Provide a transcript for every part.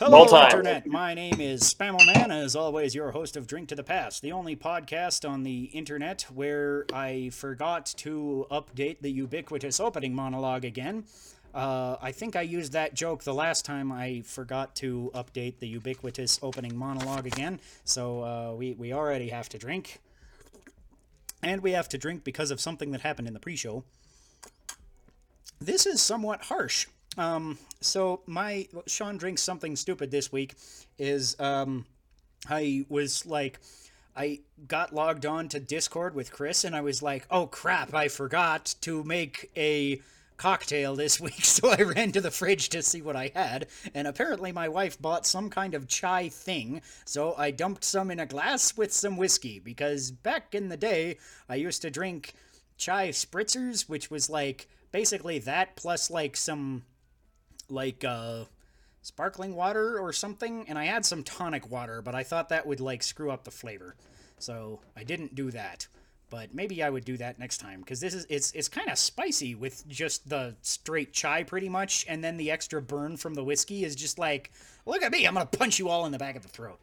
Hello, Multi. Internet. My name is Spamoman, as always, your host of Drink to the Past, the only podcast on the Internet where I forgot to update the ubiquitous opening monologue again. Uh, I think I used that joke the last time I forgot to update the ubiquitous opening monologue again, so uh, we, we already have to drink. And we have to drink because of something that happened in the pre show. This is somewhat harsh. Um, so my Sean drinks something stupid this week is um, I was like I got logged on to Discord with Chris and I was like, "Oh crap, I forgot to make a cocktail this week." So I ran to the fridge to see what I had, and apparently my wife bought some kind of chai thing. So I dumped some in a glass with some whiskey because back in the day I used to drink chai spritzers, which was like basically that plus like some like uh sparkling water or something and I had some tonic water, but I thought that would like screw up the flavor. So I didn't do that. But maybe I would do that next time cuz this is it's it's kind of spicy with just the straight chai pretty much and then the extra burn from the whiskey is just like look at me, I'm to punch you all in the back of the throat.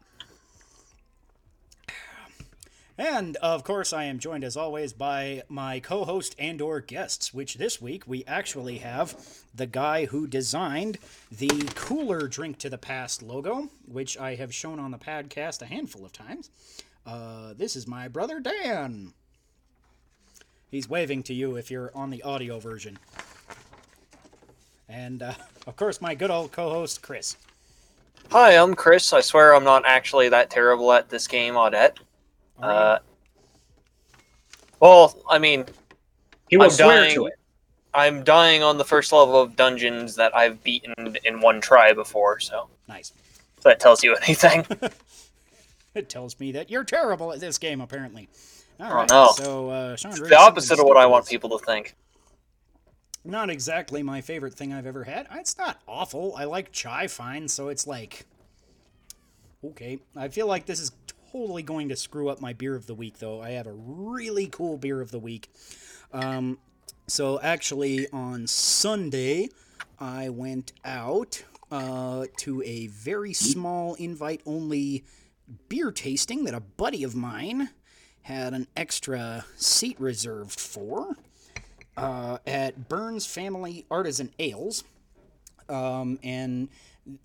And of course, I am joined as always by my co-host and/or guests, which this week we actually have the guy who designed the cooler Drink to the Past logo, which I have shown on the podcast a handful of times. Uh, this is my brother Dan. He's waving to you if you're on the audio version. And uh, of course, my good old co-host Chris. Hi, I'm Chris. I swear I'm not actually that terrible at this game, Audette. Uh, well, I mean, He will I'm swear dying. to it. I'm dying on the first level of dungeons that I've beaten in one try before, so nice. if that tells you anything. It tells me that you're terrible at this game, apparently. All Oh, right. no. So, uh, Sean drinks the opposite of what I stupid. want people to think. Not exactly my favorite thing I've ever had. It's not awful. I like chai fine, so it's like okay. I feel like this is totally going to screw up my beer of the week, though. I have a really cool beer of the week. Um, so actually, on Sunday, I went out uh, to a very small invite-only beer tasting that a buddy of mine had an extra seat reserved for uh, at Burns Family Artisan Ales. Um, and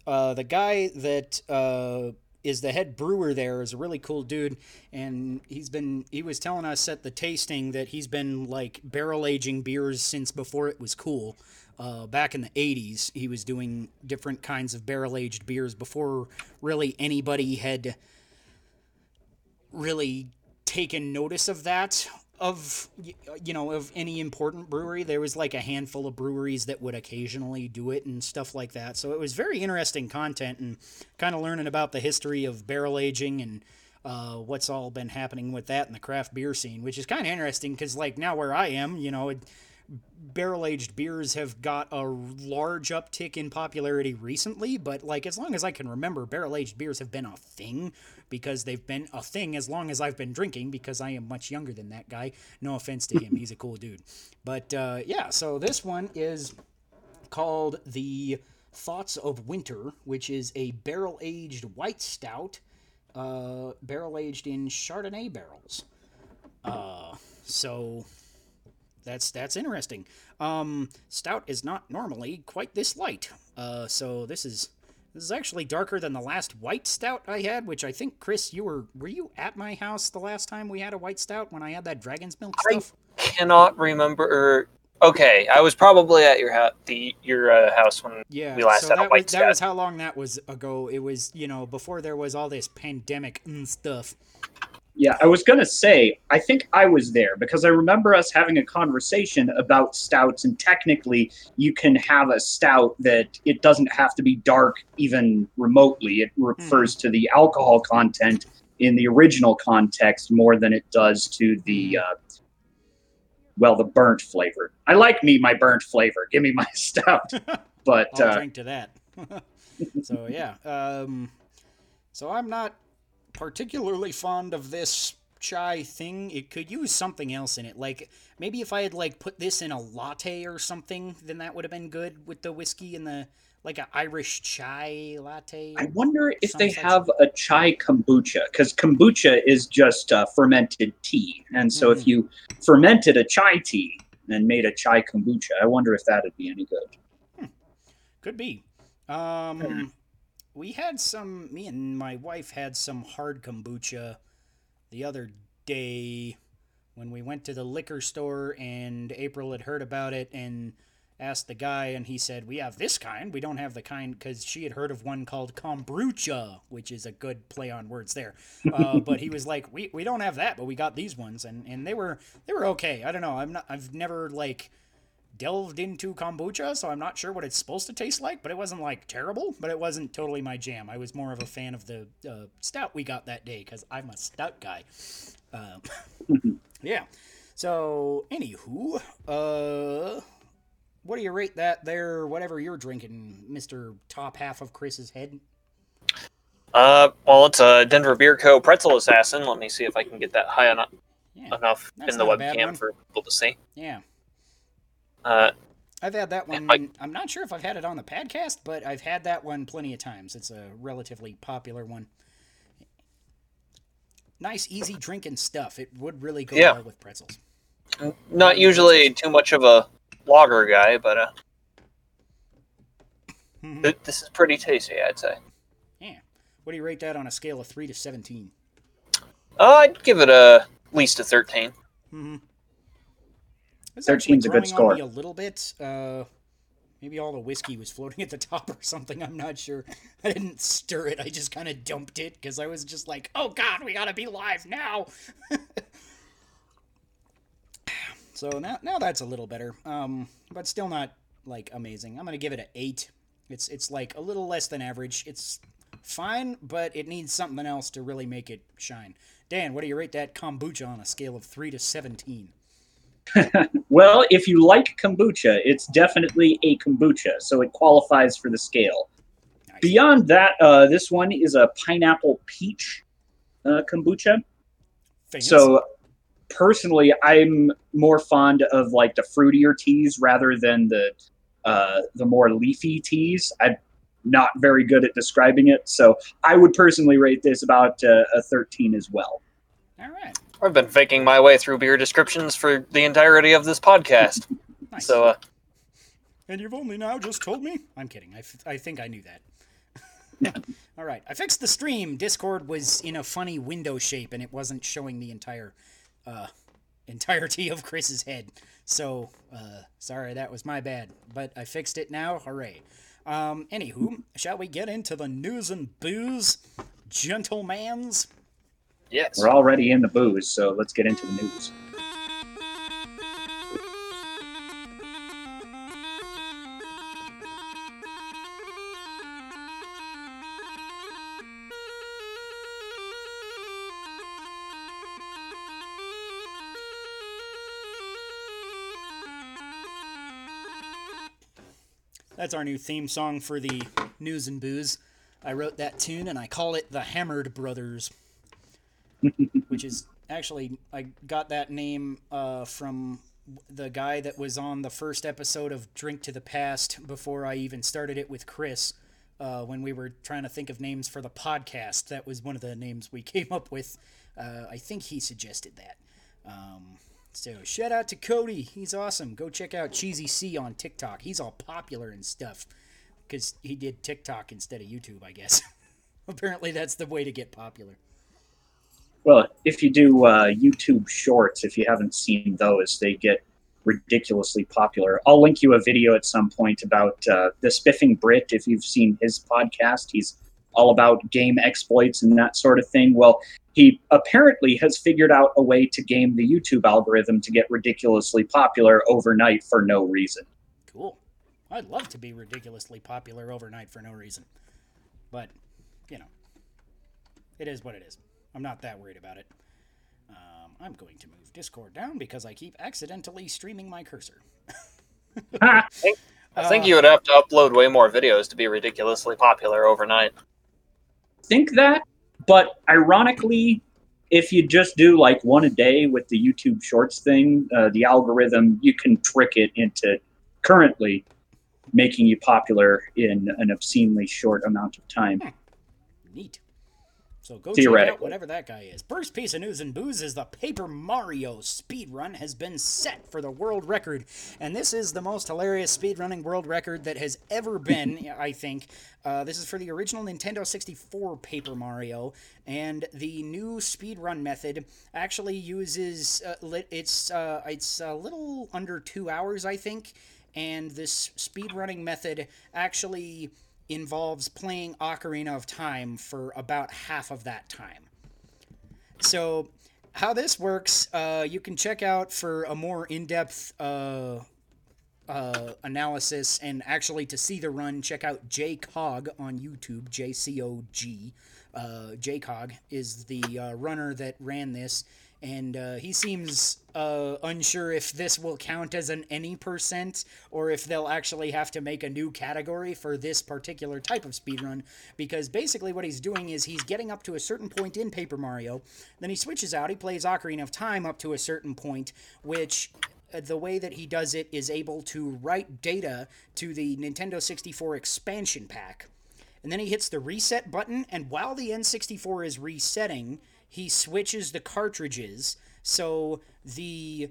uh, the guy that uh, is the head brewer there is a really cool dude. And he's been, he was telling us at the tasting that he's been like barrel aging beers since before it was cool. Uh, back in the 80s, he was doing different kinds of barrel aged beers before really anybody had really taken notice of that of you know of any important brewery there was like a handful of breweries that would occasionally do it and stuff like that. So it was very interesting content and kind of learning about the history of barrel aging and uh, what's all been happening with that in the craft beer scene which is kind of interesting because like now where i am you know it, barrel aged beers have got a large uptick in popularity recently, but like as long as I can remember, barrel aged beers have been a thing because they've been a thing as long as I've been drinking because I am much younger than that guy. No offense to him, he's a cool dude. But uh, yeah, so this one is called the Thoughts of Winter, which is a barrel aged white stout, uh, barrel aged in Chardonnay barrels. Uh, so that's that's interesting. Um, stout is not normally quite this light. Uh, so this is this is actually darker than the last white stout I had, which I think Chris, you were were you at my house the last time we had a white stout when I had that dragon's milk stuff? I- Cannot remember. Okay, I was probably at your house, the your uh, house when Yeah, we last so had a that white was, that was how long that was ago. It was you know before there was all this pandemic and stuff. Yeah, I was gonna say, I think I was there because I remember us having a conversation about stouts, and technically, you can have a stout that it doesn't have to be dark even remotely. It refers to the alcohol content in the original context more than it does to the, uh, well, the burnt flavor. I like me my burnt flavor. Give me my stout. But I'll uh, drink to that. so yeah, um, so I'm not particularly fond of this chai thing, it could use something else in it. Like maybe if I had like put this in a latte or something, then that would have been good with the whiskey and the like an Irish chai latte. I wonder if they have a chai kombucha because kombucha is just uh, fermented tea, and so Mhm. if you fermented a chai tea and made a chai kombucha, I wonder if that'd be any good. Could be. Um, we had some. Me and my wife had some hard kombucha the other day when we went to the liquor store, and April had heard about it and asked the guy, and he said, "We have this kind. We don't have the kind because she had heard of one called kombucha, which is a good play on words there. Uh, but he was like, "We we don't have that, but we got these ones, and and they were they were okay. I don't know. I'm not. I've never like." Delved into kombucha, so I'm not sure what it's supposed to taste like, but it wasn't like terrible, but it wasn't totally my jam. I was more of a fan of the uh, stout we got that day because I'm a stout guy. Um, yeah. So, anywho, uh, what do you rate that there, whatever you're drinking, Mr. Top Half of Chris's head? Uh, well, it's a Denver Beer Co. pretzel assassin. Let me see if I can get that high enough, Yeah. enough in the not a bad one. webcam for people to see. Yeah. Uh, I've had that one. I- I'm not sure if I've had it on the podcast, but I've had that one plenty of times. It's a relatively popular one. Nice, easy drinking stuff. It would really go Yeah. well with pretzels. not usually too much of a lager guy, but uh, Mhm. th- this is pretty tasty, I'd say. yeah. What do you rate that on a scale of three to seventeen? Uh, I'd give it a at least a thirteen. Mm-hmm. It's 13's a good actually growing on score. a little bit. Uh, maybe all the whiskey was floating at the top or something. I'm not sure. I didn't stir it. I just kind of dumped it because I was just like, "Oh God, we gotta be live now." so now, now that's a little better. Um, but still not like amazing. I'm gonna give it an eight. It's it's like a little less than average. It's fine, but it needs something else to really make it shine. Dan, what do you rate that kombucha on a scale of three to seventeen? Well, if you like kombucha, it's definitely a kombucha, so it qualifies for the scale. Nice. Beyond that, uh, this one is a pineapple peach uh, kombucha. So personally, I'm more fond of like the fruitier teas rather than the uh, the more leafy teas. I'm not very good at describing it, so I would personally rate this about uh, a 13 as well. all right, I've been faking my way through beer descriptions for the entirety of this podcast. nice. so, uh, and you've only now just told me. I'm kidding. I, f- I think I knew that. yeah. all right, I fixed the stream. Discord was in a funny window shape, and it wasn't showing the entire uh, entirety of Chris's head. So uh, sorry, that was my bad. But I fixed it now. Hooray! Um, anywho, shall we get into the news and booze, gentlemans? Yes. We're already in the booze, so let's get into the news. That's our new theme song for the news and booze. I wrote that tune and I call it the Hammered Brothers, which is actually I got that name uh, from the guy that was on the first episode of Drink to the Past before I even started it with Chris. Uh, when we were trying to think of names for the podcast, that was one of the names we came up with. Uh, I think he suggested that. Um, so shout out to Cody. He's awesome. Go check out Cheesy C on TikTok. He's all popular and stuff because he did TikTok instead of YouTube, I guess. Apparently, that's the way to get popular. Well, if you do uh, YouTube Shorts, if you haven't seen those, they get ridiculously popular. I'll link you a video at some point about uh, the Spiffing Brit. If you've seen his podcast, he's all about game exploits and that sort of thing. Well, he apparently has figured out a way to game the YouTube algorithm to get ridiculously popular overnight for no reason. Cool. I'd love to be ridiculously popular overnight for no reason. But, you know, it is what it is. I'm not that worried about it. Um, I'm going to move Discord down because I keep accidentally streaming my cursor. I think you would have to upload way more videos to be ridiculously popular overnight. think that, but ironically, if you just do like one a day with the YouTube Shorts thing, uh, the algorithm you can trick it into currently making you popular in an obscenely short amount of time. Neat. So go check out whatever that guy is. First piece of news and booze is the Paper Mario speedrun has been set for the world record. And this is the most hilarious speedrunning world record that has ever been, I think. Uh, this is for the original Nintendo 64 Paper Mario. And the new speedrun method actually uses, uh, it's, uh, it's a little under two hours, I think. And this speedrunning method actually involves playing Ocarina of Time for about half of that time. So, how this works, uh, you can check out for a more in depth uh, uh, analysis and actually to see the run, check out JCOG on YouTube, J C O G. Uh, JCOG is the uh, runner that ran this, and uh, he seems uh, unsure if this will count as an any percent or if they'll actually have to make a new category for this particular type of speedrun. Because basically, what he's doing is he's getting up to a certain point in Paper Mario, then he switches out, he plays Ocarina of Time up to a certain point, which uh, the way that he does it is able to write data to the Nintendo 64 expansion pack. And then he hits the reset button, and while the N64 is resetting, he switches the cartridges so the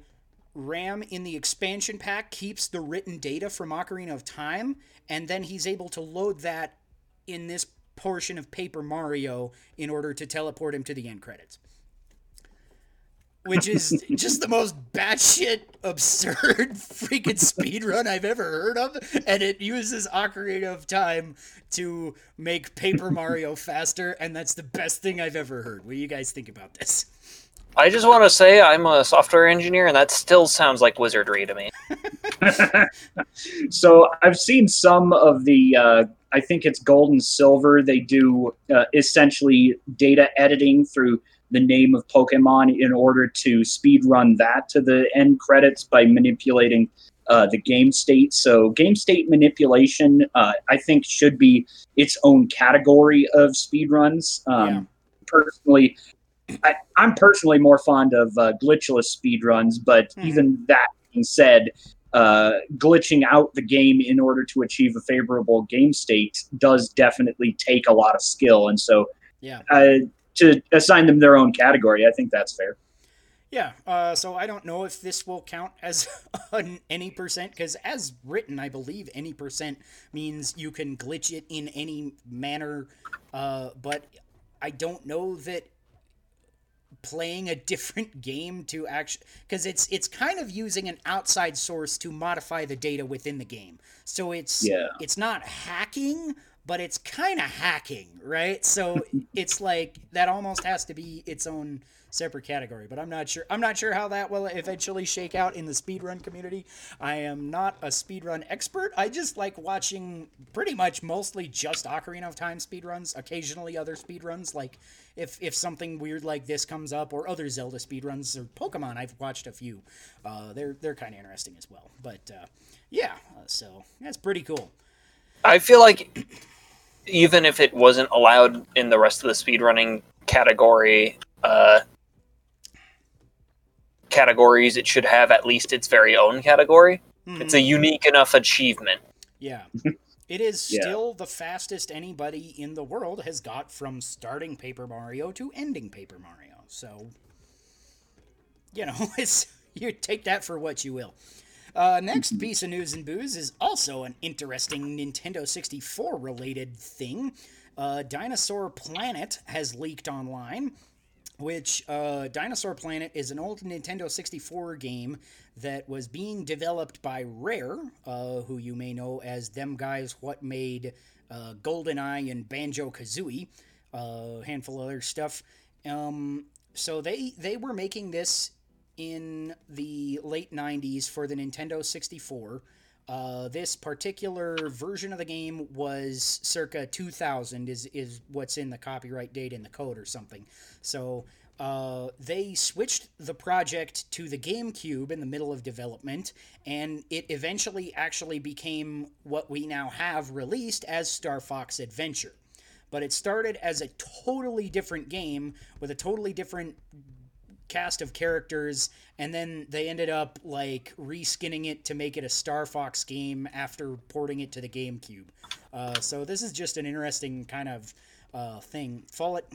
RAM in the expansion pack keeps the written data from Ocarina of Time, and then he's able to load that in this portion of Paper Mario in order to teleport him to the end credits. Which is just the most batshit absurd freaking speedrun I've ever heard of. And it uses Ocarina of Time to make Paper Mario faster, and that's the best thing I've ever heard. What do you guys think about this? I just want to say I'm a software engineer, and that still sounds like wizardry to me. so I've seen some of the. Uh, I think it's gold and silver. They do uh, essentially data editing through the name of Pokemon in order to speed run that to the end credits by manipulating uh, the game state. So game state manipulation, uh, I think, should be its own category of speed runs. Um, Yeah. Personally, I, I'm personally more fond of uh, glitchless speedruns, but Mhm. even that being said, uh, glitching out the game in order to achieve a favorable game state does definitely take a lot of skill. And so, Yeah. uh, to assign them their own category, I think that's fair. Yeah, uh, so I don't know if this will count as an any percent, because as written, I believe any percent means you can glitch it in any manner, uh, but I don't know that playing a different game to actually because it's it's kind of using an outside source to modify the data within the game so it's Yeah. it's not hacking but it's kind of hacking right? So it's like that almost has to be its own separate category but i'm not sure i'm not sure how that will eventually shake out in the speedrun community. I am not a speedrun expert. I just like watching pretty much mostly just ocarina of time speedruns occasionally other speedruns like if if something weird like this comes up or other zelda speedruns or pokemon i've watched a few. Uh, they're they're kind of interesting as well but uh, yeah uh, so that's pretty cool. I feel like even if it wasn't allowed in the rest of the speedrunning category, uh, categories, it should have at least its very own category. It's a unique enough achievement. Yeah. It is Yeah. still the fastest anybody in the world has got from starting Paper Mario to ending Paper Mario. So, you know, it's you take that for what you will. Uh, next piece of news and booze is also an interesting Nintendo 64 related thing. Uh, Dinosaur Planet has leaked online which uh, Dinosaur Planet is an old Nintendo 64 game that was being developed by Rare, uh, who you may know as them guys what made uh, GoldenEye and Banjo Kazooie, a handful of other stuff. Um, so they they were making this in the late 90s for the Nintendo 64. Uh, this particular version of the game was circa 2000 is, is what's in the copyright date in the code or something. So uh, they switched the project to the GameCube in the middle of development, and it eventually actually became what we now have released as Star Fox Adventure. but it started as a totally different game with a totally different cast of characters and then they ended up like reskinning it to make it a Star Fox game after porting it to the GameCube. Uh, so this is just an interesting kind of uh, thing. Follow it.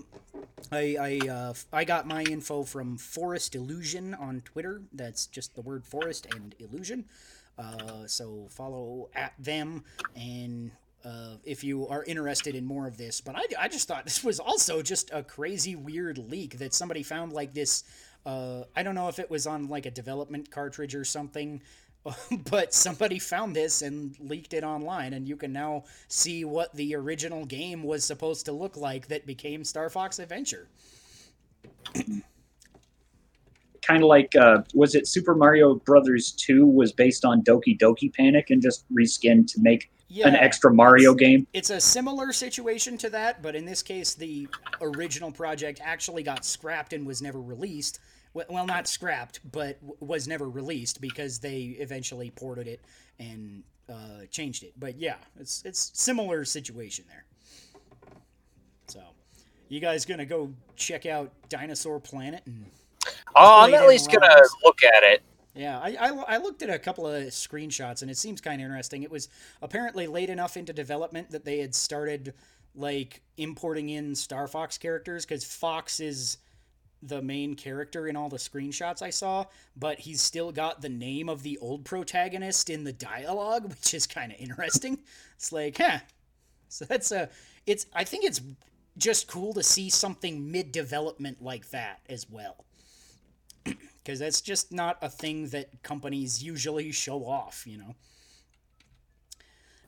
I I uh, I got my info from Forest Illusion on Twitter. That's just the word forest and illusion. Uh, so follow at them and uh, if you are interested in more of this. But I, I just thought this was also just a crazy, weird leak that somebody found like this. Uh, I don't know if it was on like a development cartridge or something, but somebody found this and leaked it online, and you can now see what the original game was supposed to look like that became Star Fox Adventure. kind of like uh, was it Super Mario Brothers 2 was based on Doki Doki Panic and just reskinned to make Yeah, an extra Mario it's- game. It's a similar situation to that, but in this case, the original project actually got scrapped and was never released. Well, well, not scrapped, but was never released because they eventually ported it and uh, changed it. But yeah, it's it's similar situation there. So, you guys gonna go check out Dinosaur Planet and Oh, I'm at in least gonna look at it. Yeah, I, I, I looked at a couple of screenshots and it seems kind of interesting. It was apparently late enough into development that they had started like importing in Star Fox characters because Fox is the main character in all the screenshots I saw, but he's still got the name of the old protagonist in the dialogue, which is kind of interesting. It's like, huh. So that's a it's I think it's just cool to see something mid development like that as well because that's just not a thing that companies usually show off, you know.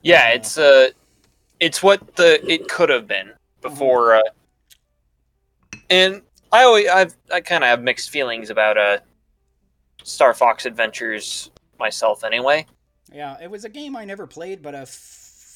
Yeah, Uh, it's uh, it's what the it could have been before. Uh, and I always I've I kind of have mixed feelings about uh, Star Fox Adventures myself. Anyway, Yeah, it was a game I never played, but a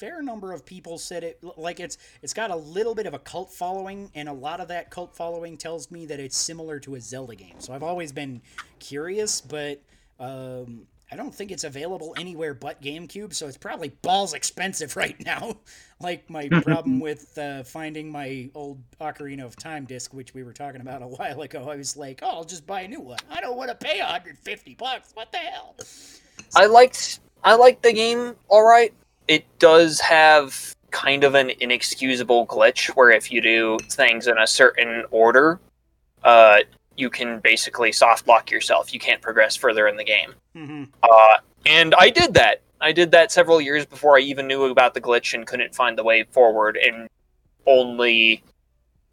fair number of people said it like it's it's got a little bit of a cult following, and a lot of that cult following tells me that it's similar to a Zelda game. So I've always been curious, but um, I don't think it's available anywhere but GameCube, so it's probably balls expensive right now. like my problem with uh, finding my old Ocarina of Time disc, which we were talking about a while ago. I was like, oh, I'll just buy a new one. I don't want to pay 150 bucks. What the hell? I liked I liked the game. All right, it does have kind of an inexcusable glitch where if you do things in a certain order, uh, you can basically soft lock yourself. You can't progress further in the game. hmm Uh, and I did that. I did that several years before I even knew about the glitch and couldn't find the way forward. And only,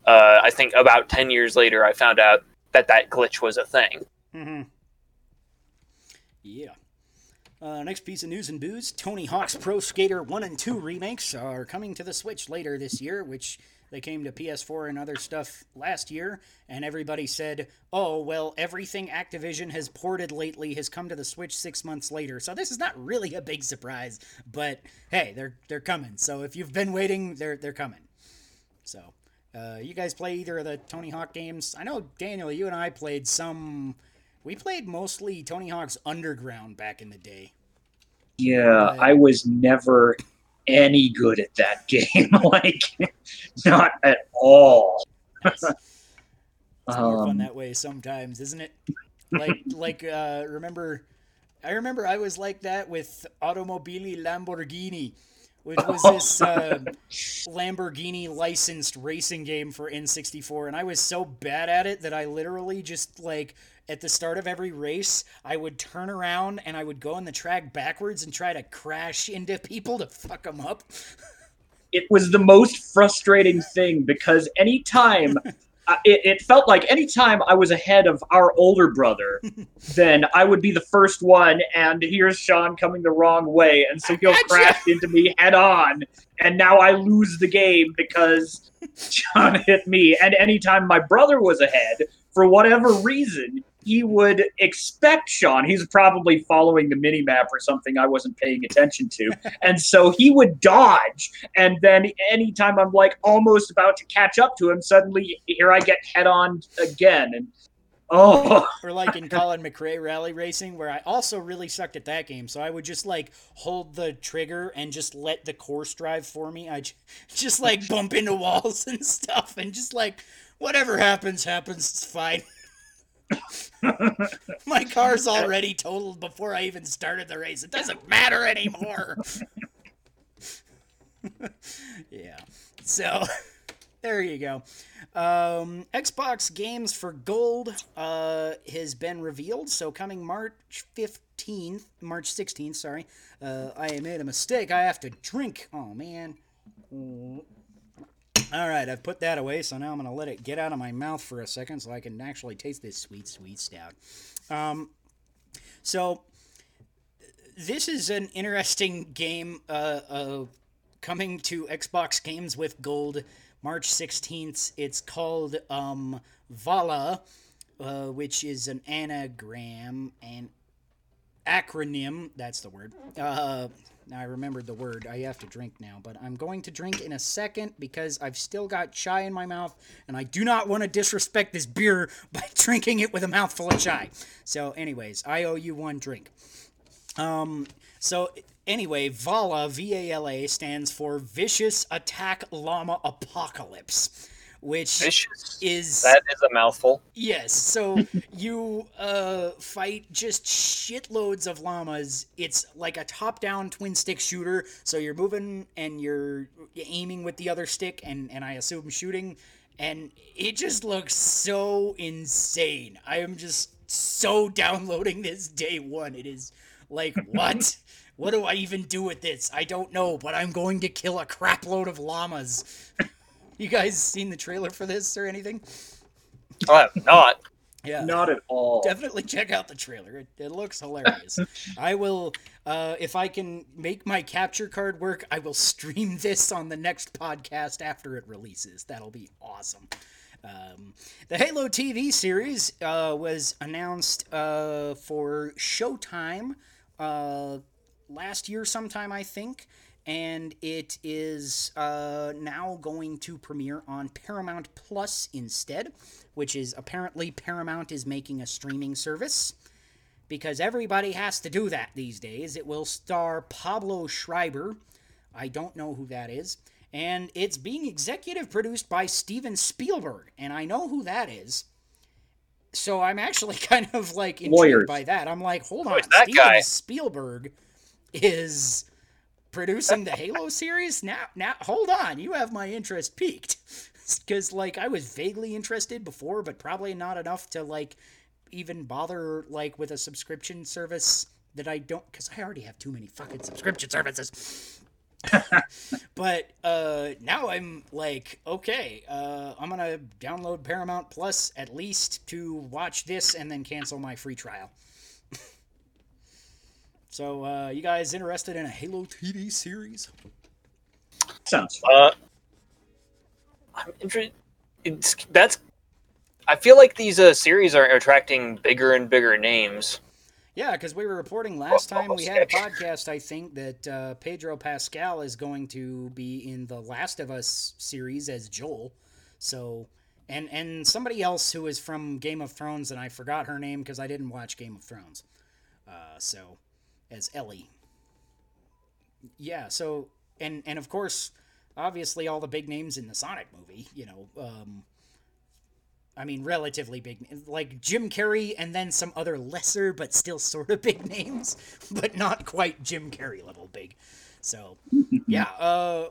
uh, I think, about 10 years later, I found out that that glitch was a thing. Mm-hmm. Yeah. Uh, next piece of news and booze Tony Hawk's Pro Skater 1 and 2 remakes are coming to the Switch later this year, which they came to PS4 and other stuff last year. And everybody said, oh, well, everything Activision has ported lately has come to the Switch six months later. So this is not really a big surprise, but hey, they're, they're coming. So if you've been waiting, they're, they're coming. So, uh, you guys play either of the Tony Hawk games? I know, Daniel, you and I played some. We played mostly Tony Hawk's Underground back in the day. Yeah. I was never any good at that game. like, not at all. It's more fun Um, that way sometimes, isn't it? Like, like, uh, remember, I remember I was like that with Automobili Lamborghini, which was this uh, Lamborghini licensed racing game for N64, and I was so bad at it that I literally just like at the start of every race, I would turn around and I would go on the track backwards and try to crash into people to fuck them up. it was the most frustrating thing because anytime uh, it, it felt like anytime I was ahead of our older brother, then I would be the first one, and here's Sean coming the wrong way, and so he'll crash into me head on, and now I lose the game because Sean hit me. And anytime my brother was ahead, for whatever reason, he would expect Sean. He's probably following the mini map or something I wasn't paying attention to. And so he would dodge. And then anytime I'm like almost about to catch up to him, suddenly here I get head on again. And Oh, or like in Colin McRae Rally Racing, where I also really sucked at that game. So I would just like hold the trigger and just let the course drive for me. I just like bump into walls and stuff, and just like whatever happens, happens. It's fine. My car's already totaled before I even started the race. It doesn't matter anymore. yeah. So there you go. Um, Xbox games for gold uh, has been revealed. So coming March 15th, March 16th, sorry. Uh, I made a mistake. I have to drink. Oh, man. All right, I've put that away, so now I'm going to let it get out of my mouth for a second so I can actually taste this sweet, sweet stout. Um, so, this is an interesting game uh, uh, coming to Xbox Games with Gold March 16th. It's called um, Vala, uh, which is an anagram and acronym. That's the word. Now I remembered the word. I have to drink now, but I'm going to drink in a second because I've still got chai in my mouth, and I do not want to disrespect this beer by drinking it with a mouthful of chai. So, anyways, I owe you one drink. Um, so anyway, Vala, V A L A, stands for Vicious Attack Llama Apocalypse, which Vicious. is That is a mouthful. Yes, so you uh, fight just shitloads of llamas. It's like a top-down twin stick shooter. So you're moving and you're aiming with the other stick, and and I assume shooting, and it just looks so insane. I am just so downloading this day one. It is like what? what do I even do with this? I don't know, but I'm going to kill a crapload of llamas. You guys seen the trailer for this or anything? I have not. Yeah. not at all. Definitely check out the trailer. It, it looks hilarious. I will, uh, if I can make my capture card work, I will stream this on the next podcast after it releases. That'll be awesome. Um, the Halo TV series uh, was announced uh, for Showtime uh, last year, sometime, I think. And it is uh, now going to premiere on Paramount Plus instead, which is apparently Paramount is making a streaming service because everybody has to do that these days. It will star Pablo Schreiber. I don't know who that is. And it's being executive produced by Steven Spielberg. And I know who that is. So I'm actually kind of like intrigued Lawyers. by that. I'm like, hold on, Steven guy? Spielberg is producing the Halo series? Now now hold on, you have my interest peaked. Cuz like I was vaguely interested before, but probably not enough to like even bother like with a subscription service that I don't cuz I already have too many fucking subscription services. but uh now I'm like, okay, uh I'm to download Paramount Plus at least to watch this and then cancel my free trial. So, uh you guys interested in a Halo TV series? Sounds fun. Uh, I'm interested. It's that's. I feel like these uh, series are attracting bigger and bigger names. Yeah, because we were reporting last Oh, time we had a podcast, I think, that uh, Pedro Pascal is going to be in the Last of Us series as Joel. So, and and somebody else who is from Game of Thrones, and I forgot her name because I didn't watch Game of Thrones. Uh, so, as Ellie. Yeah. So, and and of course, obviously, all the big names in the Sonic movie. You know. Um, I mean, relatively big, like Jim Carrey, and then some other lesser but still sort of big names, but not quite Jim Carrey level big. So, yeah, uh,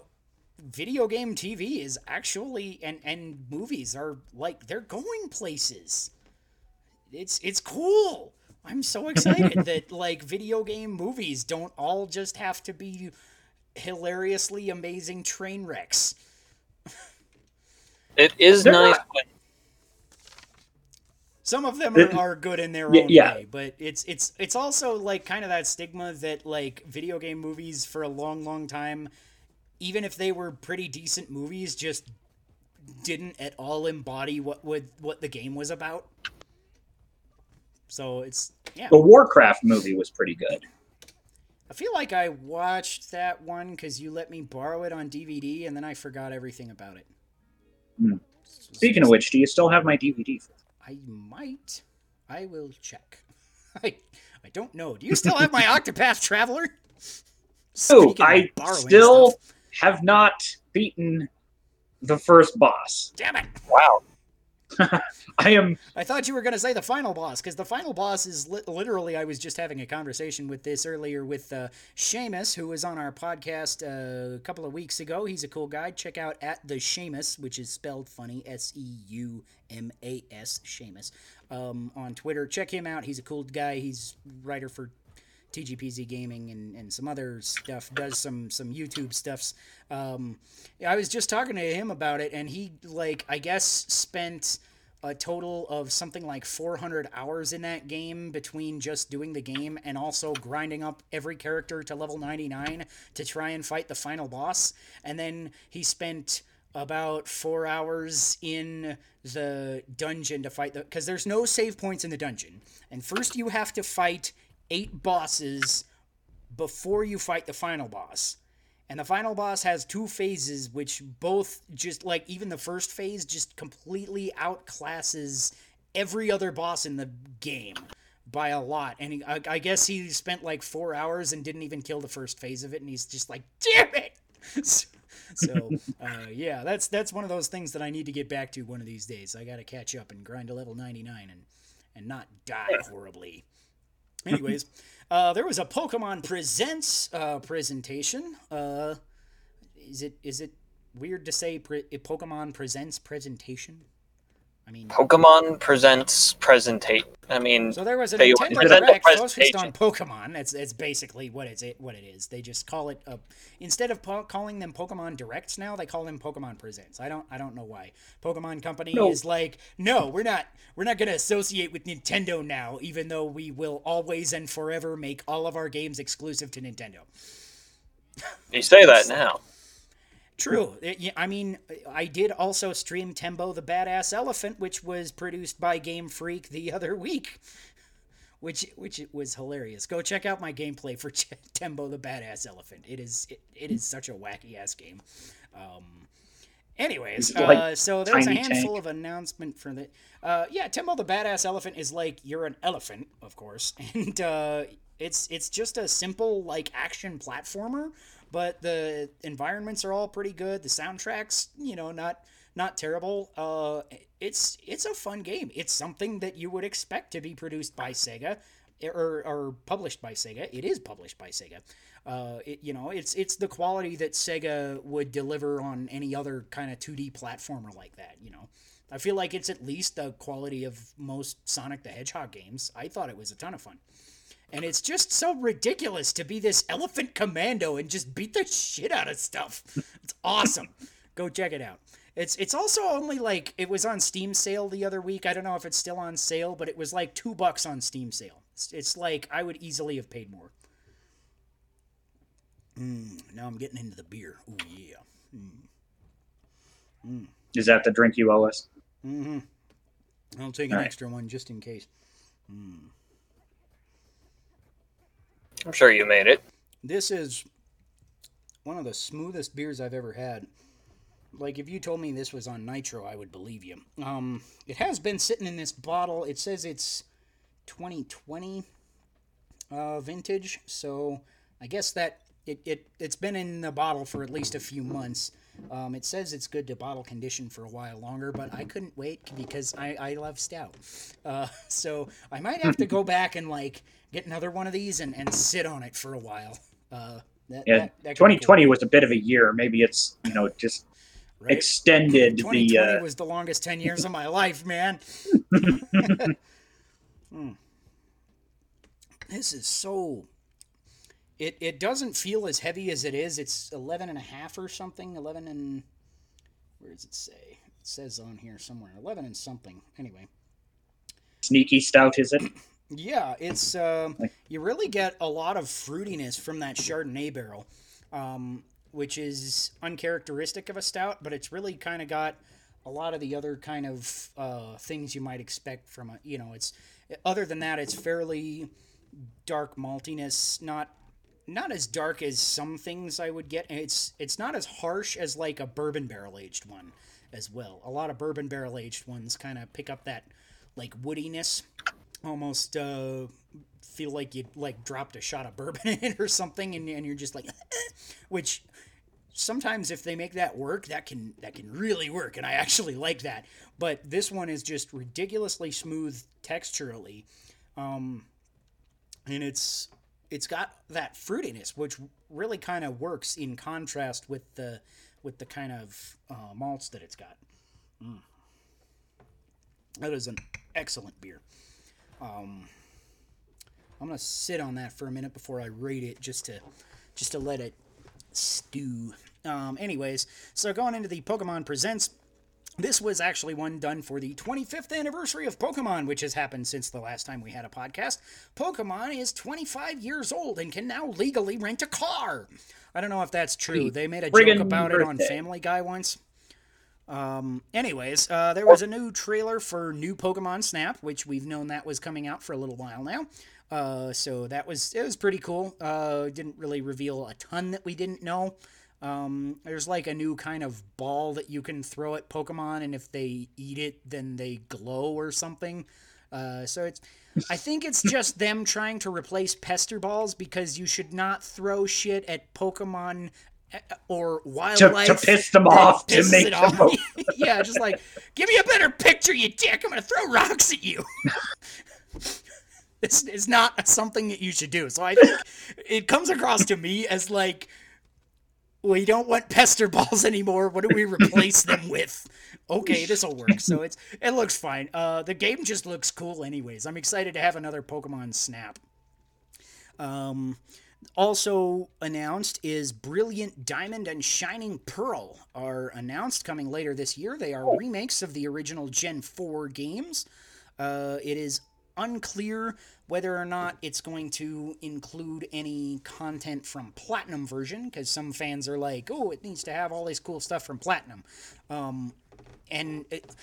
video game TV is actually, and and movies are like they're going places. It's it's cool. I'm so excited that like video game movies don't all just have to be hilariously amazing train wrecks. It is They're nice. not- Some of them are, are good in their own yeah. way, but it's it's it's also like kind of that stigma that like video game movies for a long, long time, even if they were pretty decent movies, just didn't at all embody what would what the game was about. So it's yeah. The Warcraft movie was pretty good. I feel like I watched that one because you let me borrow it on DVD, and then I forgot everything about it. Hmm. Speaking of which, do you still have my DVD? I might. I will check. I I don't know. Do you still have my Octopath Traveler? Oh, Speaking of I still stuff. have not beaten the first boss. Damn it! Wow. I am I thought you were going to say the final boss, because the final boss is li- literally. I was just having a conversation with this earlier with uh, Seumas, who was on our podcast uh, a couple of weeks ago. He's a cool guy. Check out at the Seumas, which is spelled funny S E U M A S, Seumas, um, on Twitter. Check him out. He's a cool guy. He's writer for TGPZ Gaming and, and some other stuff. Does some some YouTube stuffs. Um, I was just talking to him about it, and he like I guess spent a total of something like 400 hours in that game between just doing the game and also grinding up every character to level 99 to try and fight the final boss. And then he spent about four hours in the dungeon to fight the because there's no save points in the dungeon and first you have to fight eight bosses before you fight the final boss. And the final boss has two phases which both just like even the first phase just completely outclasses every other boss in the game by a lot. And he, I, I guess he spent like four hours and didn't even kill the first phase of it and he's just like damn it! So, uh, yeah that's that's one of those things that i need to get back to one of these days. I gotta catch up and grind to level 99 and and not die horribly anyways uh, there was a pokemon presents uh, presentation. Uh, is it is it weird to say pre- pokemon presents presentation i mean Pokemon presents presentate. I mean, so there was a Nintendo Direct focused on Pokemon. That's that's basically what it's what it is. They just call it a instead of po- calling them Pokemon Directs now, they call them Pokemon Presents. I don't I don't know why. Pokemon Company No. is like, no, we're not we're not going to associate with Nintendo now, even though we will always and forever make all of our games exclusive to Nintendo. you say that now. True. It- I mean, I did also stream Tembo the Badass Elephant, which was produced by Game Freak the other week, which which was hilarious. Go check out my gameplay for Ch- Tembo the Badass Elephant. It is it, it is such a wacky ass game. Um, anyways, like uh, so there's a handful Tank. of announcement for the. Uh, yeah, Tembo the Badass Elephant is like you're an elephant, of course, and uh, it's it's just a simple like action platformer, but the environments are all pretty good. The soundtracks, you know, not not terrible. Uh, it's it's a fun game. It's something that you would expect to be produced by Sega. Or, or published by Sega. It is published by Sega. Uh, it, you know, it's it's the quality that Sega would deliver on any other kind of 2D platformer like that. You know, I feel like it's at least the quality of most Sonic the Hedgehog games. I thought it was a ton of fun. And it's just so ridiculous to be this elephant commando and just beat the shit out of stuff. It's awesome. Go check it out. It's it's also only like it was on Steam sale the other week. I don't know if it's still on sale, but it was like two bucks on Steam sale. It's, it's like I would easily have paid more. Mm, now I'm getting into the beer. Oh yeah. Is that the drink you owe us? Mm-hmm. I'll take an All right. extra one just in case. I'm sure you made it. This is one of the smoothest beers I've ever had. Like if you told me this was on nitro, I would believe you. Um, it has been sitting in this bottle. It says it's 2020 uh, vintage, so I guess that it, it it's been in the bottle for at least a few months. Um, it says it's good to bottle condition for a while longer, but I couldn't wait because I, I love stout. Uh, so I might have to go back and like get another one of these and, and sit on it for a while. Uh, that, Yeah, that- that could be 2020 was a bit of a year. Maybe it's you know just right? extended 2020 the. Uh, was the longest 10 years of my life, man. Hmm. This is so. It, it doesn't feel as heavy as it is. It's 11 and a half or something. 11 and. Where does it say? It says on here somewhere. 11 and something. Anyway. sneaky stout, is it? Yeah, it's um, you really get a lot of fruitiness from that Chardonnay barrel, um, which is uncharacteristic of a stout, but it's really kind of got a lot of the other kind of uh, things you might expect from a you know it's other than that it's fairly dark maltiness not not as dark as some things I would get it's it's not as harsh as like a bourbon barrel aged one as well a lot of bourbon barrel aged ones kind of pick up that like woodiness almost uh, feel like you like dropped a shot of bourbon in it or something, and, and you're just like, which sometimes if they make that work, that can that can really work, and I actually like that. But this one is just ridiculously smooth texturally, um, and it's it's got that fruitiness, which really kind of works in contrast with the with the kind of uh, malts that it's got. Mm. That is an excellent beer. Um, I'm gonna sit on that for a minute before I rate it, just to just to let it stew. Um, anyways, so going into the Pokemon Presents this was actually one done for the 25th anniversary of Pokemon, which has happened since the last time we had a podcast. Pokemon is 25 years old and can now legally rent a car. I don't know if that's true. They made a joke about birthday. it on Family Guy once. Um, anyways, uh, there was a new trailer for new Pokemon Snap, which we've known that was coming out for a little while now. Uh, so that was it was pretty cool. Uh, didn't really reveal a ton that we didn't know. Um, there's like a new kind of ball that you can throw at Pokemon, and if they eat it, then they glow or something. Uh, so it's, I think it's just them trying to replace pester balls because you should not throw shit at Pokemon uh, or wildlife to, to piss them off to make them off. yeah just like give me a better picture you dick i'm gonna throw rocks at you this is not something that you should do so i think it comes across to me as like we don't want pester balls anymore. What do we replace them with? Okay, this will work. So it's it looks fine. Uh, the game just looks cool, anyways. I'm excited to have another Pokemon Snap. Um, also announced is Brilliant Diamond and Shining Pearl are announced coming later this year. They are remakes of the original Gen 4 games. Uh, it is unclear whether or not it's going to include any content from Platinum version, because some fans are like, oh, it needs to have all this cool stuff from Platinum. Um, and it,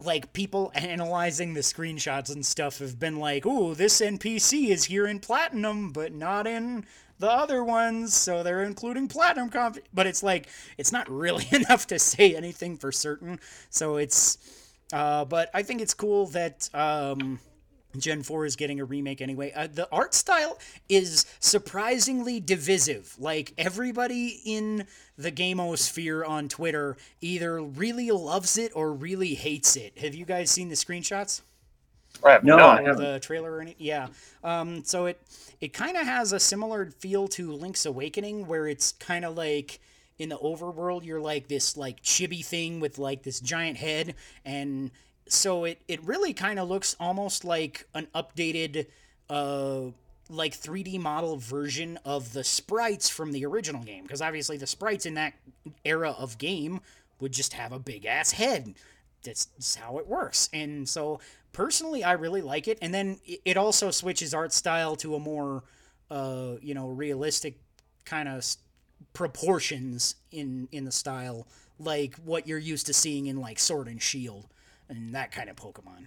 like people analyzing the screenshots and stuff have been like, oh, this NPC is here in Platinum, but not in the other ones, so they're including Platinum conf. But it's like, it's not really enough to say anything for certain. So it's, uh, but I think it's cool that, um, Gen 4 is getting a remake anyway. Uh, the art style is surprisingly divisive. Like, everybody in the gamosphere on Twitter either really loves it or really hates it. Have you guys seen the screenshots? Right. No, I haven't. The trailer or anything? Yeah. Um, so it, it kind of has a similar feel to Link's Awakening, where it's kind of like in the overworld you're like this like chibi thing with like this giant head and so it it really kind of looks almost like an updated uh like 3D model version of the sprites from the original game because obviously the sprites in that era of game would just have a big ass head. That's, that's how it works. And so personally I really like it and then it also switches art style to a more uh you know realistic kind of proportions in in the style like what you're used to seeing in like Sword and Shield and that kind of Pokemon.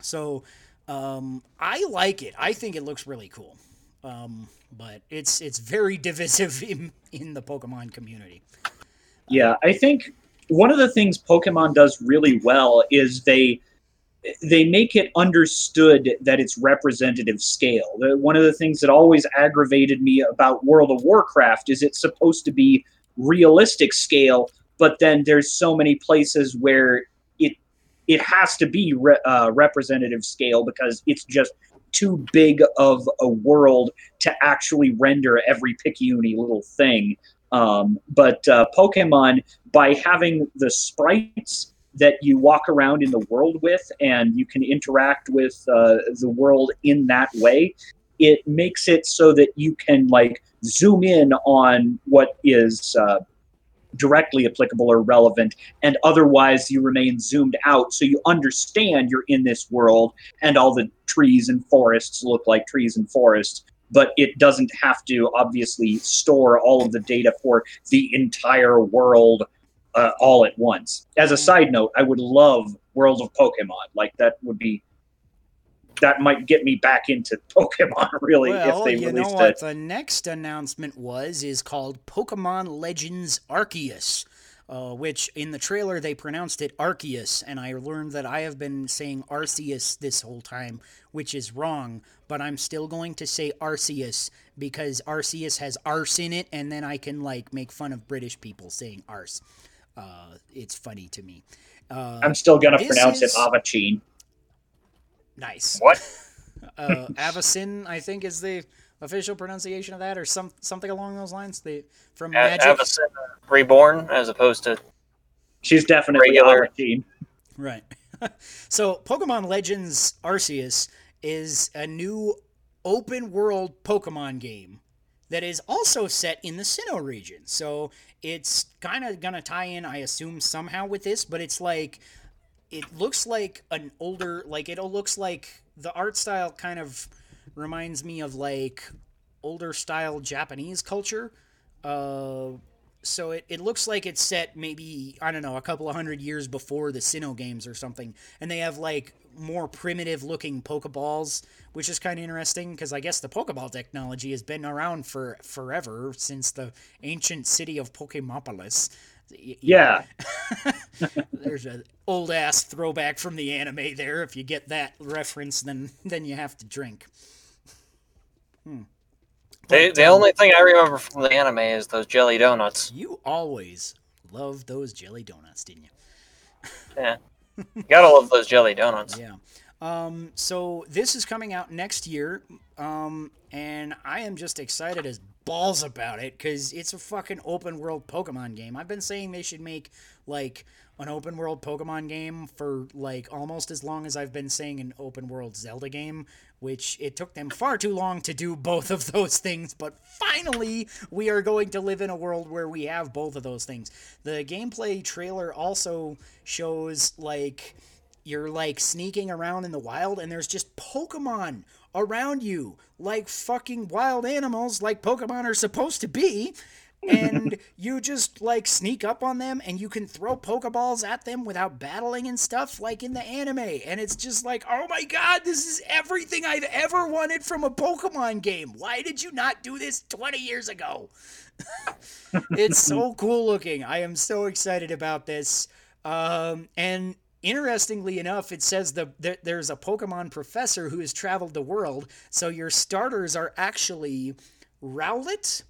So um, I like it. I think it looks really cool. Um, but it's it's very divisive in, in the Pokemon community. Yeah, I think one of the things Pokemon does really well is they they make it understood that it's representative scale. One of the things that always aggravated me about World of Warcraft is it's supposed to be realistic scale, but then there's so many places where it has to be re- uh, representative scale because it's just too big of a world to actually render every picayune little thing. Um, but uh, Pokemon, by having the sprites that you walk around in the world with and you can interact with uh, the world in that way, it makes it so that you can like zoom in on what is uh, directly applicable or relevant, and otherwise you remain zoomed out so you understand you're in this world and all the trees and forests look like trees and forests. But it doesn't have to obviously store all of the data for the entire world uh, all at once. As a side note, I would love World of Pokemon. Like that would be that might get me back into Pokemon really well, if they you released know what it. the next announcement was is called Pokemon Legends Arceus. uh, which in the trailer they pronounced it Arceus, and I learned that I have been saying Arceus this whole time, which is wrong, but I'm still going to say Arceus because Arceus has arse in it, and then I can like make fun of British people saying arse. Uh, it's funny to me. Uh, I'm still gonna pronounce is- it Avacine. Nice. What? uh, Avacyn, I think, is the official pronunciation of that, or some something along those lines. The from A- Magic, Avacyn Reborn as opposed to She's definitely Regular. Avacine. right? so, Pokemon Legends Arceus is a new open world Pokemon game that is also set in the Sinnoh region. So it's kind of gonna tie in, I assume, somehow with this, but it's like it looks like an older like it looks like the art style kind of reminds me of like older style Japanese culture. Uh so it, it looks like it's set maybe I don't know a couple of hundred years before the Sinnoh games or something, and they have like more primitive looking Pokeballs, which is kind of interesting because I guess the Pokeball technology has been around for forever since the ancient city of Pokemopolis. Y- y- Yeah, there's a old ass throwback from the anime there. If you get that reference, then then you have to drink. the, But, the um, only thing I remember from the anime is those jelly donuts. You always loved those jelly donuts, didn't you? Yeah, You gotta love those jelly donuts. Yeah. Um, so this is coming out next year, um, and I am just excited as balls about it because it's a fucking open world Pokemon game. I've been saying they should make like an open world Pokemon game for like almost as long as I've been saying an open world Zelda game, which it took them far too long to do both of those things, but finally we are going to live in a world where we have both of those things. The gameplay trailer also shows like you're like sneaking around in the wild and there's just Pokemon around you, like fucking wild animals, like Pokemon are supposed to be. and you just like sneak up on them and you can throw Pokeballs at them without battling and stuff, like in the anime. And it's just like, oh my god, this is everything I've ever wanted from a Pokemon game. Why did you not do this 20 years ago? it's so cool looking. I am so excited about this. Um, and interestingly enough, it says the there, there's a Pokemon professor who has traveled the world. So your starters are actually Rowlet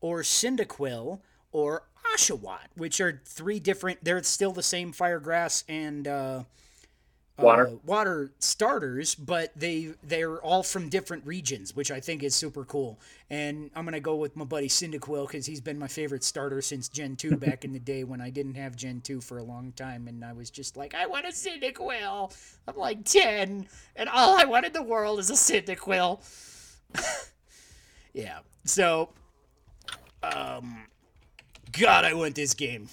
or Cyndaquil or Oshawott, which are three different. They're still the same fire, grass, and uh, Water. uh, water starters, but they they're all from different regions, which I think is super cool. And I'm gonna go with my buddy Cyndaquil because he's been my favorite starter since Gen 2 back in the day when I didn't have Gen 2 for a long time, and I was just like, I want a Cyndaquil. I'm like 10, and all I want in the world is a Cyndaquil. yeah. So, um, God, I want this game.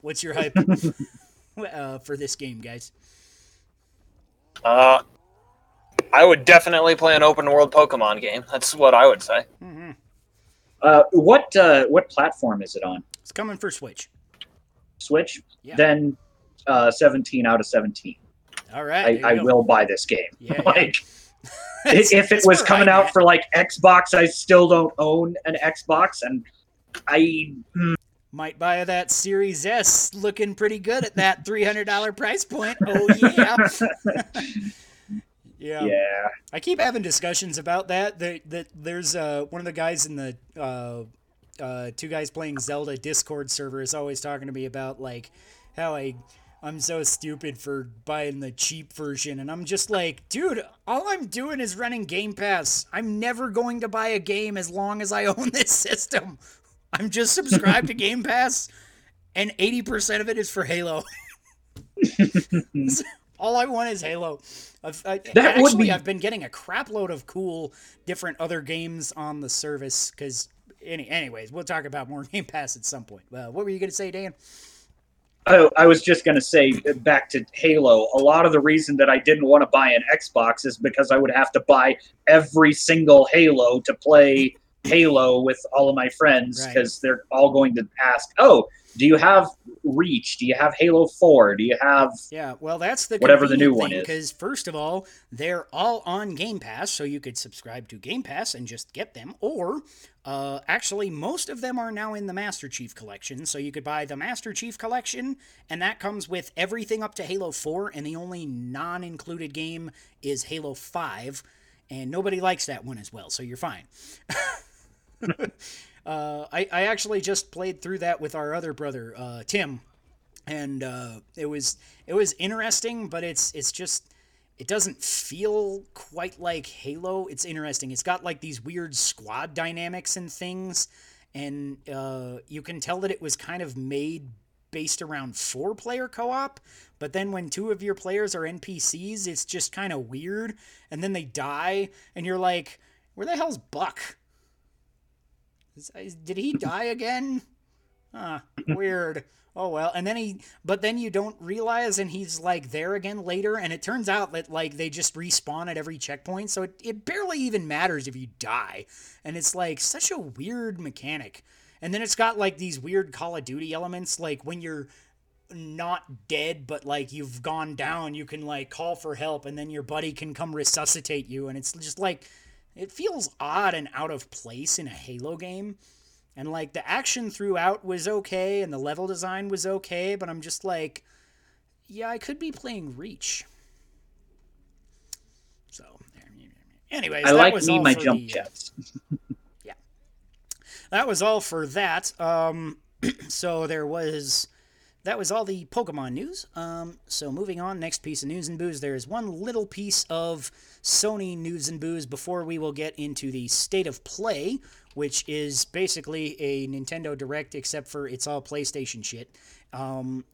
What's your hype uh, for this game, guys? Uh, I would definitely play an open world Pokemon game. That's what I would say. hmm Uh, what uh, what platform is it on? It's coming for Switch. Switch. Yeah. Then uh, 17 out of 17. All right. I, I will buy this game. Yeah, yeah. like That's- if it was coming I'm out at. for like Xbox, I still don't own an Xbox, and I might buy that Series S, looking pretty good at that three hundred dollar price point. Oh yeah. yeah. yeah. I keep having discussions about that. That that there's uh one of the guys in the uh uh two guys playing Zelda Discord server is always talking to me about like how I I'm so stupid for buying the cheap version and I'm just like, dude, all I'm doing is running Game Pass. I'm never going to buy a game as long as I own this system. I'm just subscribed to Game Pass and 80% of it is for Halo. all I want is Halo. I've, I, That would be- I've been getting a crapload of cool different other games on the service because, any, anyways, we'll talk about more Game Pass at some point. Uh, what were you going to say, Dan? Oh, I was just going to say uh, back to Halo. A lot of the reason that I didn't want to buy an Xbox is because I would have to buy every single Halo to play Halo with all of my friends Right. because they're all going to ask, "Oh, Do you have Reach? Do you have Halo 4? Do you have Yeah, well, that's the Whatever the new one is. Because first of all, they're all on Game Pass, so you could subscribe to Game Pass and just get them. Or, uh, actually, most of them are now in the Master Chief Collection, so you could buy the Master Chief Collection, and that comes with everything up to Halo 4, and the only non-included game is Halo 5, and nobody likes that one as well, so you're fine. uh, I, I actually just played through that with our other brother, uh, Tim, and uh, it was it was interesting, but it's it's just it doesn't feel quite like Halo. It's interesting. It's got like these weird squad dynamics and things, and uh, you can tell that it was kind of made based around four player co-op. But then when two of your players are npcs it's just kind of weird. And then they die and you're like where the hell's buck Is- is- did he die again Ah, weird. Oh well, and then he, but then you don't realize, and he's like there again later, and it turns out that like they just respawn at every checkpoint, so it, it barely even matters if you die, and it's like such a weird mechanic. And then it's got like these weird Call of Duty elements, like when you're not dead, but like you've gone down, you can like call for help, and then your buddy can come resuscitate you, and it's just like it feels odd and out of place in a Halo game. And like the action throughout was okay and the level design was okay, but I'm just like, yeah, I could be playing Reach. So, anyways, I that like me my jump the- jets. Yeah, that was all for that. Um, so there was that was all the Pokemon news. Um, so moving on, next piece of news and booze. There is one little piece of Sony news and booze before we will get into the state of play, which is basically a Nintendo Direct, except for it's all PlayStation shit. Um,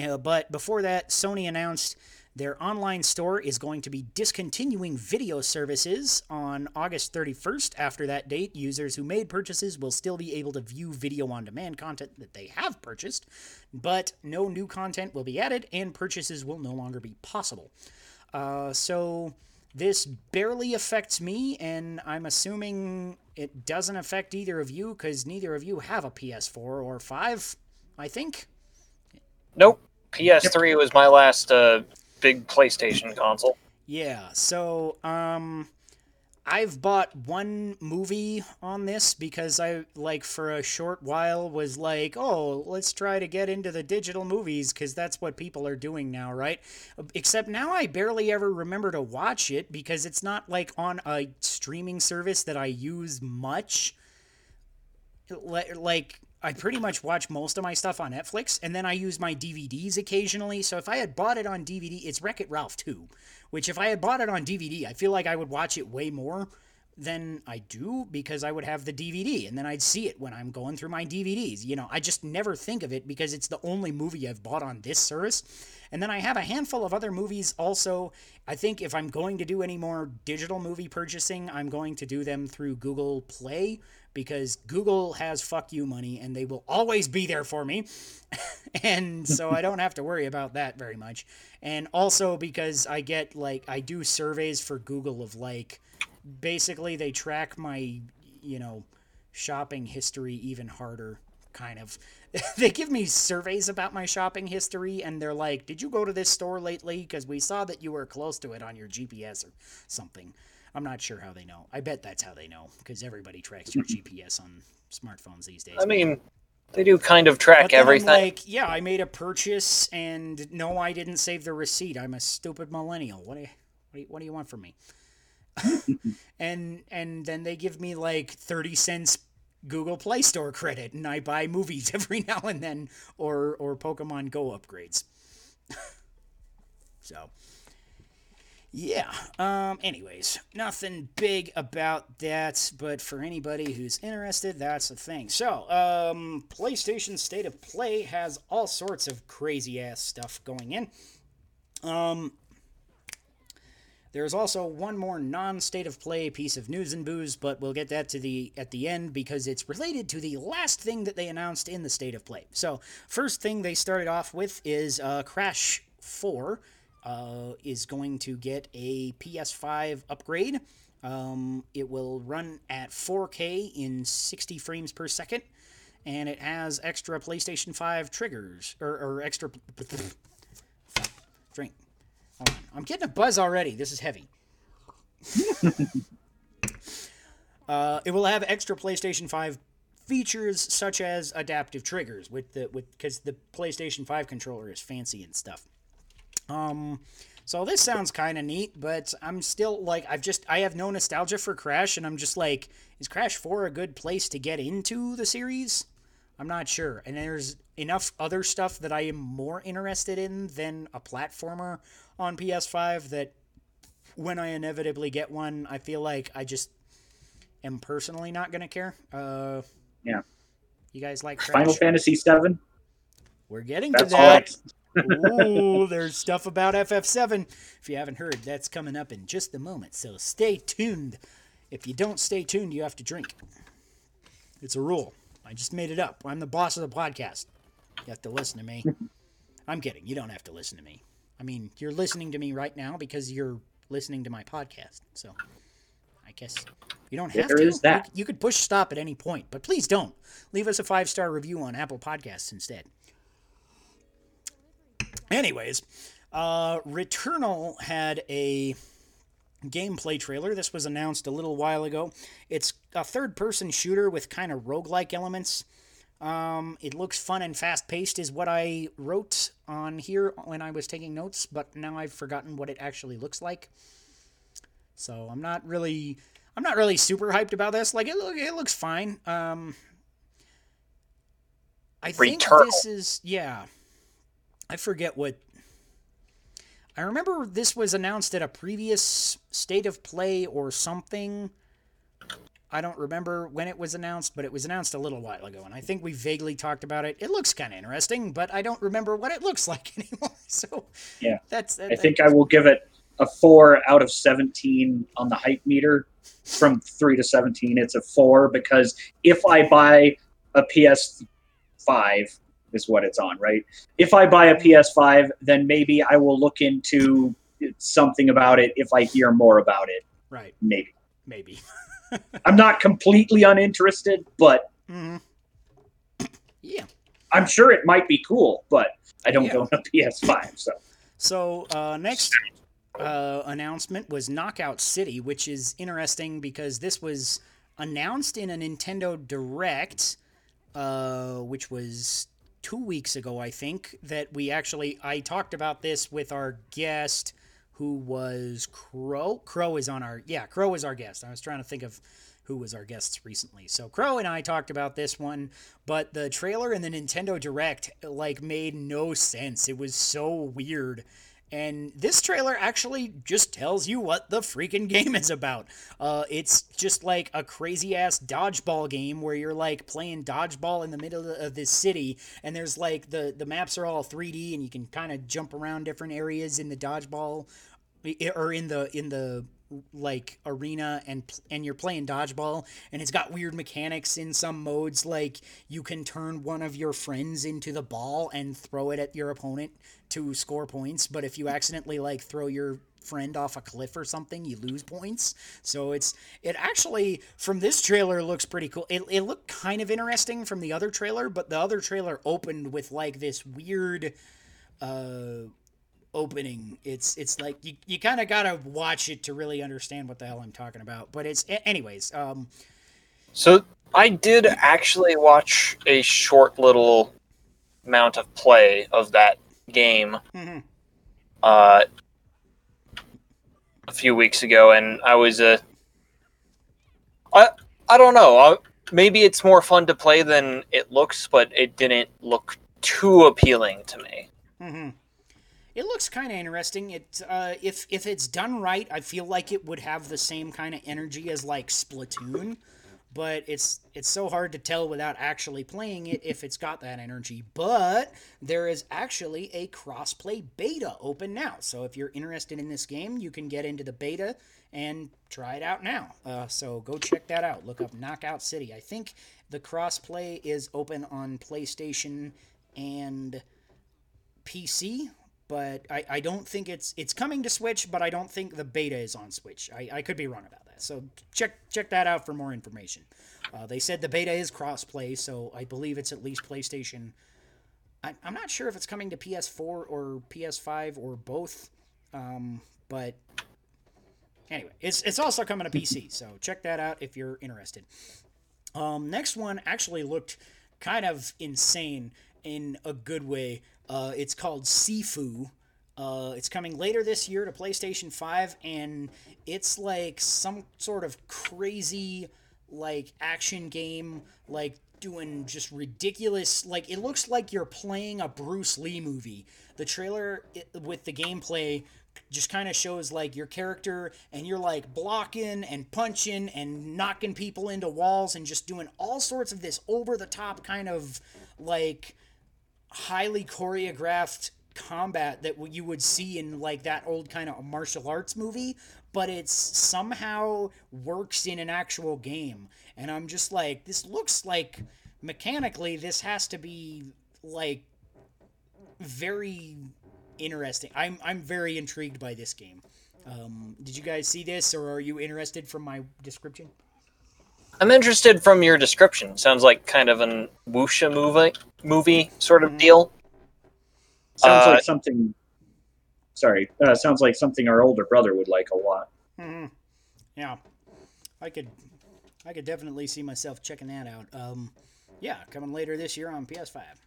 uh, but before that, Sony announced their online store is going to be discontinuing video services on August 31st. After that date, users who made purchases will still be able to view video on demand content that they have purchased, but no new content will be added and purchases will no longer be possible. Uh, so this barely affects me, and I'm assuming it doesn't affect either of you because neither of you have a PS4 or 5, I think. Nope. PS3 was my last uh, big PlayStation console. Yeah, so um I've bought one movie on this because I like for a short while was like, "Oh, let's try to get into the digital movies cuz that's what people are doing now, right?" Except now I barely ever remember to watch it because it's not like on a streaming service that I use much. Like I pretty much watch most of my stuff on Netflix, and then I use my DVDs occasionally. So if I had bought it on DVD, it's Wreck It Ralph 2, which if I had bought it on DVD, I feel like I would watch it way more than I do because I would have the DVD and then I'd see it when I'm going through my DVDs. You know, I just never think of it because it's the only movie I've bought on this service. And then I have a handful of other movies also. I think if I'm going to do any more digital movie purchasing, I'm going to do them through Google Play because Google has fuck you money and they will always be there for me. and so I don't have to worry about that very much. And also because I get like I do surveys for Google of like basically they track my, you know, shopping history even harder kind of. they give me surveys about my shopping history and they're like, "Did you go to this store lately because we saw that you were close to it on your GPS or something." I'm not sure how they know. I bet that's how they know because everybody tracks your GPS on smartphones these days. I mean, they do kind of track then I'm everything. like, yeah, I made a purchase, and no, I didn't save the receipt. I'm a stupid millennial. What do you, what do you, what do you want from me? and and then they give me like thirty cents Google Play Store credit, and I buy movies every now and then, or or Pokemon Go upgrades. so. Yeah. Um. Anyways, nothing big about that, but for anybody who's interested, that's the thing. So, um, PlayStation State of Play has all sorts of crazy ass stuff going in. Um. There's also one more non-state of play piece of news and booze, but we'll get that to the at the end because it's related to the last thing that they announced in the state of play. So, first thing they started off with is uh, Crash 4 uh, is going to get a PS5 upgrade. Um, it will run at 4K in 60 frames per second, and it has extra PlayStation 5 triggers or, or extra drink. I'm getting a buzz already. This is heavy. uh, it will have extra PlayStation 5 features such as adaptive triggers with the with because the PlayStation 5 controller is fancy and stuff. Um, so this sounds kind of neat, but I'm still like I've just I have no nostalgia for Crash, and I'm just like, is Crash 4 a good place to get into the series? I'm not sure. And there's enough other stuff that I am more interested in than a platformer on PS5 that when I inevitably get one, I feel like I just am personally not going to care. Uh, Yeah. You guys like Crash? Final Fantasy Seven? We're getting That's to that. Ooh, there's stuff about FF7. If you haven't heard, that's coming up in just a moment. So stay tuned. If you don't stay tuned, you have to drink. It's a rule. I just made it up. I'm the boss of the podcast. You have to listen to me. I'm kidding. You don't have to listen to me. I mean, you're listening to me right now because you're listening to my podcast. So I guess you don't have There to. is that. You, you could push stop at any point, but please don't. Leave us a five star review on Apple Podcasts instead. Anyways, uh, Returnal had a gameplay trailer. This was announced a little while ago. It's a third person shooter with kind of roguelike elements. Um, it looks fun and fast paced, is what I wrote on here when I was taking notes, but now I've forgotten what it actually looks like. So I'm not really, I'm not really super hyped about this. Like it, look, it looks fine. Um, I think Returnal. this is yeah. I forget what. I remember this was announced at a previous state of play or something. I don't remember when it was announced, but it was announced a little while ago, and I think we vaguely talked about it. It looks kind of interesting, but I don't remember what it looks like anymore. So Yeah. that's. That, I think I will give it a four out of 17 on the hype meter. From three to 17, it's a four because if I buy a PS5, is what it's on, right? If I buy a PS5, then maybe I will look into something about it if I hear more about it. right, Maybe. maybe. I'm not completely uninterested, but hmm Yeah. I'm sure it might be cool, but I don't Yeah. own a PS5, so. So uh, next uh, announcement was Knockout City, which is interesting because this was announced in a Nintendo Direct, uh, which was two weeks ago, I think. That we actually I talked about this with our guest, who was Crow. Crow is on our yeah, Crow is our guest. I was trying to think of who was our guests recently. So Crow and I talked about this one, but the trailer in the Nintendo Direct like made no sense. It was so weird. And this trailer actually just tells you what the freaking game is about. Uh, it's just like a crazy ass dodgeball game where you're like playing dodgeball in the middle of this city, and there's like the the maps are all 3D, and you can kind of jump around different areas in the dodgeball or in the in the like arena and and you're playing dodgeball and it's got weird mechanics in some modes like you can turn one of your friends into the ball and throw it at your opponent to score points but if you accidentally like throw your friend off a cliff or something you lose points. So it's it actually from this trailer looks pretty cool. It, it looked kind of interesting from the other trailer but the other trailer opened with like this weird uh opening it's it's like you, you kind of gotta watch it to really understand what the hell i'm talking about but it's anyways um So I did actually watch a short little amount of play of that game mhm. uh, a few weeks ago, and I was uh, I I don't know. I, maybe it's more fun to play than it looks, but it didn't look too appealing to me. hmm It looks kind of interesting. It uh, if if it's done right, I feel like it would have the same kind of energy as like Splatoon, but it's it's so hard to tell without actually playing it if it's got that energy. But there is actually a crossplay beta open now, so if you're interested in this game, you can get into the beta and try it out now. Uh, so go check that out. Look up Knockout City. I think the crossplay is open on PlayStation and PC, but I, I don't think it's it's coming to Switch, but I don't think the beta is on Switch. I, I could be wrong about that. so check check that out for more information. Uh, they said the beta is crossplay, so I believe it's at least PlayStation. I, I'm not sure if it's coming to PS4 or PS5 or both, um, but anyway, it's it's also coming to PC. So check that out if you're interested. Um, next one actually looked kind of insane in a good way. Uh, it's called Sifu. Uh, it's coming later this year to PlayStation 5, and it's like some sort of crazy, like, action game, like, doing just ridiculous. Like, it looks like you're playing a Bruce Lee movie. The trailer it, with the gameplay just kind of shows like your character and you're like blocking and punching and knocking people into walls and just doing all sorts of this over the top kind of like highly choreographed combat that you would see in like that old kind of martial arts movie but it's somehow works in an actual game and i'm just like this looks like mechanically this has to be like very interesting. I'm I'm very intrigued by this game. Um, did you guys see this, or are you interested from my description? I'm interested from your description. Sounds like kind of an wuxia movie, movie sort of Mhm. deal. Sounds Uh, like something. Sorry, uh, sounds like something our older brother would like a lot. hmm Yeah, I could I could definitely see myself checking that out. Um, yeah, coming later this year on PS5.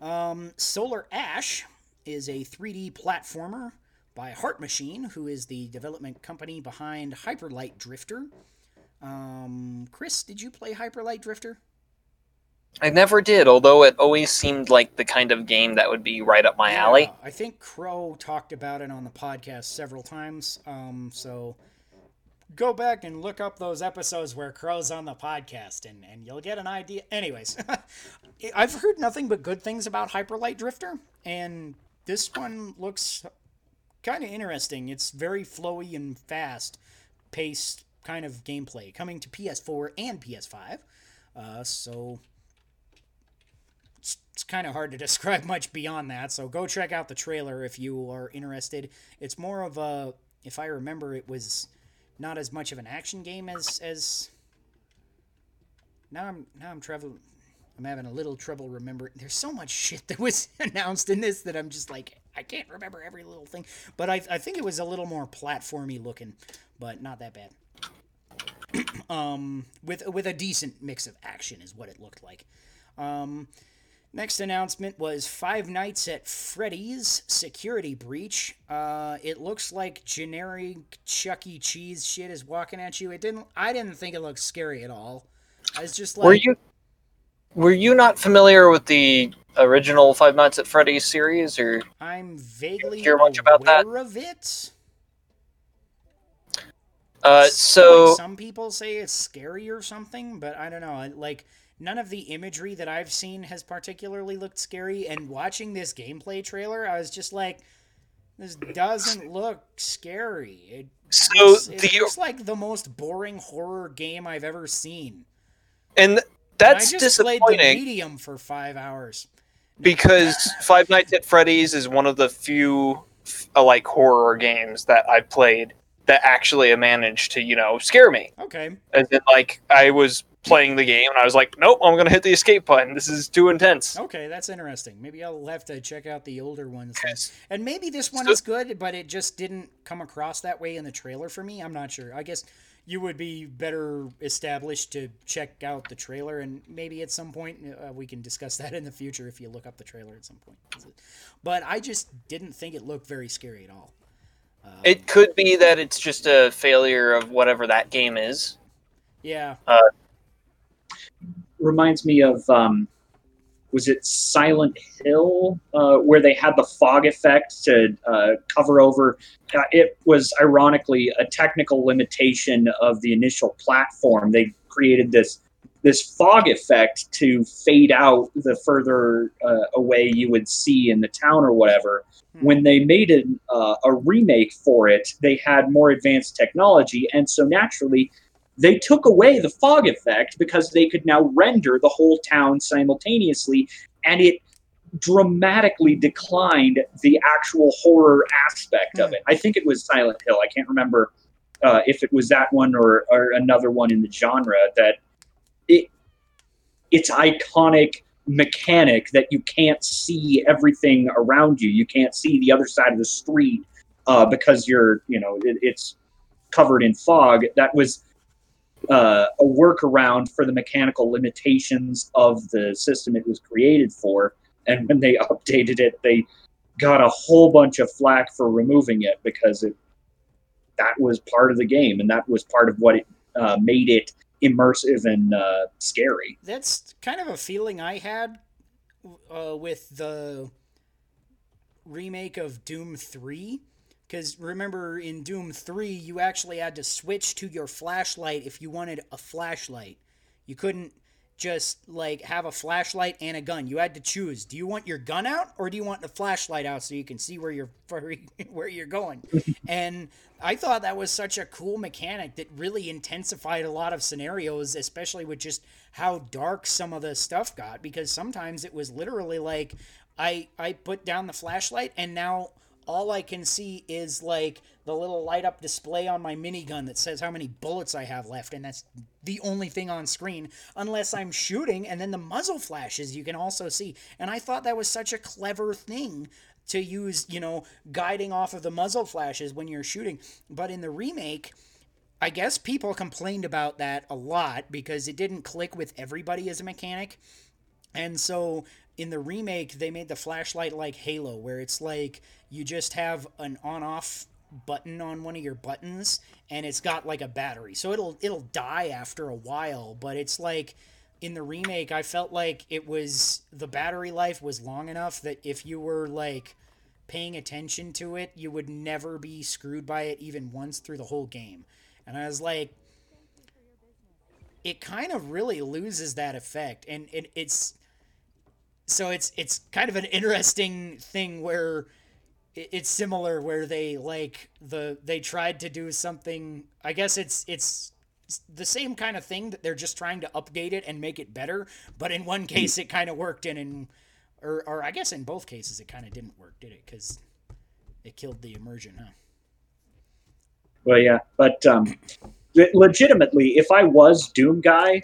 Um, Solar Ash is a 3D platformer by Heart Machine, who is the development company behind Hyperlight Drifter. Um, Chris, did you play Hyperlight Drifter? I never did, although it always seemed like the kind of game that would be right up my Yeah, alley. I think Crow talked about it on the podcast several times. Um, so go back and look up those episodes where Crow's on the podcast, and, and you'll get an idea. Anyways, I've heard nothing but good things about Hyperlight Drifter, and this one looks kind of interesting. It's very flowy and fast paced kind of gameplay, coming to PS4 and PS5. Uh, so it's, it's kind of hard to describe much beyond that. So go check out the trailer if you are interested. It's more of a, if I remember, it was not as much of an action game as as. Now I'm now I'm traveling. I'm having a little trouble remembering. There's so much shit that was announced in this that I'm just like I can't remember every little thing. But I I think it was a little more platformy looking, but not that bad. um, with with a decent mix of action is what it looked like. Um, next announcement was Five Nights at Freddy's Security Breach. Uh, it looks like generic Chuck E. Cheese shit is walking at you. It didn't. I didn't think it looked scary at all. I was just like, were you were you not familiar with the original Five Nights at Freddy's series, or I'm vaguely hear much about that? of it. Uh, Like, so some people say it's scary or something, but I don't know. Like none of the imagery that I've seen has particularly looked scary. And watching this gameplay trailer, I was just like, this doesn't look scary. It, so looks, it the looks like the most boring horror game I've ever seen. and And that's I just played the disappointing medium for five hours. because Five Nights at Freddy's is one of the few uh, like horror games that I've played that actually managed to you know scare me. Okay. As in, like I was playing the game and I was like, nope, I'm gonna hit the escape button. This is too intense. Okay, that's interesting. Maybe I'll have to check out the older ones. Yes. And maybe this one So- is good, but it just didn't come across that way in the trailer for me. I'm not sure. I guess you would be better established to check out the trailer, and maybe at some point uh, we can discuss that in the future if you look up the trailer at some point. But I just didn't think it looked very scary at all. Um, It could be that it's just a failure of whatever that game is. yeah, Reminds me of um, was it Silent Hill uh, where they had the fog effect to uh, cover over. Uh, it was ironically a technical limitation of the initial platform. They created this this fog effect to fade out the further uh, away you would see in the town or whatever. Hmm. When they made an, uh, a remake for it, they had more advanced technology, and so naturally they took away the fog effect because they could now render the whole town simultaneously and it dramatically declined the actual horror aspect of Hmm. it i think it was silent hill i can't remember uh, if it was that one or, or another one in the genre that it it's iconic mechanic that you can't see everything around you. You can't see the other side of the street uh, because you're you know it, it's covered in fog. That was uh, a workaround for the mechanical limitations of the system it was created for. And when they updated it, they got a whole bunch of flack for removing it because it that was part of the game and that was part of what it uh, made it immersive and uh, scary. That's kind of a feeling I had uh, with the remake of Doom 3. Because remember, in Doom 3, you actually had to switch to your flashlight if you wanted a flashlight. You couldn't just like have a flashlight and a gun. You had to choose. Do you want your gun out or do you want the flashlight out so you can see where you're where you're going? and I thought that was such a cool mechanic that really intensified a lot of scenarios, especially with just how dark some of the stuff got because sometimes it was literally like I I put down the flashlight and now all I can see is like the little light up display on my minigun that says how many bullets I have left, and that's the only thing on screen, unless I'm shooting, and then the muzzle flashes you can also see. And I thought that was such a clever thing to use, you know, guiding off of the muzzle flashes when you're shooting. But in the remake, I guess people complained about that a lot because it didn't click with everybody as a mechanic. And so in the remake, they made the flashlight like Halo, where it's like you just have an on-off button on one of your buttons, and it's got like a battery, so it'll it'll die after a while. But it's like in the remake, I felt like it was the battery life was long enough that if you were like paying attention to it, you would never be screwed by it even once through the whole game. And I was like, it kind of really loses that effect, and it, it's so it's it's kind of an interesting thing where it's similar where they like the they tried to do something i guess it's it's the same kind of thing that they're just trying to update it and make it better but in one case it kind of worked and in or, or i guess in both cases it kind of didn't work did it? Because it killed the immersion huh? Well yeah but um legitimately if i was doom guy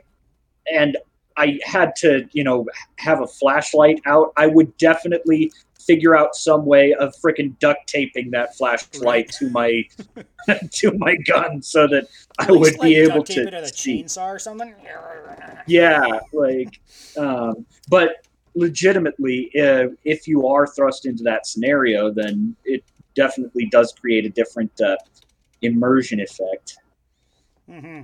and I had to, you know, have a flashlight out, I would definitely figure out some way of freaking duct taping that flashlight to my to my gun so that I would like, be able to, it as a chainsaw or something. Yeah, like, um, but legitimately, uh, if you are thrust into that scenario, then it definitely does create a different uh, immersion effect. Mm-hmm.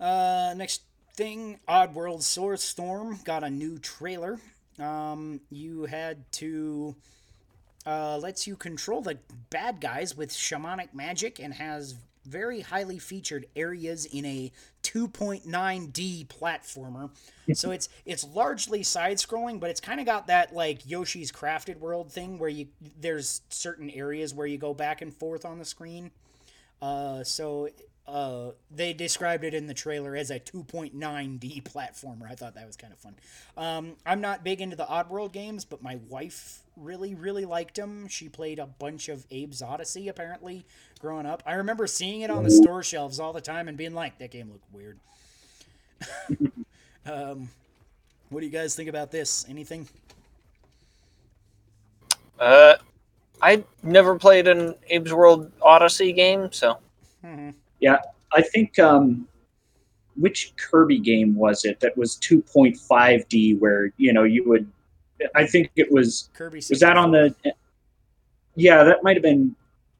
Uh, next thing, Oddworld Soulstorm got a new trailer. Um, you had to uh, lets you control the bad guys with shamanic magic and has very highly featured areas in a 2.9D platformer. so it's it's largely side scrolling, but it's kind of got that like Yoshi's Crafted World thing where you there's certain areas where you go back and forth on the screen. Uh, so uh, they described it in the trailer as a 2.9D platformer. I thought that was kind of fun. Um, I'm not big into the Oddworld games, but my wife really, really liked them. She played a bunch of Abe's Oddysee, apparently, growing up. I remember seeing it on the store shelves all the time and being like, that game looked weird. um, what do you guys think about this? Anything? Uh, I never played an Abe's World Oddysee game, so. Mm-hmm. Yeah, I think um, which Kirby game was it that was 2.5D where you know you would I think it was Kirby 64. was that on the Yeah, that might have been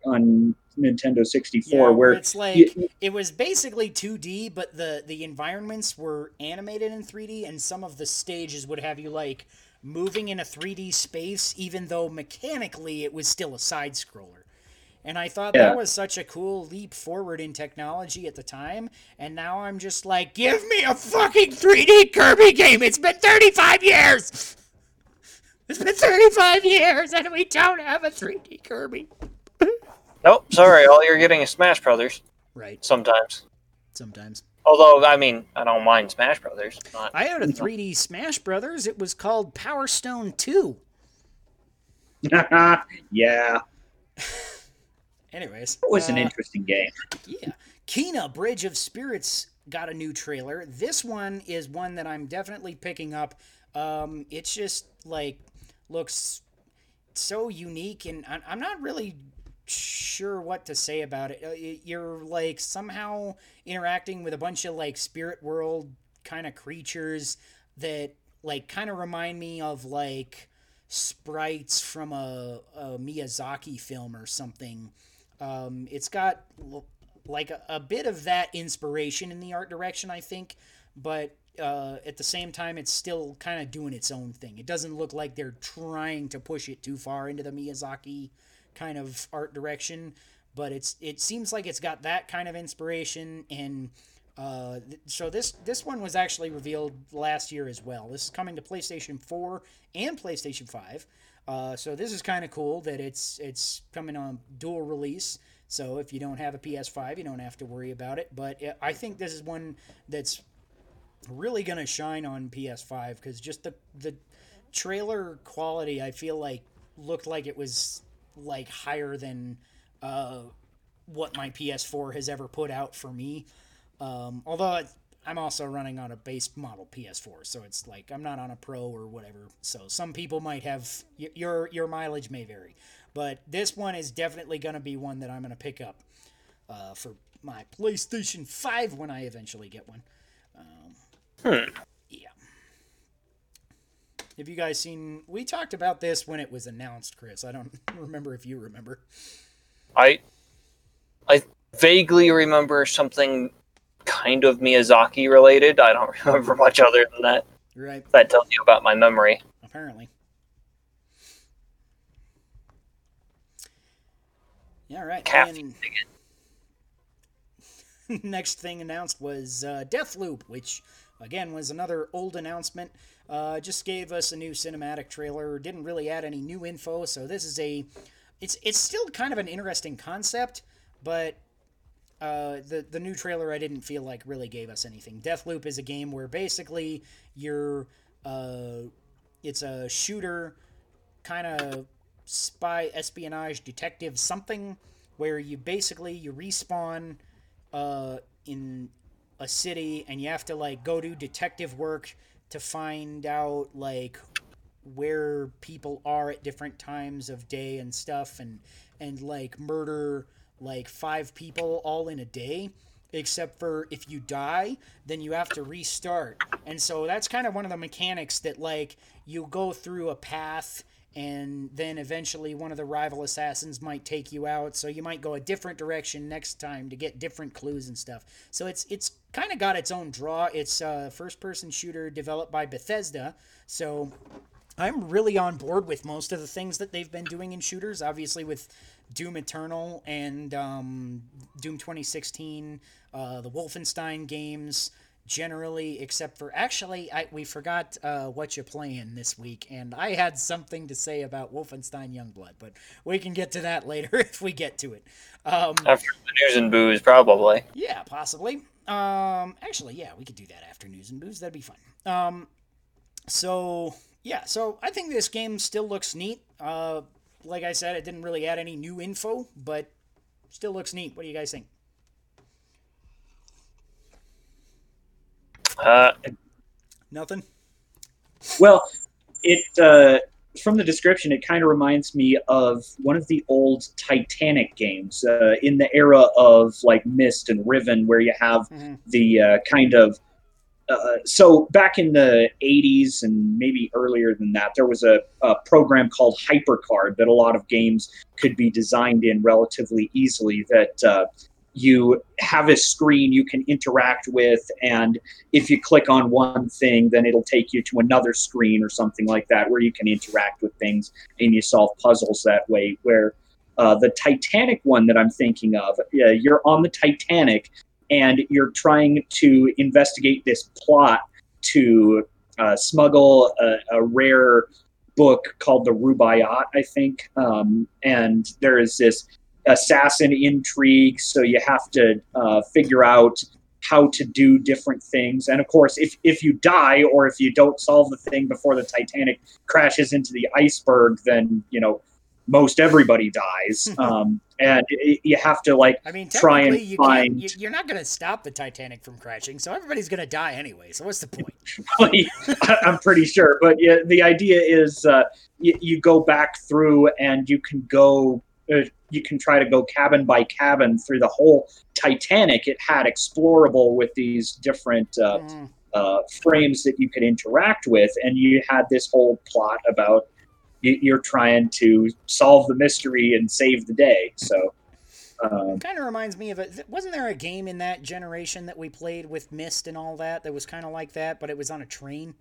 on Nintendo 64 yeah, where it's like you, it was basically 2D but the the environments were animated in 3D and some of the stages would have you like moving in a 3D space even though mechanically it was still a side scroller. And I thought yeah. that was such a cool leap forward in technology at the time. And now I'm just like, give me a fucking 3D Kirby game. It's been 35 years. It's been 35 years and we don't have a 3D Kirby. nope, sorry. All you're getting is Smash Brothers. Right. Sometimes. Sometimes. Although, I mean, I don't mind Smash Brothers. Not... I had a 3D Smash Brothers. It was called Power Stone 2. yeah. Anyways, It was an uh, interesting game. Yeah. Kena Bridge of Spirits got a new trailer. This one is one that I'm definitely picking up. Um, it's just like looks so unique, and I'm not really sure what to say about it. Uh, You're like somehow interacting with a bunch of like spirit world kind of creatures that like kind of remind me of like sprites from a, a Miyazaki film or something. Um, it's got like a, a bit of that inspiration in the art direction, I think, but uh, at the same time, it's still kind of doing its own thing. It doesn't look like they're trying to push it too far into the Miyazaki kind of art direction, but it's it seems like it's got that kind of inspiration and. Uh, so this this one was actually revealed last year as well. This is coming to PlayStation 4 and PlayStation 5. Uh, so this is kind of cool that it's it's coming on dual release. So if you don't have a PS5, you don't have to worry about it. But uh, I think this is one that's really gonna shine on PS5 because just the the trailer quality, I feel like looked like it was like higher than uh, what my PS4 has ever put out for me. Um, although it, I'm also running on a base model PS4, so it's like I'm not on a Pro or whatever. So some people might have y- your your mileage may vary, but this one is definitely going to be one that I'm going to pick up uh, for my PlayStation 5 when I eventually get one. Um, Yeah. Have you guys seen? We talked about this when it was announced, Chris. I don't remember if you remember. I I vaguely remember something kind of Miyazaki related. I don't remember much other than that. Right. That tells you about my memory. apparently. Yeah, right. Caffeine And next thing announced was uh, Deathloop, which again was another old announcement. Uh, just gave us a new cinematic trailer. Didn't really add any new info, so this is a. It's it's still kind of an interesting concept, but uh, the the new trailer I didn't feel like really gave us anything. Deathloop is a game where basically you're uh, it's a shooter kind of spy espionage detective something where you basically you respawn uh, in a city and you have to like go do detective work to find out like where people are at different times of day and stuff and and like murder like five people all in a day except for if you die then you have to restart. And so that's kind of one of the mechanics that like you go through a path and then eventually one of the rival assassins might take you out. So you might go a different direction next time to get different clues and stuff. So it's it's kind of got its own draw. It's a first person shooter developed by bethesda. So I'm really on board with most of the things that they've been doing in shooters. Obviously, with Doom Eternal and um, Doom 2016, uh, the Wolfenstein games, generally, except for actually, I, we forgot uh, what you're playing this week, and I had something to say about Wolfenstein Youngblood, but we can get to that later if we get to it. Um, After the news and booze, probably. yeah, possibly. Um, actually, yeah, we could do that after news and booze. That'd be fun. Um, so yeah, so I think this game still looks neat. Uh, like I said, it didn't really add any new info, but still looks neat. What do you guys think? Uh, Nothing. Well, it uh, from the description, it kind of reminds me of one of the old Titanic games uh, in the era of like Myst and Riven, where you have Mhm. the uh, kind of uh, so back in the 80s and maybe earlier than that, there was a, a program called HyperCard that a lot of games could be designed in relatively easily. That uh, you have a screen you can interact with, and if you click on one thing, then it'll take you to another screen or something like that where you can interact with things and you solve puzzles that way. Where uh, the Titanic one that I'm thinking of, uh, you're on the Titanic and you're trying to investigate this plot to uh, smuggle a, a rare book called the Rubaiyat, I think. Um, and there is this assassin intrigue, so you have to uh, figure out how to do different things. And of course, if, if you die or if you don't solve the thing before the Titanic crashes into the iceberg, then, you know, most everybody dies, um, and it, you have to like I mean, try and you find- you're not going to stop the Titanic from crashing, so everybody's going to die anyway. So what's the point? I'm pretty sure, but yeah, the idea is uh, you, you go back through and you can go. Uh, you can try to go cabin by cabin through the whole Titanic. It had explorable with these different uh, Mm, uh, frames that you could interact with, and you had this whole plot about you're trying to solve the mystery and save the day. So, um, kind of reminds me of it. Wasn't there a game in that generation that we played with Myst and all that that was kind of like that, but it was on a train?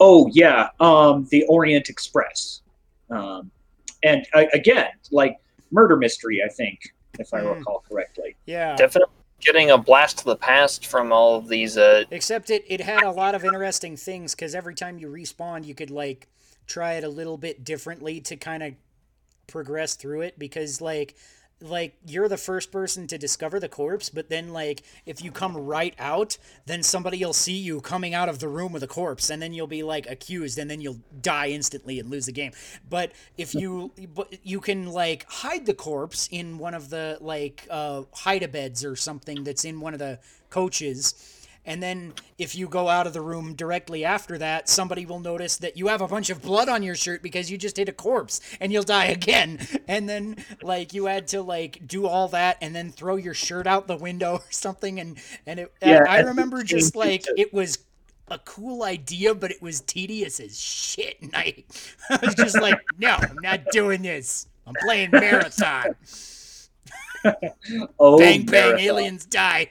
oh yeah, um, the Orient Express, um, and uh, again, like murder mystery. I think, if I Hmm. recall correctly. Yeah. Definitely getting a blast to the past from all of these. Uh, Except it, it had a lot of interesting things because every time you respawn, you could like try it a little bit differently to kind of progress through it because like like you're the first person to discover the corpse but then like if you come right out then somebody will see you coming out of the room with a corpse and then you'll be like accused and then you'll die instantly and lose the game. But if you but you can like hide the corpse in one of the like uh hide a beds or something that's in one of the coaches and then if you go out of the room directly after that, somebody will notice that you have a bunch of blood on your shirt because you just hit a corpse and you'll die again. And then like you had to like do all that and then throw your shirt out the window or something and and it Yeah, I, I remember just like it was a cool idea, but it was tedious as shit. And I, I was just like, no, I'm not doing this. I'm playing marathon. Oh, bang bang, aliens die.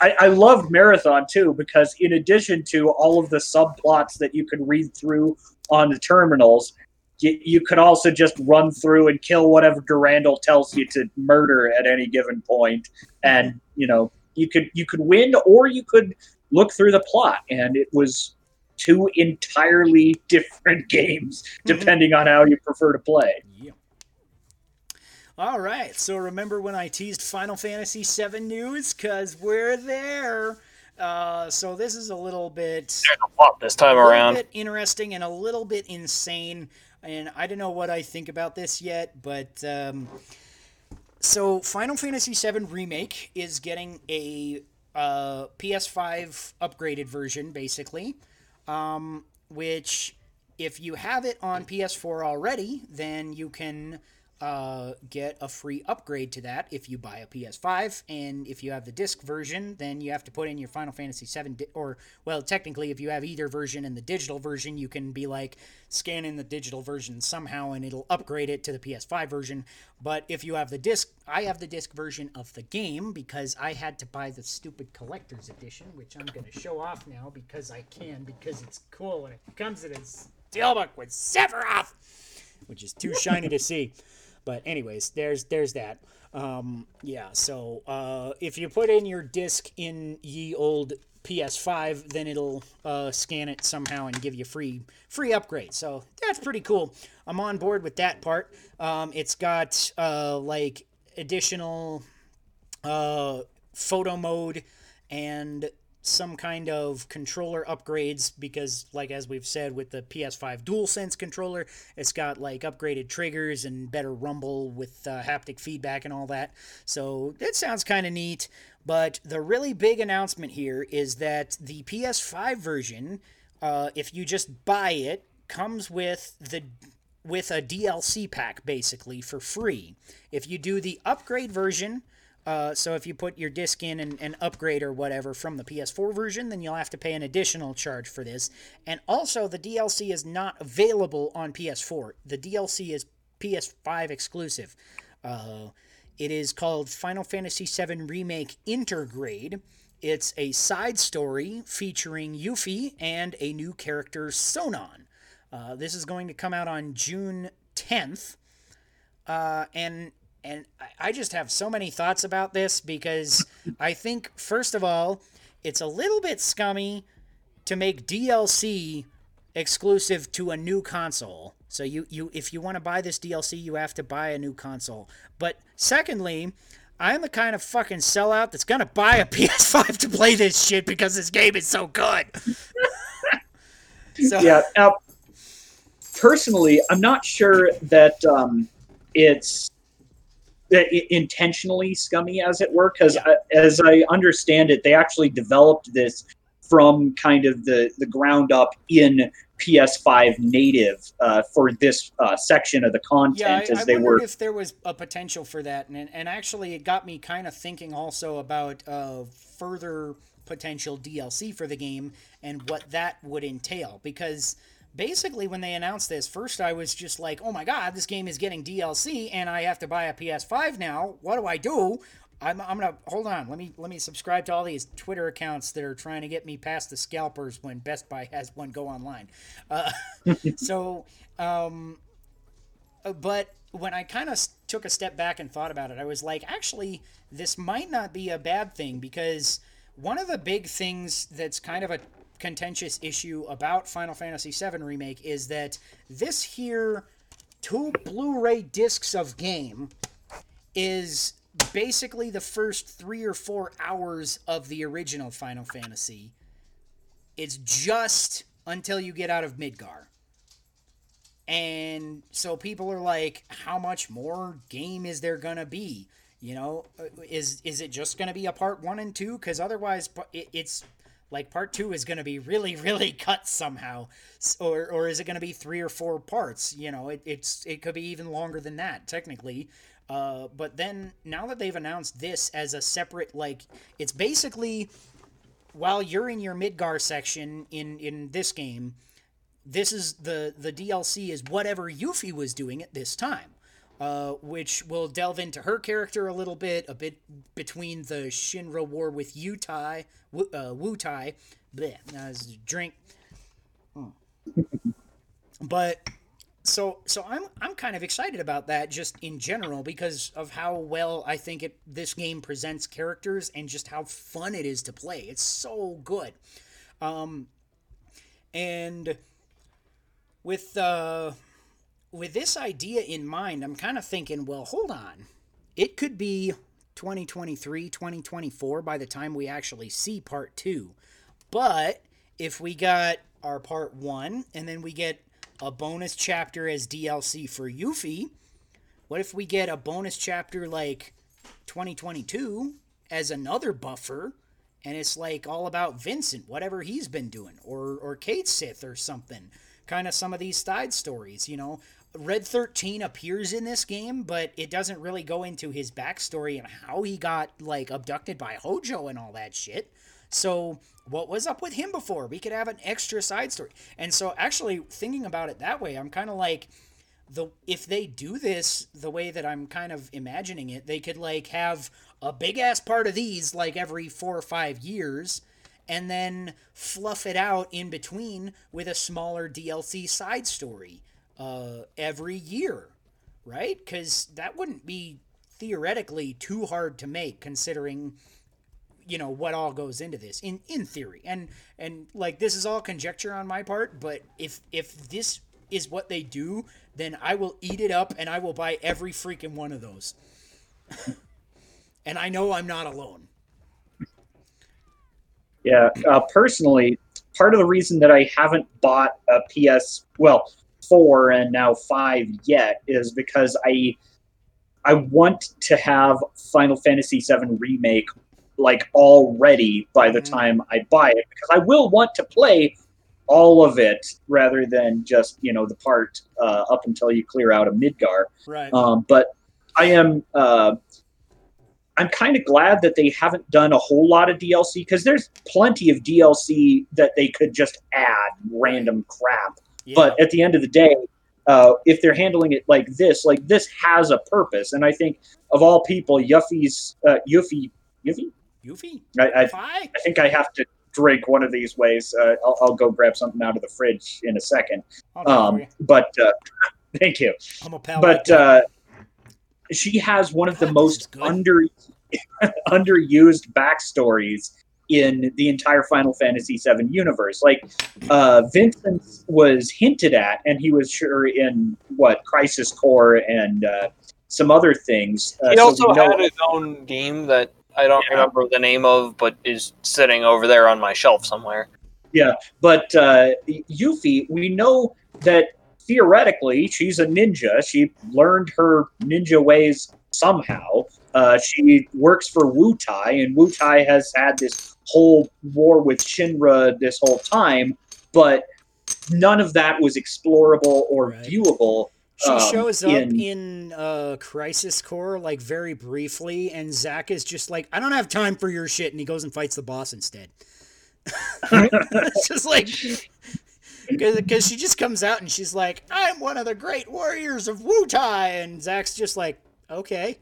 I, I loved Marathon too because in addition to all of the subplots that you could read through on the terminals, you, you could also just run through and kill whatever Durandal tells you to murder at any given point, and you know you could you could win or you could look through the plot, and it was two entirely different games mm-hmm. depending on how you prefer to play. Yeah. All right. So remember when I teased Final Fantasy VII news? Cause we're there. Uh, so this is a little bit, a this time a little around. bit interesting and a little bit insane. And I don't know what I think about this yet, but um, so Final Fantasy VII remake is getting a uh, PS5 upgraded version, basically um, which if you have it on PS4 already, then you can uh, get a free upgrade to that if you buy a PS5. And if you have the disc version, then you have to put in your Final Fantasy VII, di- or well, technically, if you have either version and the digital version, you can be like scan in the digital version somehow, and it'll upgrade it to the PS5 version. But if you have the disc, I have the disc version of the game because I had to buy the stupid collector's edition, which I'm going to show off now because I can, because it's cool and it comes in a steelbook with Sephiroth, which is too shiny to see. But anyways, there's there's that. Um, yeah, so uh, if you put in your disc in ye old PS5, then it'll uh, scan it somehow and give you free free upgrade. So that's pretty cool. I'm on board with that part. Um, it's got uh, like additional uh, photo mode and some kind of controller upgrades because like as we've said with the PS5 DualSense controller it's got like upgraded triggers and better rumble with uh, haptic feedback and all that. So that sounds kind of neat but the really big announcement here is that the PS5 version uh, if you just buy it comes with the with a DLC pack basically for free. If you do the upgrade version uh, so if you put your disc in and, and upgrade or whatever from the PS4 version, then you'll have to pay an additional charge for this. And also, the DLC is not available on PS4. The DLC is PS5 exclusive. Uh, it is called Final Fantasy VII Remake Intergrade. It's a side story featuring Yuffie and a new character, Sonon. Uh, this is going to come out on June 10th. Uh, and and I- I just have so many thoughts about this because I think first of all, it's a little bit scummy to make DLC exclusive to a new console. So you, you if you want to buy this DLC, you have to buy a new console. But secondly, I'm the kind of fucking sellout that's gonna buy a PS5 to play this shit because this game is so good. so Yeah. Now, personally, I'm not sure that um, it's intentionally scummy, as it were, because Yeah. as I understand it, they actually developed this from kind of the the ground up in PS5 native uh, for this uh, section of the Yeah, content, I, as I they were. if there was a potential for that, and and actually it got me kind of thinking also about uh, further potential DLC for the game and what that would entail. Because basically, when they announced this, first I was just like, "Oh my god, this game is getting DLC, and I have to buy a PS5 now. What do I do?" I'm, I'm gonna hold on. Let me let me subscribe to all these Twitter accounts that are trying to get me past the scalpers when Best Buy has one go online. Uh, so um, but when I kind of took a step back and thought about it, I was like, actually, this might not be a bad thing because one of the big things that's kind of a contentious issue about Final Fantasy VII Remake is that this here two Blu ray discs of game is basically the first three or four hours of the original Final Fantasy. It's just until you get out of Midgar. And so people are like, how much more game is there gonna be? You know, Uh, is is it just gonna be a part one and two? Because otherwise, it, it's like part two is gonna be really, really cut somehow, or or is it gonna be three or four parts? You know, it, it's it could be even longer than that technically. Uh, but then now that they've announced this as a separate, like, it's basically while you're in your Midgar section in in this game, this is the the DLC is whatever Yuffie was doing at this time, uh, which will delve into her character a little bit, a bit between the Shinra war with Yutai, Wu, uh, Wutai, bleh, as drink. Hmm. but so so I'm I'm kind of excited about that just in general because of how well I think it this game presents characters and just how fun it is to play. It's so good. Um and with uh with this idea in mind, I'm kind of thinking, well, hold on. It could be 2023, 2024 by the time we actually see part 2. But if we got our part 1 and then we get a bonus chapter as DLC for Yuffie, what if we get a bonus chapter like 2022 as another buffer and it's like all about Vincent, whatever he's been doing, or or Cait Sith or something. Kind of some of these side stories, you know. Red 13 appears in this game, but it doesn't really go into his backstory and how he got like abducted by Hojo and all that shit. So, what was up with him before? We could have an extra side story. And so actually thinking about it that way, I'm kind of like the if they do this the way that I'm kind of imagining it, they could like have a big ass part of these like every 4 or 5 years and then fluff it out in between with a smaller DLC side story uh, every year, right? Because that wouldn't be theoretically too hard to make, considering you know what all goes into this in in theory. And and like this is all conjecture on my part but if if this is what they do then i will eat it up and i will buy every freaking one of those. And i know i'm not alone. Yeah, uh, personally, part of the reason that I haven't bought a PS well four and now five yet is because I I want to have Final Fantasy VII remake like already by the Mhm. time I buy it because I will want to play all of it rather than just you know the part uh, up until you clear out of Midgar. right Um, but I am uh, I'm kind of glad that they haven't done a whole lot of DLC because there's plenty of DLC that they could just add random crap. Yeah. But at the end of the day, uh, if they're handling it like this, like this has a purpose, and I think of all people, Yuffie's uh, Yuffie Yuffie. Yuffie I, I, I think I have to drink one of these ways. Uh, I'll, I'll go grab something out of the fridge in a second. I'll do it for Um, but uh, thank you. I'm a pal but uh, she has one of the God, is most under underused backstories in the entire Final Fantasy VII universe. Like uh, Vincent was hinted at, and he was sure in what Crisis Core and uh, some other things. Uh, He so also know- had his own game that I don't Yeah. remember the name of, but is sitting over there on my shelf somewhere. Yeah, but uh, Yuffie, we know that theoretically, she's a ninja. She learned her ninja ways somehow. Uh, she works for Wu Tai, and Wu Tai has had this whole war with Shinra this whole time, but none of that was explorable or Right. viewable. She um, shows up in- in, uh, Crisis Core like very briefly, and Zack is just like, "I don't have time for your shit," and he goes and fights the boss instead. it's just like because she just comes out and she's like, "I'm one of the great warriors of Wu Tai," and Zack's just like, "Okay."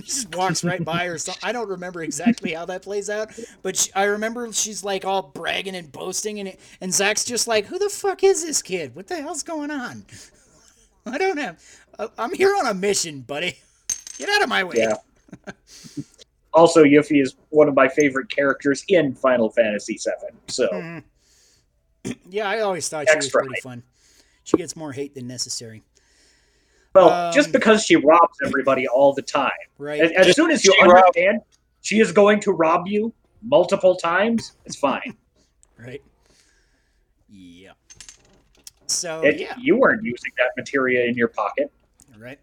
He just walks right by her. So I don't remember exactly how that plays out, but she, I remember she's like all bragging and boasting, and and Zack's just like, "Who the fuck is this kid? What the hell's going on?" I don't know. I- I'm here on a mission, buddy. Get out of my way. Yeah. Also, Yuffie is one of my favorite characters in Final Fantasy VII. So Mhm. Yeah, I always thought she was Extra pretty fun. She gets more hate than necessary, Well, Um, just because she robs everybody all the time. right? As, as soon as you she rob- understand she is going to rob you multiple times, it's fine. Right. Yeah. So It- yeah. You weren't using that materia in your pocket. Right.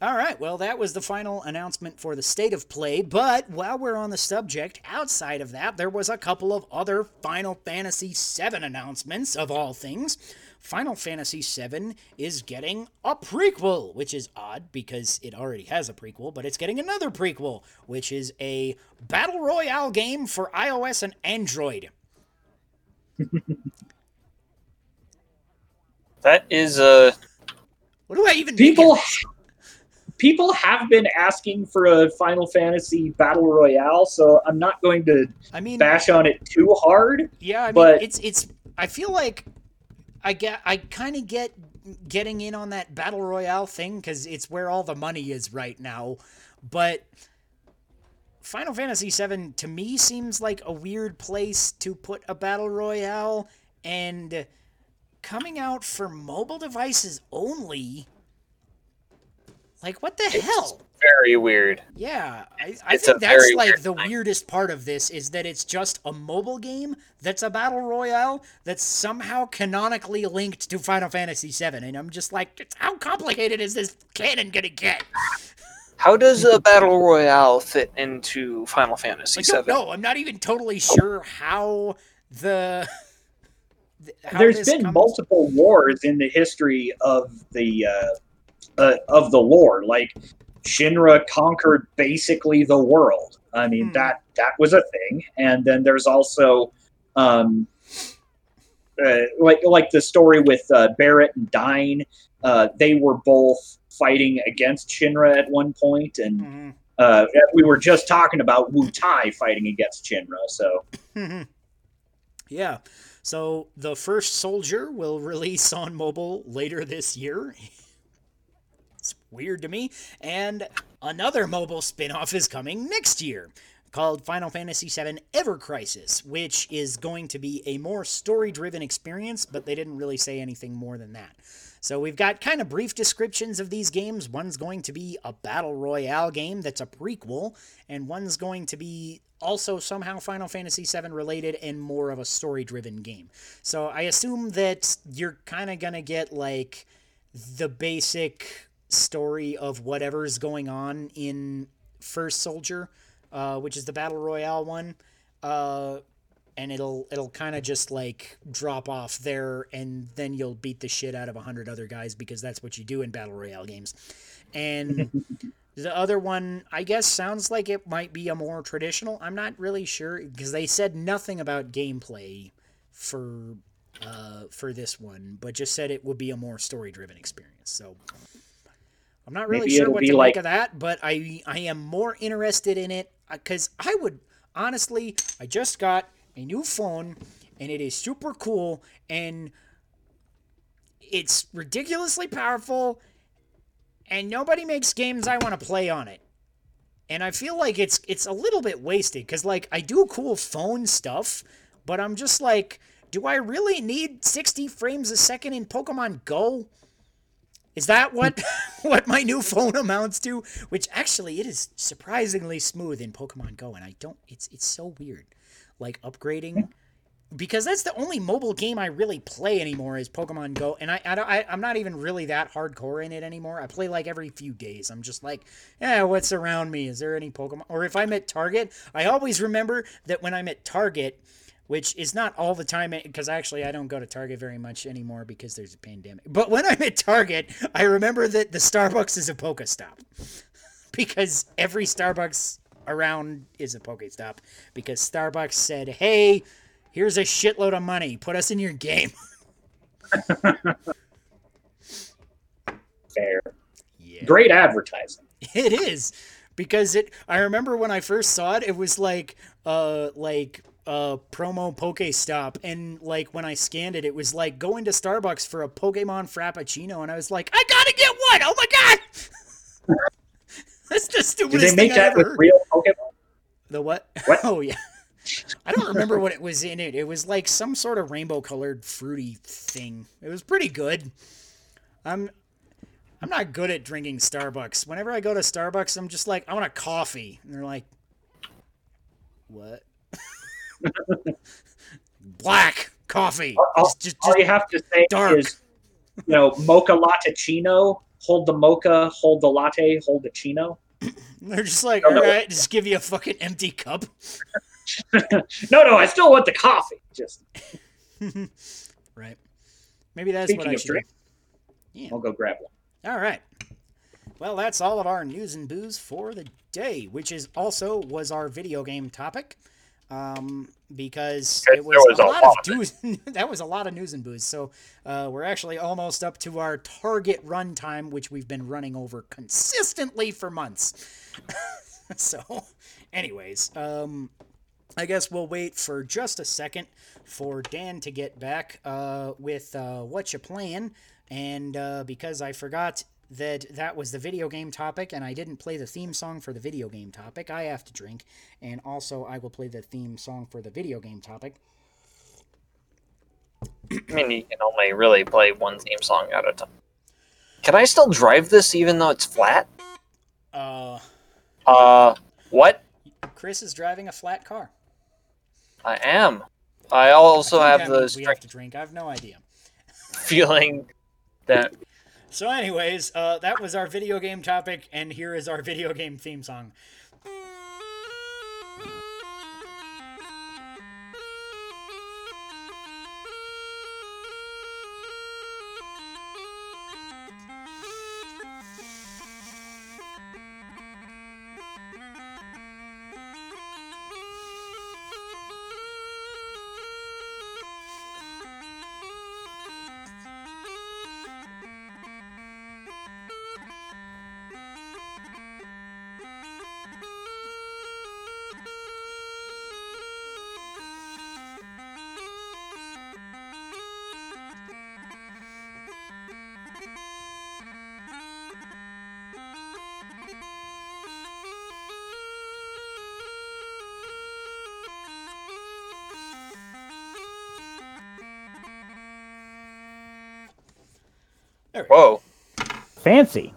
All right. Well, that was the final announcement for the state of play. But while we're on the subject, outside of that, there was a couple of other Final Fantasy VII announcements of all things. Final Fantasy VII is getting a prequel, which is odd because it already has a prequel, but it's getting another prequel, which is a battle royale game for iOS and Android. That is uh What do I even People, of people have been asking for a Final Fantasy battle royale, so I'm not going to I mean, bash on it too hard. Yeah, I mean, But- it's it's. I feel like I get I kind of get getting in on that battle royale thing because it's where all the money is right now. But Final Fantasy VII to me seems like a weird place to put a battle royale, and coming out for mobile devices only. Like what the hell? Very weird. Yeah, I, I think that's like the thing. weirdest part of this is that it's just a mobile game that's a battle royale that's somehow canonically linked to Final Fantasy VII, and I'm just like, how complicated is this canon gonna get? How does a battle royale fit into Final Fantasy I don't VII? know. I'm not even totally sure how the. th- how There's this been comes- multiple wars in the history of the uh, uh, of the lore. Like Shinra conquered basically the world. I mean Hmm. that that was a thing. And then there's also um, uh, like like the story with uh, Barret and Dyne. Uh, they were both fighting against Shinra at one point, and Mhm. uh, we were just talking about Wu Tai fighting against Shinra. So Mhm. yeah. So the first soldier will release on mobile later this year. Weird to me. And another mobile spin-off is coming next year called Final Fantasy VII Ever Crisis, which is going to be a more story-driven experience, but they didn't really say anything more than that. So we've got kind of brief descriptions of these games. One's going to be a battle royale game that's a prequel, and one's going to be also somehow Final Fantasy VII related and more of a story-driven game. So I assume that you're kind of gonna get like the basic story of whatever's going on in First Soldier, uh, which is the battle royale one. Uh, and it'll it'll kind of just like drop off there and then you'll beat the shit out of a hundred other guys because that's what you do in battle royale games and the other one i guess sounds like it might be a more traditional i'm not really sure because they said nothing about gameplay for uh, for this one but just said it would be a more story driven experience so i'm not really Maybe sure what to like- make of that but i i am more interested in it uh, because i would honestly i just got a new phone and it is super cool and it's ridiculously powerful and nobody makes games I want to play on it. And I feel like it's it's a little bit wasted cuz like I do cool phone stuff, but I'm just like do I really need 60 frames a second in Pokemon Go? Is that what what my new phone amounts to? Which actually it is surprisingly smooth in Pokemon Go and I don't it's it's so weird. Like upgrading because that's the only mobile game I really play anymore is Pokemon Go, and I, I, don't- I I'm not even really that hardcore in it anymore. I play like every few days. I'm just like, yeah, what's around me? Is there any Pokemon? Or if I'm at Target, I always remember that when I'm at Target, which is not all the time because actually I don't go to Target very much anymore because there's a pandemic. But when I'm at Target, I remember that the Starbucks is a Pokestop because every Starbucks around is a Pokestop because Starbucks said, "Hey, here's a shitload of money. Put us in your game." Fair. Yeah. Great advertising. It is because it. I remember when I first saw it, it was like uh like uh promo Pokestop, and like when I scanned it, it was like going to Starbucks for a Pokemon Frappuccino, and I was like, I gotta get one. Oh my god! That's the stupidest. Did they make that with heard. real Pokemon? The what? What? Oh yeah. I don't remember what it was in it. It was like some sort of rainbow colored fruity thing. It was pretty good. I'm I'm not good at drinking Starbucks. Whenever I go to Starbucks, I'm just like, I want a coffee. And they're like, What? Black coffee. All, Just, just, all you have to say dark. is, you know, mocha latticino. Hold the mocha, hold the latte, hold the chino. they're just like, no. alright, just give you a fucking empty cup. No, no, I still want the coffee. Just right. Maybe that's what I should drink. Yeah. I'll go grab one. All right. Well, that's all of our news and booze for the day, which is also was our video game topic, um, because it was, was a a lot lot of news. that was a lot of news and booze. So uh, we're actually almost up to our target run time, which we've been running over consistently for months. so, anyways, um, I guess we'll wait for just a second for Dan to get back uh, with uh, what you playing, and uh, because I forgot that that was the video game topic, and I didn't play the theme song for the video game topic, I have to drink, and also I will play the theme song for the video game topic. I mean, you can only really play one theme song at a time. Can I still drive this even though it's flat? Uh, Uh, what? Chris is driving a flat car. I am. I also I have the we have to drink. I have no idea. feeling that So, anyways, uh, that was our video game topic, and here is our video game theme song. Whoa. Fancy.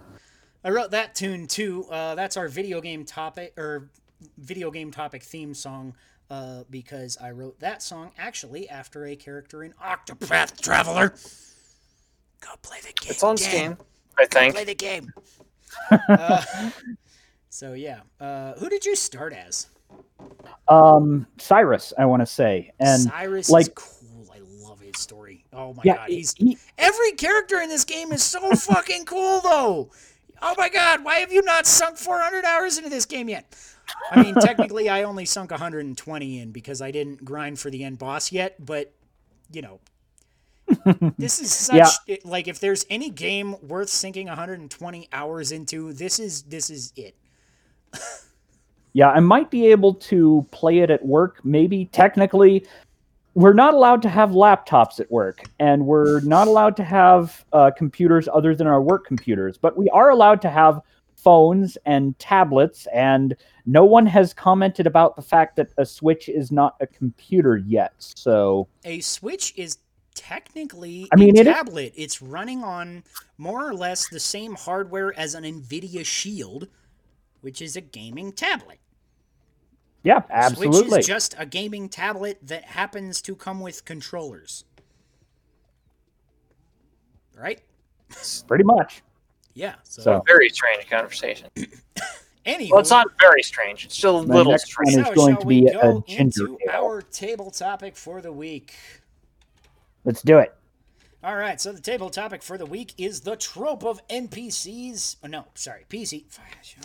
I wrote that tune too. Uh, that's our video game topic or video game topic theme song uh, because I wrote that song actually after a character in Octopath Traveler. Go play the game. It's on Steam, I Go think. play the game. uh, so yeah, uh, who did you start as? Um, Cyrus, I want to say, and Cyrus like- is Oh my yeah, god, he's he, Every character in this game is so fucking cool, though. Oh my god, why have you not sunk 400 hours into this game yet? I mean, technically, I only sunk 120 in because I didn't grind for the end boss yet, but, you know. This is such Yeah. like if there's any game worth sinking 120 hours into, this is this is it. yeah, I might be able to play it at work. Maybe technically, we're not allowed to have laptops at work, and we're not allowed to have uh, computers other than our work computers. But we are allowed to have phones and tablets, and no one has commented about the fact that a Switch is not a computer yet. So A Switch is technically I mean, a it is- tablet. It's running on more or less the same hardware as an Nvidia Shield, which is a gaming tablet. Yeah, Switch absolutely. is just a gaming tablet that happens to come with controllers. Right? Pretty much. Yeah. So, So Very strange conversation. anyway, Well, it's not very strange. It's still a The little strange. one is so going shall to we be a go ginger into ale. our table topic for the week? let's do it. All right, so the table topic for the week is the trope of NPCs. Oh, no, sorry, PC.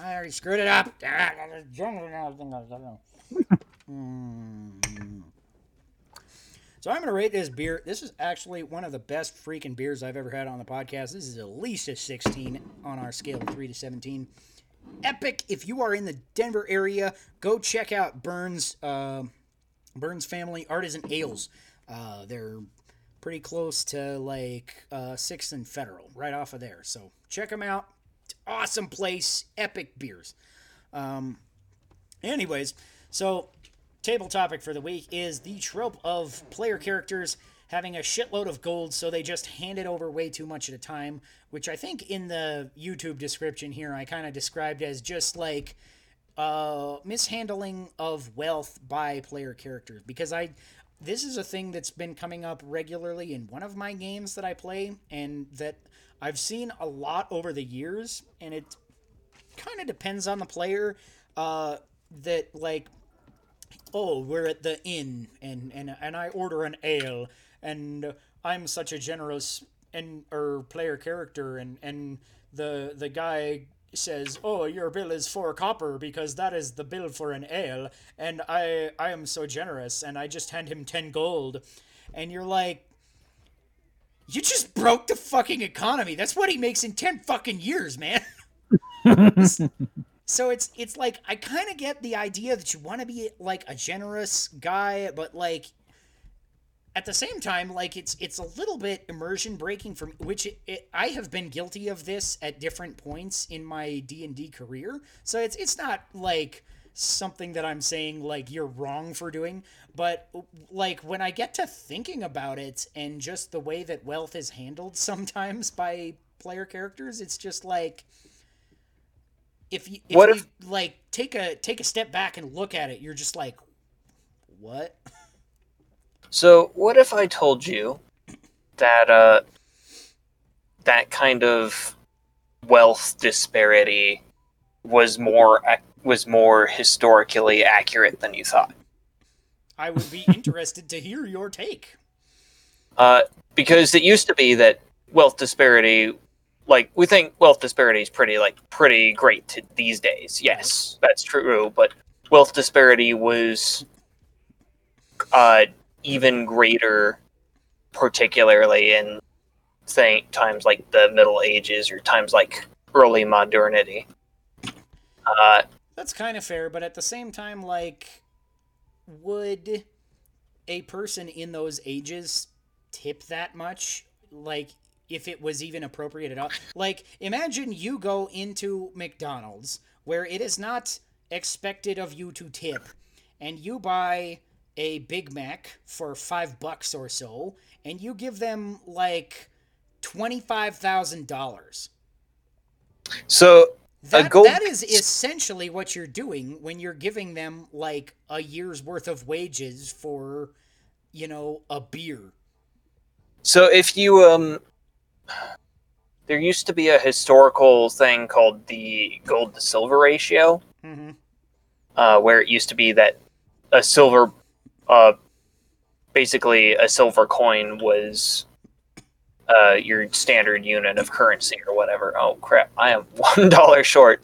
I already screwed it up. So I'm going to rate this beer. This is actually one of the best freaking beers I've ever had on the podcast. This is at least a 16 on our scale of 3 to 17. Epic. If you are in the Denver area, go check out Burns uh, Burns Family Artisan Ales. Uh, they're pretty close to like uh, Sixth and Federal, right off of there. So check them out. Awesome place, epic beers. Um, anyways, so table topic for the week is the trope of player characters having a shitload of gold, so they just hand it over way too much at a time, which I think in the YouTube description here I kind of described as just like uh, mishandling of wealth by player characters because I this is a thing that's been coming up regularly in one of my games that I play and that I've seen a lot over the years and it kind of depends on the player uh, that like oh we're at the inn and and and I order an ale and I'm such a generous and or player character and and the the guy says oh your bill is four copper because that is the bill for an ale and I I am so generous and I just hand him 10 gold. And you're like you just broke the fucking economy. That's what he makes in 10 fucking years man. So it's it's like I kind of get the idea that you want to be like a generous guy, but like at the same time, like it's it's a little bit immersion breaking from which it, it, I have been guilty of this at different points in my D and D career. So it's it's not like something that I'm saying like you're wrong for doing, but like when I get to thinking about it and just the way that wealth is handled sometimes by player characters, it's just like if you if What you if- like take a take a step back and look at it, you're just like, what? So, what if I told you that uh, that kind of wealth disparity was more was more historically accurate than you thought? I would be interested to hear your take. Uh, because it used to be that wealth disparity, like we think wealth disparity is pretty like pretty great to these days. Yes, that's true. But wealth disparity was uh, even greater, particularly in say times like the Middle Ages or times like early modernity. Uh, That's kind of fair, but at the same time, like, would a person in those ages tip that much? Like, if it was even appropriate at all? Like, imagine you go into McDonald's where it is not expected of you to tip, and you buy a Big Mac for five bucks or so, and you give them like twenty-five thousand dollars. so That, gold- that is essentially what you're doing when you're giving them like a year's worth of wages for, you know, a beer. So if you um there used to be a historical thing called the gold to silver ratio, Mm-hmm. uh, where it used to be that a silver uh basically a silver coin was uh your standard unit of currency or whatever. Oh crap, I am one dollar short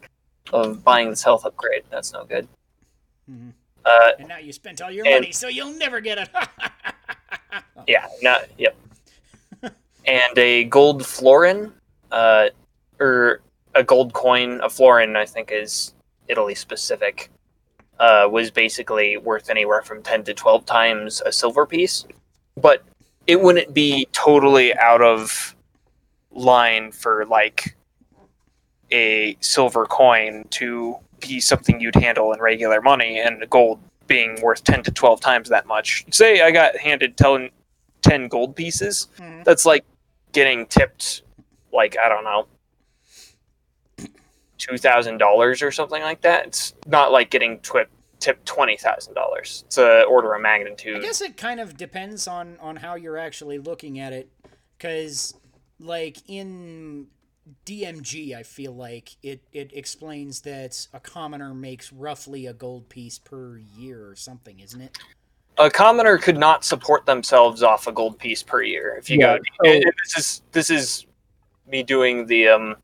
of buying this health upgrade. That's no good. Mhm. Uh And now you spent all your And- money, so you'll never get it. Yeah, not yep. and a gold florin, uh, or a gold coin. A florin, I think, is Italy specific. Uh, was basically worth anywhere from ten to twelve times a silver piece, but it wouldn't be totally out of line for like a silver coin to be something you'd handle in regular money, and gold being worth ten to twelve times that much. Say I got handed 10, 10 gold pieces. Mhm. That's like getting tipped, like I don't know, two thousand dollars or something like that. It's not like getting twi- tip twenty thousand dollars. It's a order of magnitude. I guess it kind of depends on on how you're actually looking at it, because like in DMG, I feel like it it explains that a commoner makes roughly a gold piece per year or something, isn't it? A commoner could not support themselves off a gold piece per year. If you Yeah, go, so- and this is this is me doing the um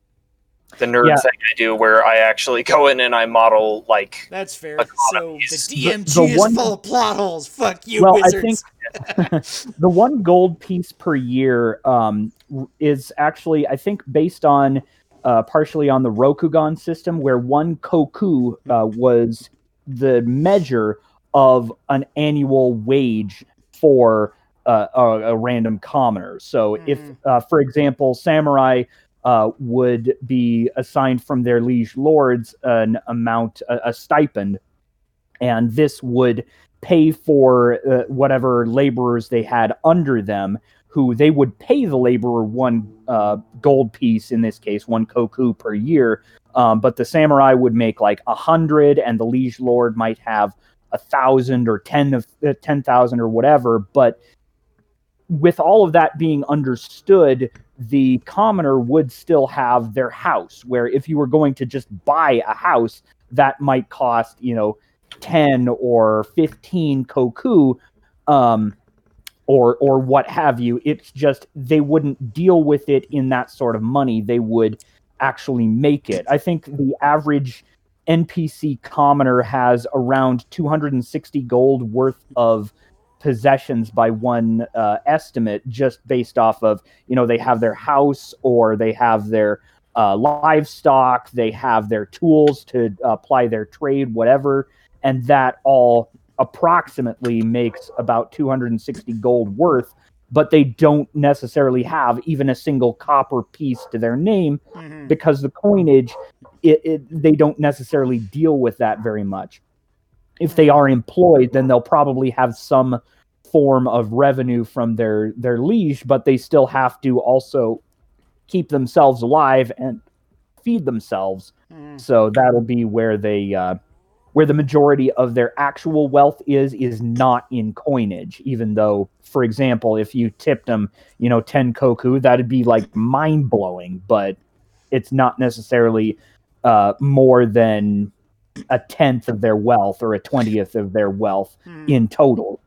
the nerd Yeah. thing I do, where I actually go in and I model like That's fair. A So the economy's- The- DMG the is one- full of plot holes. Fuck you, well, I wizards. think the one gold piece per year um, is actually, I think, based on uh, partially on the Rokugan system, where one koku uh, was the measure of an annual wage for uh, a, a random commoner. So, if, Mhm. uh, for example, samurai uh, would be assigned from their liege lords an amount, a, a stipend, and this would pay for uh, whatever laborers they had under them who they would pay the laborer one uh, gold piece in this case one koku per year. Um, but the samurai would make like a hundred and the liege lord might have a thousand or ten of uh, ten thousand or whatever. But with all of that being understood the commoner would still have their house where if you were going to just buy a house that might cost you know 10 or 15 koku um or or what have you. It's just they wouldn't deal with it in that sort of money. They would actually make it. I think the average npc commoner has around 260 gold worth of possessions by one uh, estimate just based off of you know they have their house or they have their uh, livestock they have their tools to apply their trade whatever and that all approximately makes about 260 gold worth but they don't necessarily have even a single copper piece to their name Mhm. because the coinage it, it, they don't necessarily deal with that very much if they are employed then they'll probably have some form of revenue from their their liege but they still have to also keep themselves alive and feed themselves Mhm. so that'll be where they uh, where the majority of their actual wealth is is not in coinage even though for example if you tipped them you know 10 koku that'd be like mind blowing but it's not necessarily uh, more than a tenth of their wealth or a twentieth of their wealth Mhm. in total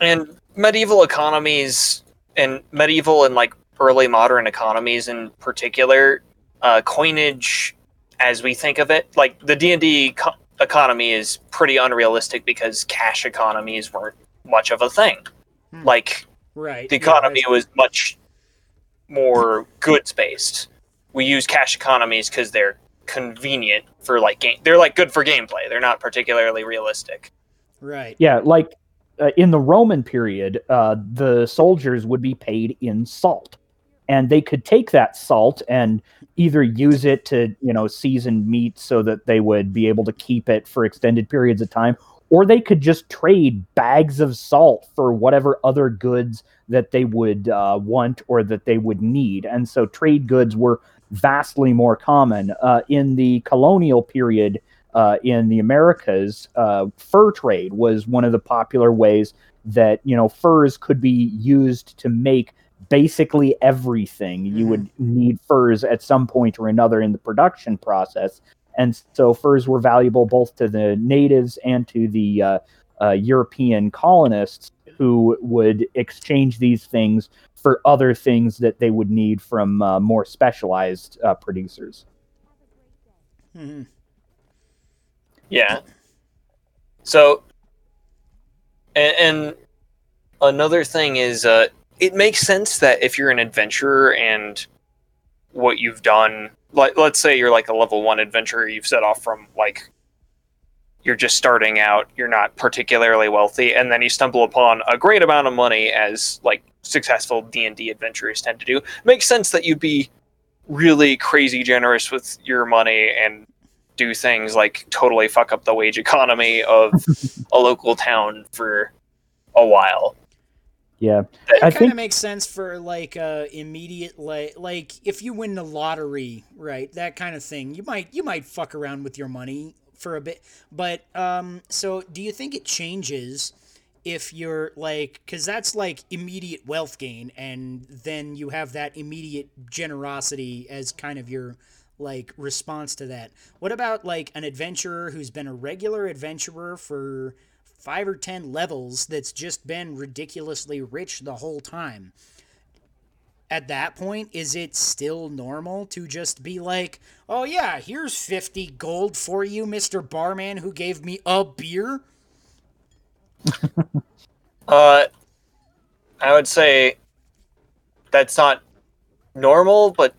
and medieval economies and medieval and like early modern economies in particular uh, coinage as we think of it like the d&d co- economy is pretty unrealistic because cash economies weren't much of a thing Hmm. like Right. the economy I- was much more goods based we use cash economies because they're convenient for like game they're like good for gameplay they're not particularly realistic Right. Yeah, like uh, in the Roman period, uh, the soldiers would be paid in salt, and they could take that salt and either use it to, you know, season meat so that they would be able to keep it for extended periods of time, or they could just trade bags of salt for whatever other goods that they would uh, want or that they would need. And so trade goods were vastly more common uh, in the colonial period uh, in the Americas, uh, fur trade was one of the popular ways that you know furs could be used to make basically everything. You Mhm. would need furs at some point or another in the production process, and so furs were valuable both to the natives and to the uh, uh, European colonists who would exchange these things for other things that they would need from uh, more specialized uh, producers. Mhm. Yeah. So, and, and another thing is, uh, it makes sense that if you're an adventurer and what you've done, like let's say you're like a level one adventurer, you've set off from like you're just starting out, you're not particularly wealthy, and then you stumble upon a great amount of money as like successful D and D adventurers tend to do. Makes sense that you'd be really crazy generous with your money and do things like totally fuck up the wage economy of a local town for a while. Yeah, I kind think of makes sense for like uh immediate like like if you win the lottery, right? That kind of thing. You might you might fuck around with your money for a bit. But um, so do you think it changes if you're like, because that's like immediate wealth gain, and then you have that immediate generosity as kind of your like response to that. What about like an adventurer who's been a regular adventurer for five or ten levels that's just been ridiculously rich the whole time? At that point, is it still normal to just be like, oh yeah, here's 50 gold for you, Mr. Barman who gave me a beer? Uh, I would say that's not normal, but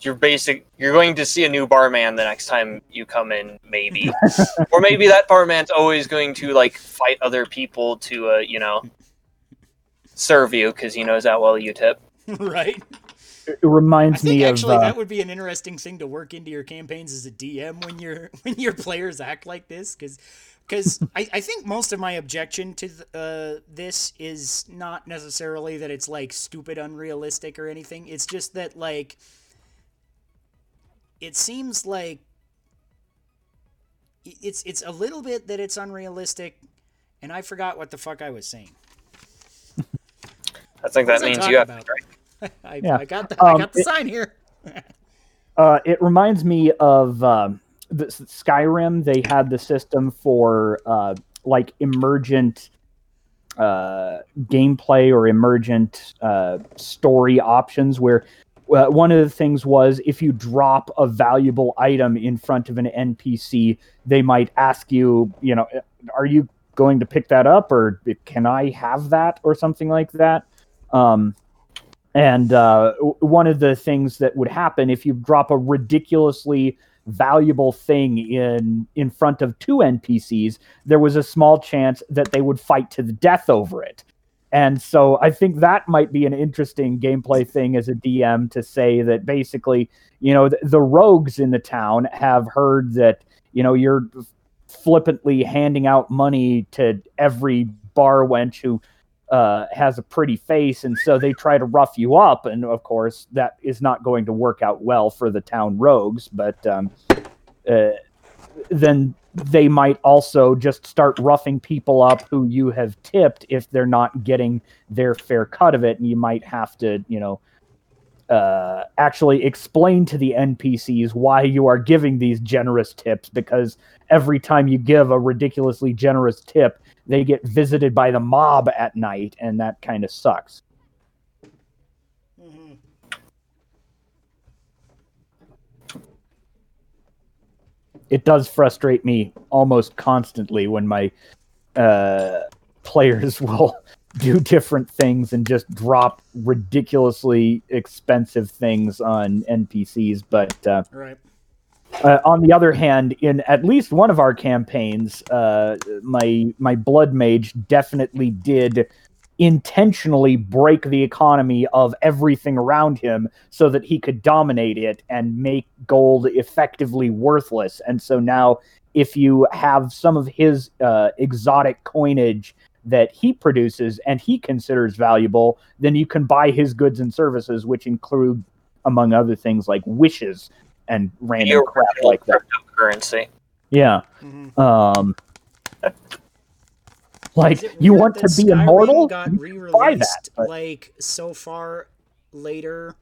you're basic. You're going to see a new barman the next time you come in, maybe, or maybe that barman's always going to like fight other people to, uh, you know, serve you because he knows how well you tip. right? It reminds I think me actually of uh, that would be an interesting thing to work into your campaigns as a DM when your when your players act like this, because because I, I think most of my objection to th- uh, this is not necessarily that it's like stupid unrealistic or anything. It's just that like it seems like it's it's a little bit that it's unrealistic, and I forgot what the fuck I was saying. I think that I means talking you have about? to. I, Yeah. I got the I Um, got the it- sign here. Uh, it reminds me of um, the Skyrim. They had the system for uh, like emergent uh, gameplay or emergent uh, story options, where uh, one of the things was if you drop a valuable item in front of an NPC, they might ask you, you know, are you going to pick that up or can I have that or something like that? Um, and uh, one of the things that would happen if you drop a ridiculously valuable thing in in front of two NPCs, there was a small chance that they would fight to the death over it. And so I think that might be an interesting gameplay thing as a DM to say that basically, you know, the, the rogues in the town have heard that, you know, you're flippantly handing out money to every bar wench who uh, has a pretty face, and so they try to rough you up. And of course, that is not going to work out well for the town rogues. But um, uh, then they might also just start roughing people up who you have tipped if they're not getting their fair cut of it, and you might have to, you know. Uh, actually explain to the NPCs why you are giving these generous tips because every time you give a ridiculously generous tip, they get visited by the mob at night, and that kind of sucks. It does frustrate me almost constantly when my uh, players will do different things and just drop ridiculously expensive things on NPCs. But uh, Right. Uh, on the other hand, in at least one of our campaigns, uh, my my blood mage definitely did intentionally break the economy of everything around him so that he could dominate it and make gold effectively worthless. And so now, if you have some of his uh, exotic coinage that he produces and he considers valuable, then you can buy his goods and services, which include, among other things, like wishes and random crap like that. cryptocurrency. Yeah. Mhm. Um, like you want to be Skyrim immortal? Got re-released that, like so far later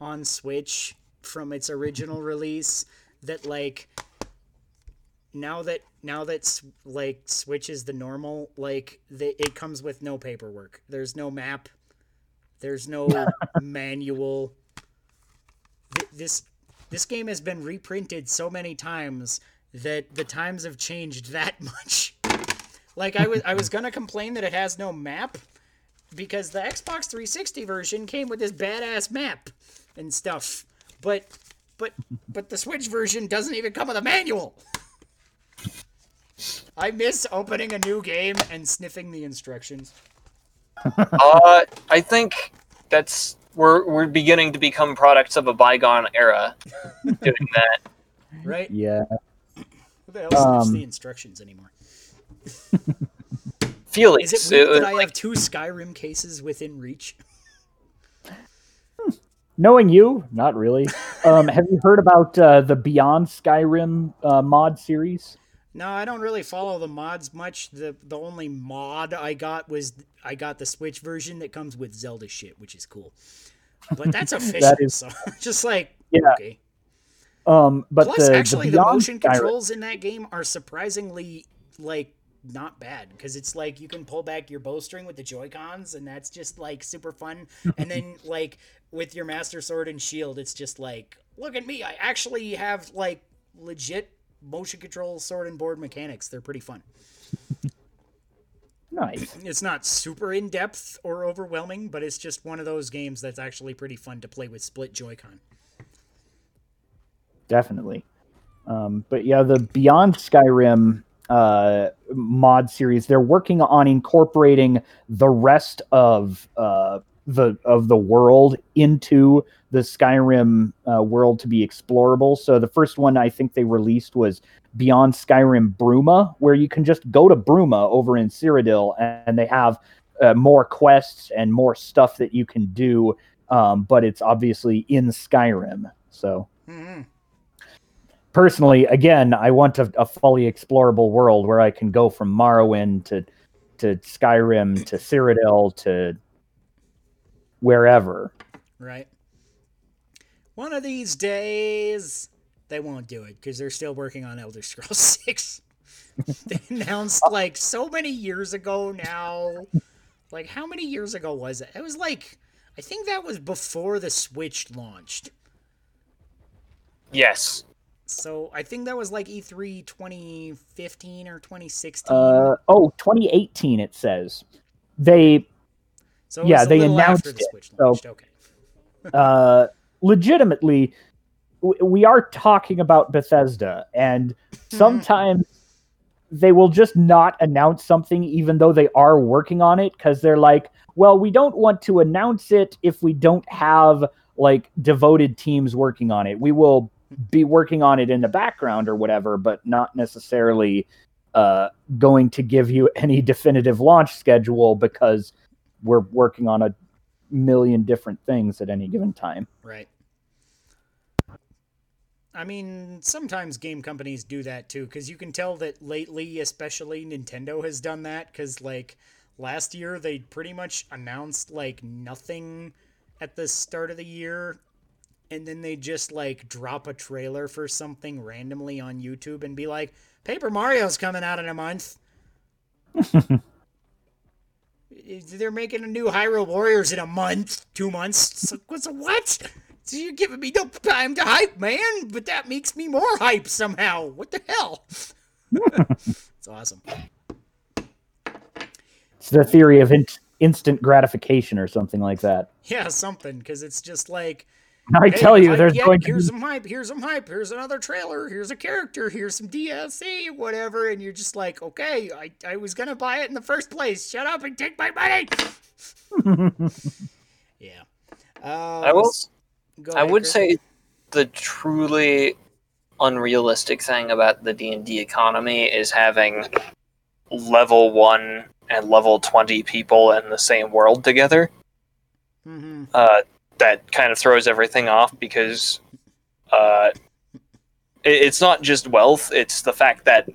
on Switch from its original release that like now that now that like Switch is the normal like the, it comes with no paperwork. There's no map. There's no manual. Th- This this game has been reprinted so many times that the times have changed that much. Like I was I was gonna complain that it has no map because the Xbox 360 version came with this badass map and stuff. But but but the Switch version doesn't even come with a manual. I miss opening a new game and sniffing the instructions. uh, I think that's we're we're beginning to become products of a bygone era. doing that. Right? Yeah. Who the hell sniffs Um, the instructions anymore? Felix, Is it weird uh, that I have two Skyrim cases within reach? knowing you, not really. Um, have you heard about uh, the Beyond Skyrim uh, mod series? No, I don't really follow the mods much. The the only mod I got was I got the Switch version that comes with Zelda shit, which is cool. But that's official, is- so just like Yeah. okay. Um, but Plus, the, actually, the, the, motion Skyrim- controls in that game are surprisingly like not bad because it's like you can pull back your bowstring with the Joy Cons, and that's just like super fun. and then like with your Master Sword and Shield, it's just like look at me, I actually have like legit motion control sword and board mechanics. They're pretty fun. Nice. It's not super in depth or overwhelming, but it's just one of those games that's actually pretty fun to play with split Joy-Con. definitely. Um, but yeah, the Beyond Skyrim uh, mod series, they're working on incorporating the rest of uh, the of the world into the Skyrim uh, world to be explorable. So the first one I think they released was Beyond Skyrim Bruma, where you can just go to Bruma over in Cyrodiil, and they have uh, more quests and more stuff that you can do. Um, but it's obviously in Skyrim, so hmm personally, again, I want a, a fully explorable world where I can go from Morrowind to to Skyrim to Cyrodiil to wherever. Right. One of these days, they won't do it because they're still working on Elder Scrolls 6. they announced like so many years ago now. Like, how many years ago was it? It was like, I think that was before the Switch launched. Yes. So I think that was like E E3 2015 or 2016. Uh, oh, 2018 it says. They so yeah, they announced the it, Switch so- Okay. uh legitimately we are talking about Bethesda and sometimes they will just not announce something even though they are working on it cuz they're like well we don't want to announce it if we don't have like devoted teams working on it we will be working on it in the background or whatever but not necessarily uh going to give you any definitive launch schedule because we're working on a million different things at any given time Right. I mean, sometimes game companies do that too, because you can tell that lately, especially Nintendo has done that. Because like last year, they pretty much announced like nothing at the start of the year, and then they just like drop a trailer for something randomly on YouTube and be like, "Paper Mario's coming out in a month." They're making a new Hyrule Warriors in a month, two months. So, what's a what? So you're giving me no time to hype, man, but that makes me more hype somehow. What the hell? it's awesome. It's the theory of in- instant gratification or something like that. Yeah, something, because it's just like, I hey, tell you, there's yet? going to here's be some hype, here's some hype, here's another trailer, here's a character, here's some DLC, whatever, and you're just like, okay, I, I was gonna buy it in the first place. Shut up and take my money. yeah. Uh, I will. go I would Chris. say the truly unrealistic thing about the D and D economy is having level one and level twenty people in the same world together. Mhm. Uh, that kind of throws everything off because uh, it, it's not just wealth; it's the fact that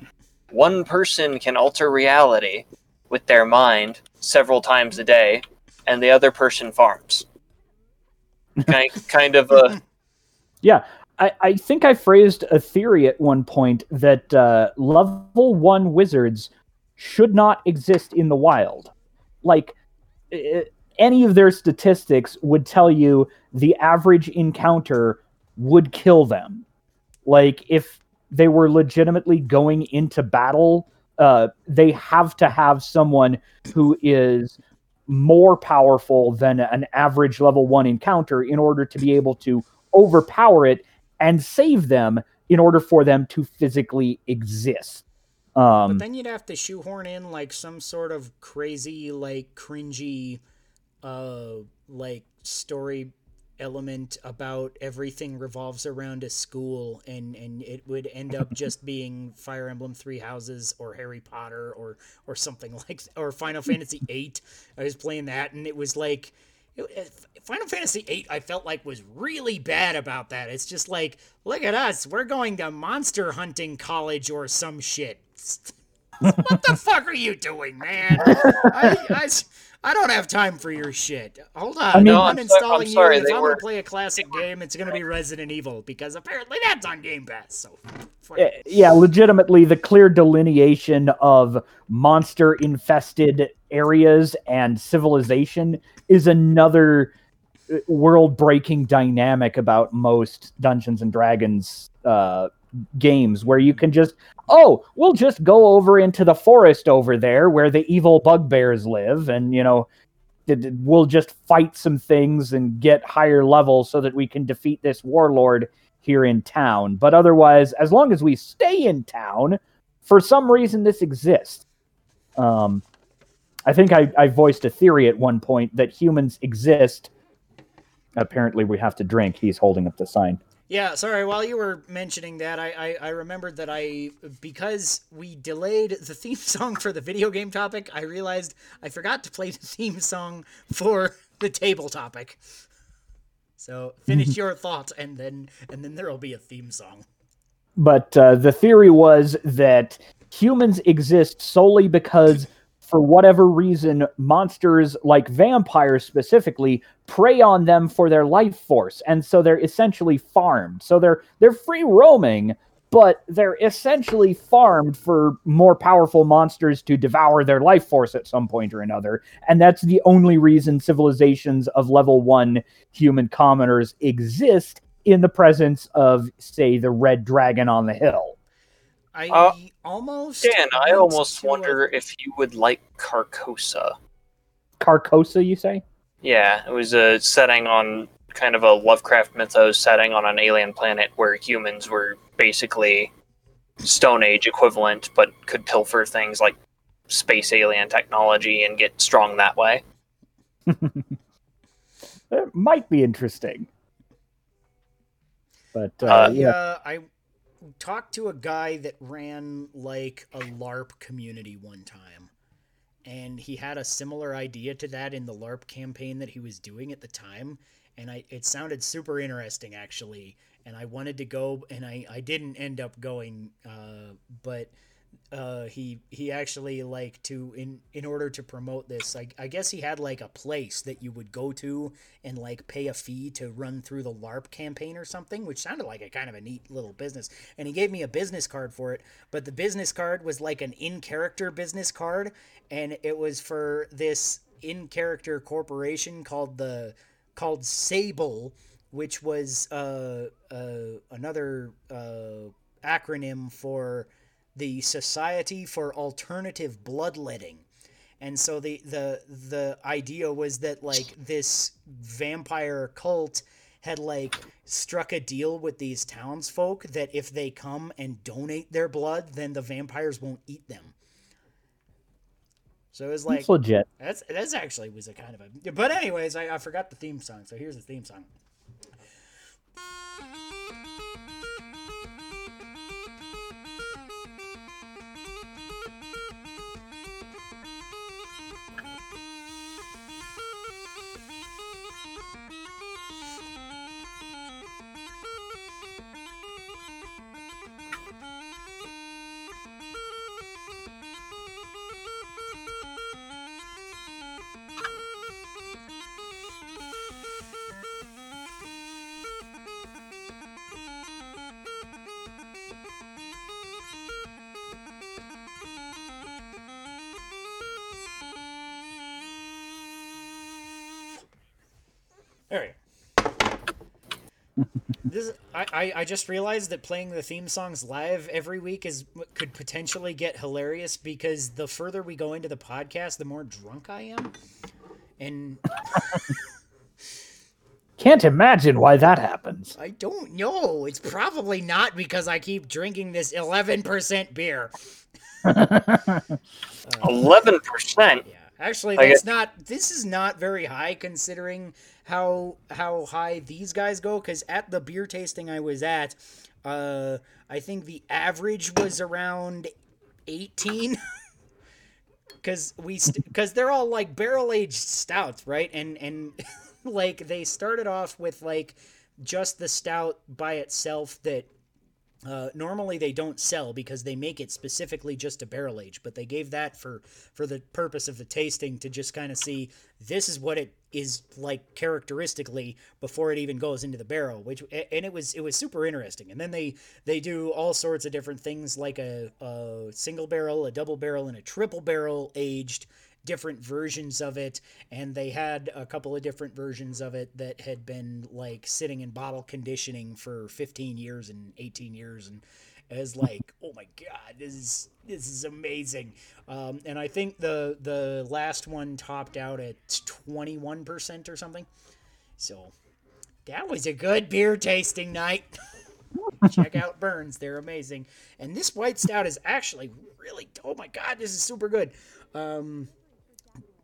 one person can alter reality with their mind several times a day, and the other person farms. kind, kind of a Yeah, I, I think I phrased a theory at one point that uh, level one wizards should not exist in the wild. Like, i- any of their statistics would tell you the average encounter would kill them. Like, if they were legitimately going into battle, uh, they have to have someone who is more powerful than an average level one encounter in order to be able to overpower it and save them in order for them to physically exist. But Um, then you'd have to shoehorn in like some sort of crazy, like cringy, uh, like story element about everything revolves around a school, and and it would end up just being Fire Emblem Three Houses or Harry Potter or or something like or Final Fantasy VIII. I was playing that, and it was like it- Final Fantasy VIII, I felt like was really bad about that. It's just like, look at us, we're going to monster hunting college or some shit. What the fuck are you doing, man? I, I, I don't have time for your shit. Hold on, I mean- No, I'm so- uninstalling I'm sorry, you. If I'm were- gonna play a classic game, it's gonna be Resident Evil because apparently that's on Game Pass. So, Eh, yeah, legitimately, the clear delineation of monster infested areas and civilization is another world breaking dynamic about most Dungeons and Dragons uh, games where you can just, oh, we'll just go over into the forest over there where the evil bugbears live and, you know, we'll just fight some things and get higher levels so that we can defeat this warlord here in town. But otherwise, as long as we stay in town, for some reason this exists. Um, I think I, I voiced a theory at one point that humans exist. Apparently, we have to drink. He's holding up the sign. Yeah, sorry. While you were mentioning that, I, I, I remembered that I because we delayed the theme song for the video game topic, I realized I forgot to play the theme song for the table topic. So finish your thought, and then and then there'll be a theme song. But uh, the theory was that humans exist solely because, for whatever reason, monsters like vampires specifically prey on them for their life force, and so they're essentially farmed. So they're they're free roaming, but they're essentially farmed for more powerful monsters to devour their life force at some point or another. And that's the only reason civilizations of level one human commoners exist in the presence of, say, the red dragon on the hill. I Uh, almost Dan, I almost to, wonder if you would like Carcosa. Carcosa, you say? Yeah, it was a setting on kind of a Lovecraft mythos setting on an alien planet where humans were basically Stone Age equivalent, but could pilfer things like space alien technology and get strong that way. It might be interesting. But uh, Uh, yeah, uh, I talked to a guy that ran like a LARP community one time, and he had a similar idea to that in the LARP campaign that he was doing at the time, and I it sounded super interesting actually, and I wanted to go, and I I didn't end up going, uh, but. Uh, he he actually like to in in order to promote this I, I guess he had like a place that you would go to and like pay a fee to run through the LARP campaign or something, which sounded like a kind of a neat little business. And he gave me a business card for it, but the business card was like an in character business card, and it was for this in character corporation called the called Sable, which was uh, uh, another uh, acronym for the Society for Alternative Bloodletting. And so the the the idea was that like this vampire cult had like struck a deal with these townsfolk that if they come and donate their blood then the vampires won't eat them. So it was like it's legit. that's that's actually was a kind of a but anyways I, I forgot the theme song so here's the theme song This I, I, I just realized that playing the theme songs live every week is could potentially get hilarious because the further we go into the podcast, the more drunk I am, and Can't imagine why that happens. I don't know. It's probably not because I keep drinking this eleven percent beer. Eleven percent. Yeah, actually, that's not. This is not very high considering how how high these guys go. Because at the beer tasting I was at, uh, I think the average was around eighteen. because we because they're all like barrel aged stouts, right? And and like they started off with like just the stout by itself that uh, normally they don't sell because they make it specifically just a barrel age, but they gave that for for the purpose of the tasting to just kind of see this is what it is like characteristically before it even goes into the barrel, which and it was it was super interesting. And then they they do all sorts of different things like a, a single barrel, a double barrel, and a triple barrel aged different versions of it and they had a couple of different versions of it that had been like sitting in bottle conditioning for 15 years and 18 years and was like oh my god this is this is amazing. Um, and i think the the last one topped out at 21% or something. So that was a good beer tasting night. Check out burns they're amazing. And this white stout is actually really oh my god this is super good. Um,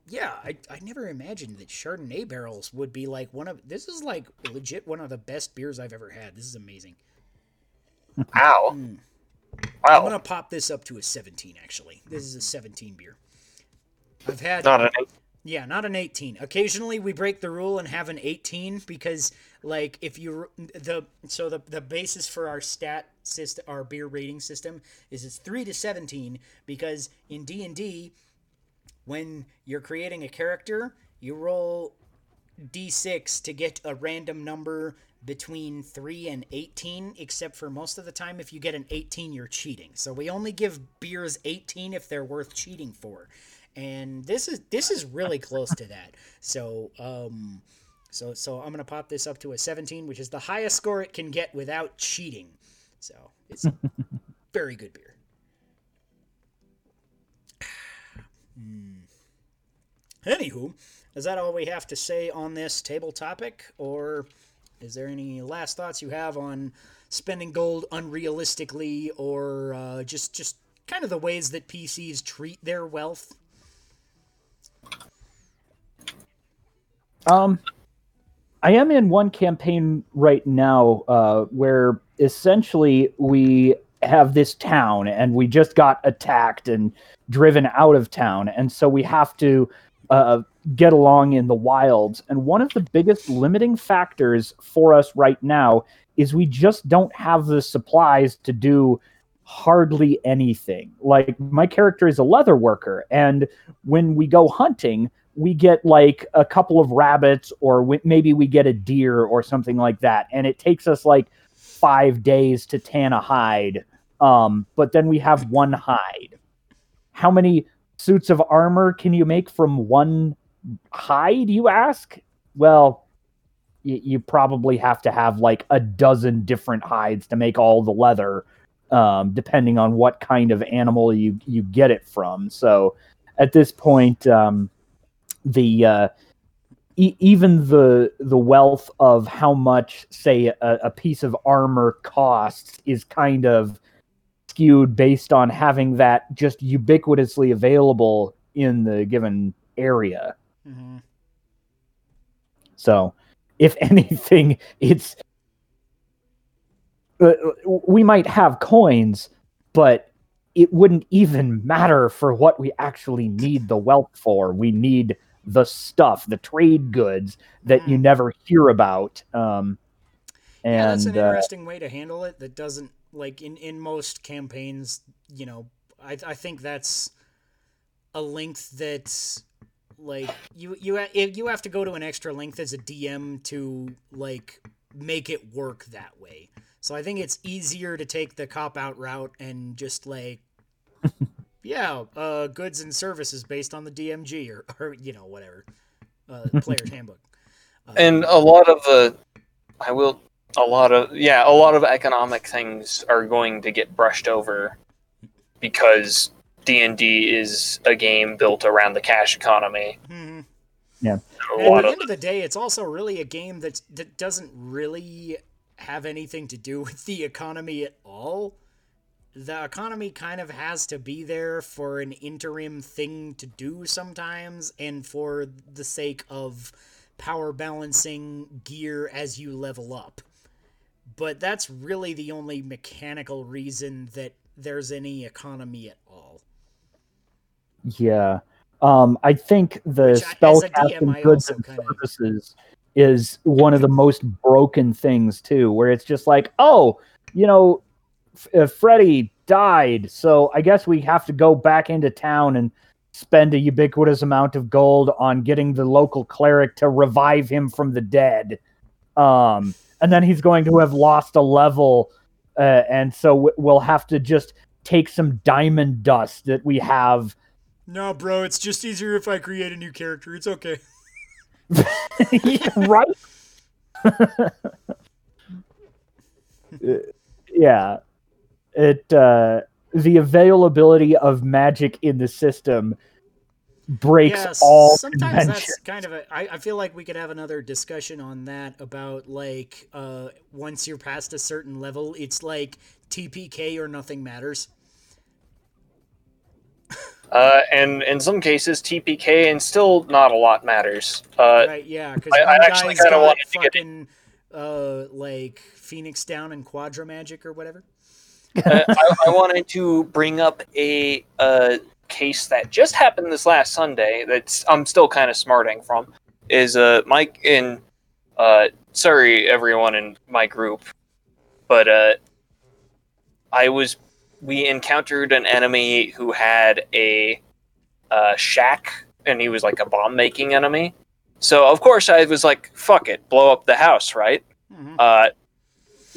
yeah, I, I never imagined that Chardonnay barrels would be like one of this is like legit one of the best beers I've ever had. This is amazing. Wow. Mm. Wow. I'm gonna pop this up to a 17. Actually, this is a 17 beer. I've had Not an yeah, not an 18. Occasionally we break the rule and have an 18 because like if you the so the the basis for our stat system our beer rating system is it's 3 to 17 because in D&D when you're creating a character, you roll d6 to get a random number between 3 and 18 except for most of the time if you get an 18 you're cheating. So we only give beers 18 if they're worth cheating for. And this is this is really close to that. So um so so i'm gonna pop this up to a 17 which is the highest score it can get without cheating. So it's very good beer Hmm. Anywho, is that all we have to say on this table topic, or is there any last thoughts you have on spending gold unrealistically, or uh, just just kind of the ways that PCs treat their wealth? Um, I am in one campaign right now uh, where essentially we have this town and we just got attacked and driven out of town, and so we have to uh, get along in the wilds. And one of the biggest limiting factors for us right now is we just don't have the supplies to do hardly anything. Like my character is a leather worker, and when we go hunting, we get like a couple of rabbits, or maybe we get a deer or something like that, and it takes us like five days to tan a hide. Um, but then we have one hide. How many suits of armor can you make from one hide, you ask? Well, y- you probably have to have like a dozen different hides to make all the leather, um, depending on what kind of animal you, you get it from. So at this point, um, the uh, e- even the the wealth of how much, say, a, a piece of armor costs is kind of skewed based on having that just ubiquitously available in the given area. Mm-hmm. So, if anything, it's uh, we might have coins, but it wouldn't even matter for what we actually need the wealth for. We need the stuff, the trade goods that you Mm. never hear about. Um, and yeah, that's an uh, interesting way to handle it. That doesn't like in in most campaigns. You know, I I think that's a length that's like you you you have to go to an extra length as a DM to like make it work that way. So I think it's easier to take the cop out route and just like yeah, uh, goods and services based on the DMG or, or you know whatever uh, player's handbook. Uh, and a lot of the i will a lot of yeah a lot of economic things are going to get brushed over because d&d is a game built around the cash economy mhm. a And at the of end of the day, it's also really a game that's, that doesn't really have anything to do with the economy at all. The economy kind of has to be there for an interim thing to do sometimes, and for the sake of power balancing gear as you level up. But that's really the only mechanical reason that there's any economy at all. Yeah. Um, I think the Which I- as a spellcasting goods and services is one of the most broken things too, where it's just like, oh, you know, uh, Freddy died, so I guess we have to go back into town and spend a ubiquitous amount of gold on getting the local cleric to revive him from the dead. Um, and then he's going to have lost a level, uh, and so w- we'll have to just take some diamond dust that we have No, bro, it's just easier if I create a new character. It's okay. Right? Uh, yeah. It uh the availability of magic in the system breaks Yeah, all sometimes convention. that's kind of a. I, I feel like we could have another discussion on that about like uh once you're past a certain level, it's like TPK or nothing matters. Uh, and in some cases, TPK and still not a lot matters. Uh, right? Yeah, because I- I actually kinda got wanted to get fucking uh like Phoenix Down and Quadra Magic or whatever. Uh, I, I wanted to bring up a uh, case that just happened this last Sunday. that I'm still kind of smarting from. Is uh Mike in uh sorry everyone in my group, but uh I was we encountered an enemy who had a uh, shack and he was like a bomb making enemy. So of course I was like, fuck it, blow up the house, right? Mhm. Uh,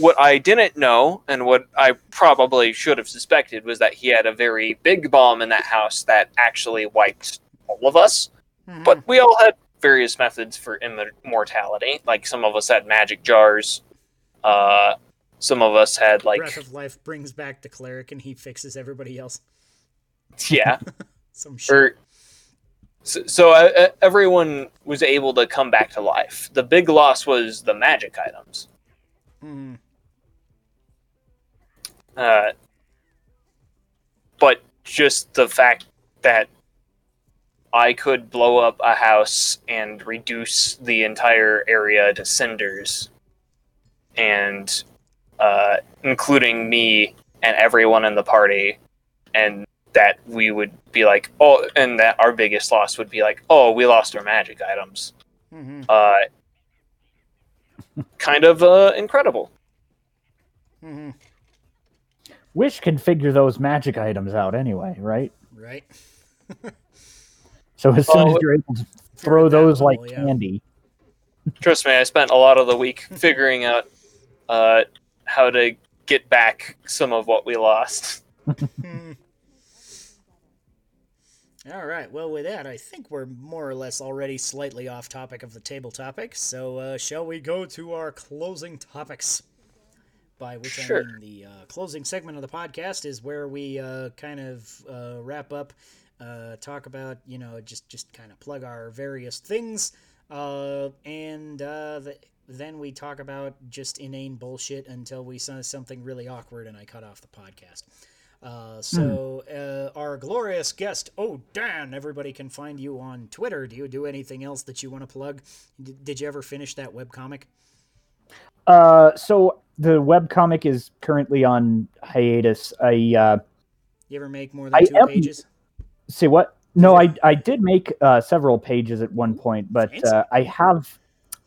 what I didn't know, and what I probably should have suspected, was that he had a very big bomb in that house that actually wiped all of us. Mhm. But we all had various methods for immortality. Like some of us had magic jars. Uh, some of us had like Breath of Life brings back the cleric and he fixes everybody else. yeah. Some shit. or so, so uh, everyone was able to come back to life. The big loss was the magic items. Mhm. Uh, but just the fact that I could blow up a house and reduce the entire area to cinders, and uh, including me and everyone in the party, and that we would be like, oh, and that our biggest loss would be like, oh, we lost our magic items. Mhm. Uh, kind of uh, incredible. Mhm. Wish can figure those magic items out anyway, right? Right. So as soon Oh, as you're able to throw at that those like yeah. candy. Trust me, I spent a lot of the week figuring out uh, how to get back some of what we lost. Hmm. All right. Well, with that, I think we're more or less already slightly off topic of the table topic. So, uh, shall we go to our closing topics? By which Sure. I mean the uh, closing segment of the podcast is where we uh, kind of uh, wrap up, uh, talk about you know just just kind of plug our various things, uh, and uh, the, then we talk about just inane bullshit until we saw something really awkward and I cut off the podcast. Uh, so uh, our glorious guest, oh Dan, everybody can find you on Twitter. Do you do anything else that you want to plug? D- did you ever finish that webcomic? Uh, so the webcomic is currently on hiatus. I uh, You ever make more than I two am- pages? say what? No, I I did make uh, several pages at one point, but uh, I have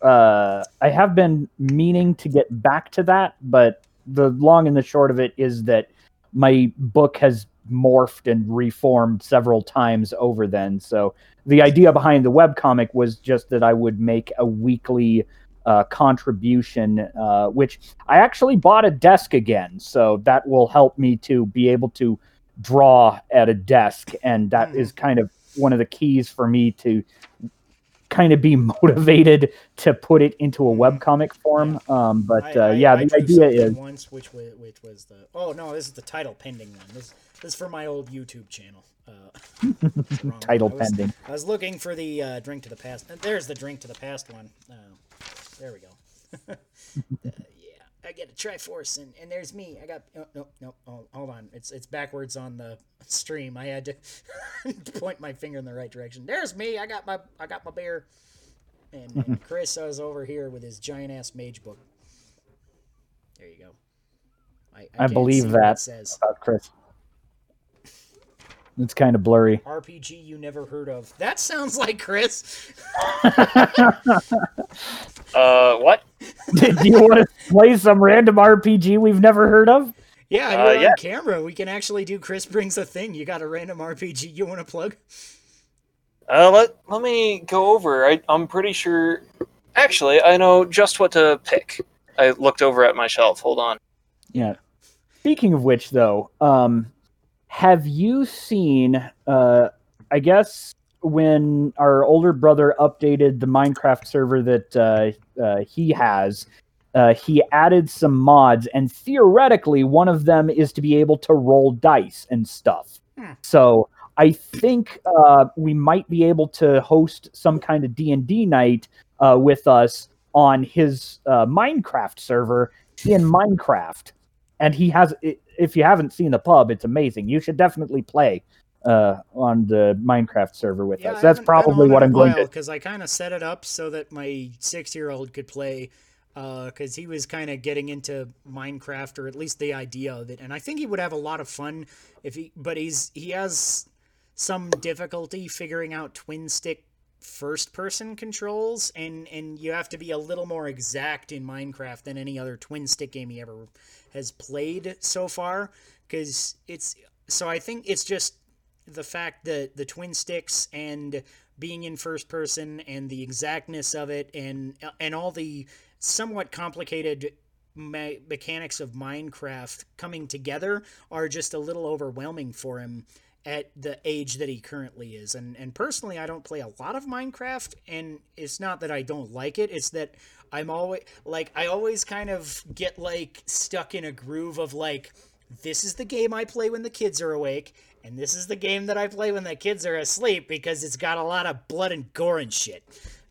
uh, I have been meaning to get back to that. But the long and the short of it is that my book has morphed and reformed several times over then. So the idea behind the webcomic was just that I would make a weekly uh, contribution, uh, which I actually bought a desk again. So that will help me to be able to draw at a desk. And that Mhm. is kind of one of the keys for me to kind of be motivated to put it into a webcomic form. Um, but I- uh, I- yeah, I the idea is once, which was which was the oh no, this is the title pending one. This this is for my old YouTube channel. Uh, title. I was- pending. I was looking for the uh, drink to the past. There's the drink to the past one. There we go. uh, yeah, I get a Triforce, and, and there's me. I got oh, no no. Oh, hold on, it's it's backwards on the stream. I had to point my finger in the right direction. There's me. I got my I got my beer. And, and Chris is over here with his giant ass mage book. There you go. I, I can't believe see what it that. says. about Chris. It's kind of blurry. RPG you never heard of. That sounds like Chris. Uh, what? Do you want to play some random RPG we've never heard of? Yeah, Uh, you're yeah. on camera. We can actually do Chris brings a thing. You got a random RPG you want to plug? Uh, let let me go over. I, I'm pretty sure. Actually, I know just what to pick. I looked over at my shelf. Hold on. Yeah. Speaking of which, though, um, have you seen? Uh, I guess when our older brother updated the Minecraft server that uh, uh, he has, uh, he added some mods, and theoretically, one of them is to be able to roll dice and stuff. Hmm. So I think uh, we might be able to host some kind of D and D night uh, with us on his uh, Minecraft server in Minecraft. And he has, if you haven't seen the pub, it's amazing. You should definitely play uh, on the Minecraft server with us. That's probably what I'm going to. Do. Because I kind of set it up so that my six-year-old could play. Because he was kind of getting into Minecraft, or at least the idea of it, and I think he would have a lot of fun if he. But he's he has some difficulty figuring out twin stick first person controls and and you have to be a little more exact in Minecraft than any other twin stick game he ever has played so far cuz it's so I think it's just the fact that the twin sticks and being in first person and the exactness of it and and all the somewhat complicated me- mechanics of Minecraft coming together are just a little overwhelming for him at the age that he currently is. And and personally, I don't play a lot of Minecraft, and it's not that I don't like it. It's that I'm always like I always kind of get like stuck in a groove of like this is the game I play when the kids are awake, and this is the game that I play when the kids are asleep because it's got a lot of blood and gore and shit.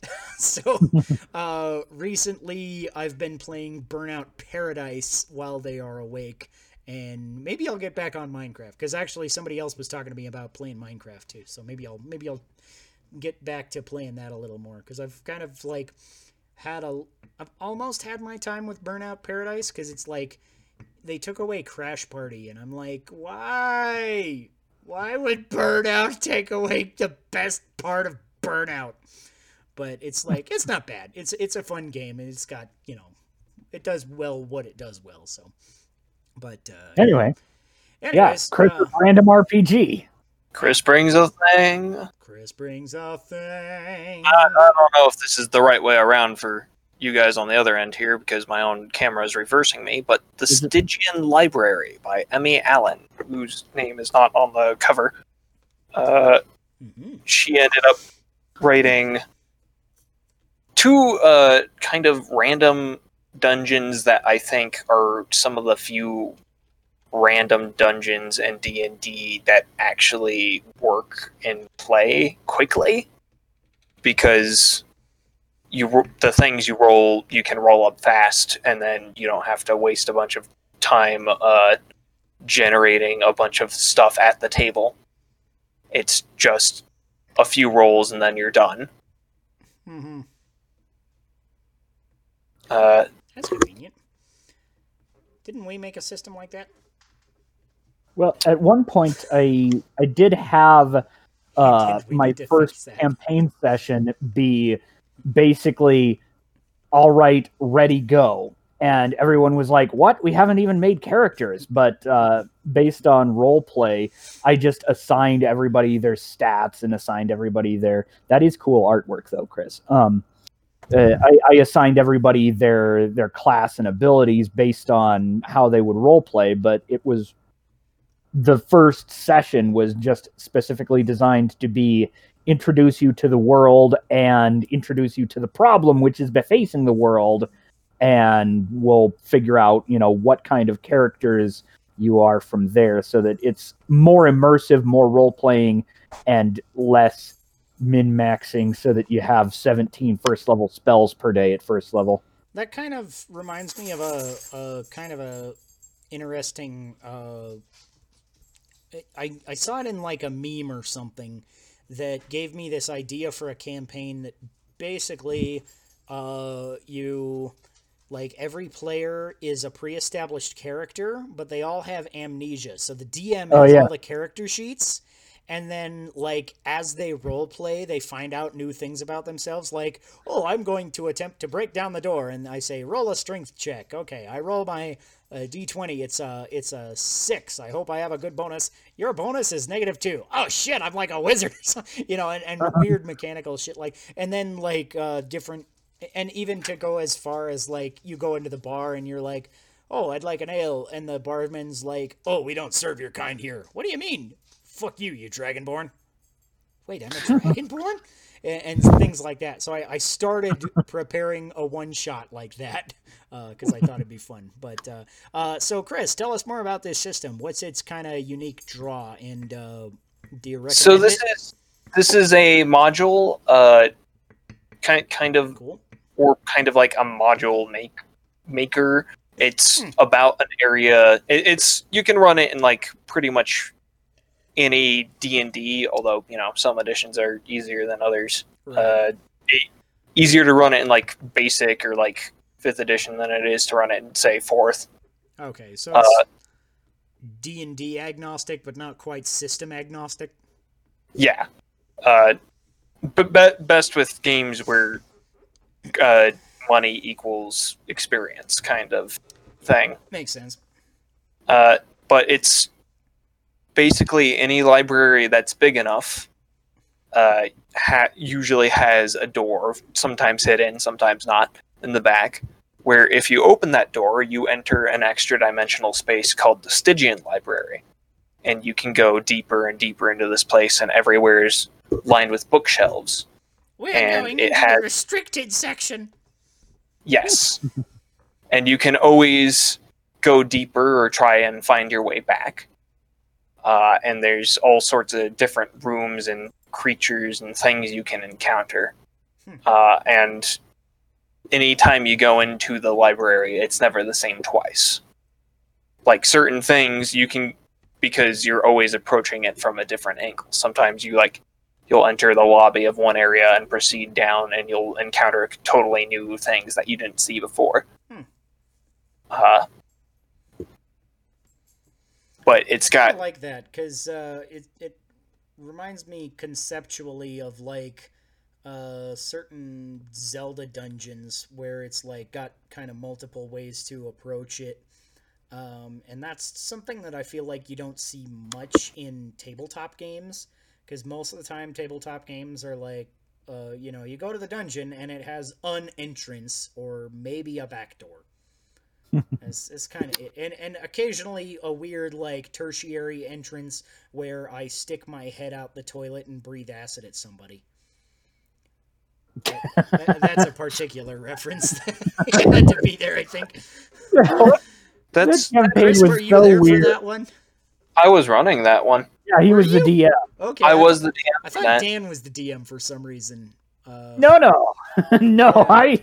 so uh, recently I've been playing Burnout Paradise while they are awake, and maybe I'll get back on Minecraft because actually somebody else was talking to me about playing Minecraft too. So maybe I'll maybe I'll get back to playing that a little more because I've kind of like had a I've almost had my time with Burnout Paradise because it's like they took away Crash Party and I'm like why why would Burnout take away the best part of Burnout? But it's like it's not bad. It's it's a fun game and it's got you know it does well what it does well. So, but uh, Anyway, yeah, anyways, Chris uh, Random RPG. Chris brings a thing. Chris brings a thing. I, I don't know if this is the right way around for you guys on the other end here because my own camera is reversing me, but The Is it- Stygian Library by Emmy Allen, whose name is not on the cover. Uh, Mhm. she ended up writing two uh, kind of random dungeons that I think are some of the few random dungeons in D&D that actually work and play quickly. Because you the things you roll you can roll up fast and then you don't have to waste a bunch of time uh, generating a bunch of stuff at the table. It's just a few rolls and then you're done. Mhm. uh, That's convenient. Didn't we make a system like that? Well, at one point, I I did have uh, my first campaign session be basically all right, ready, go, and everyone was like, "What? We haven't even made characters." But uh, based on role play, I just assigned everybody their stats and assigned everybody their. That is cool artwork, though, Chris. Um, uh, I, I assigned everybody their their class and abilities based on how they would role play, but it was the first session was just specifically designed to be introduce you to the world and introduce you to the problem which is facing the world and we'll figure out you know what kind of characters you are from there so that it's more immersive more role playing and less min maxing so that you have 17 first level spells per day at first level That kind of reminds me of a, a kind of a interesting. Uh, I I saw it in like a meme or something that gave me this idea for a campaign that basically uh, you like every player is a pre-established character, but they all have amnesia. So the DM has Oh, yeah. all the character sheets, and then like as they role play they find out new things about themselves like oh i'm going to attempt to break down the door. And i say roll a strength check. Okay i roll my uh, d20 it's a it's a six. I hope i have a good bonus. Your bonus is negative two. Oh shit i'm like a wizard. You know and, and weird mechanical shit like and then like uh different and even to go as far as like you go into the bar and you're like oh i'd like an ale. And the barman's like oh we don't serve your kind here. What do you mean fuck you, you dragonborn. Wait, I'm a dragonborn? and, and things like that. So I, I started preparing a one shot like that because uh, I thought it'd be fun. But uh, uh, so, Chris, tell us more about this system. What's its kind of unique draw, and uh, do you recommend So this it? is this is a module, uh, kind kind of cool. or kind of like a module make maker. It's Hmm. about an area. It, it's you can run it in like pretty much any D and D. Although you know some editions are easier than others. Right. Uh, it, easier to run it in like basic or like fifth edition than it is to run it in say fourth. okay, so uh, D and D agnostic, but not quite system agnostic. Yeah, uh, but be- best with games where uh, money equals experience, kind of thing. Makes sense. Uh, but it's basically any library that's big enough uh, ha- usually has a door, sometimes hidden, sometimes not, in the back. Where if you open that door, you enter an extra dimensional space called the Stygian Library. And you can go deeper and deeper into this place, and everywhere is lined with bookshelves. We're And going it into has- the restricted section. Yes. and you can always go deeper or try and find your way back. Uh, and there's all sorts of different rooms and creatures and things you can encounter. Hmm. Uh, and anytime you go into the library, it's never the same twice. Like certain things, you can because you're always approaching it from a different angle. Sometimes you like you'll enter the lobby of one area and proceed down, and you'll encounter totally new things that you didn't see before. Hmm. Uh, but it's got I like that because uh, it it reminds me conceptually of like uh, certain Zelda dungeons where it's like got kind of multiple ways to approach it. Um, and that's something that I feel like you don't see much in tabletop games because most of the time tabletop games are like, uh, you know, you go to the dungeon and it has an entrance or maybe a back door. It's it's kind of it. And, and occasionally a weird, like, tertiary entrance where I stick my head out the toilet and breathe acid at somebody. That- that- that's a particular reference. it had to be there, I think. that's. This campaign Chris, was were you so there weird. for that one? I was running that one. Yeah, he Were was the? DM. Okay. I I was the DM. I thought that. Dan was the DM for some reason. Uh, No, no, no. Yeah. I,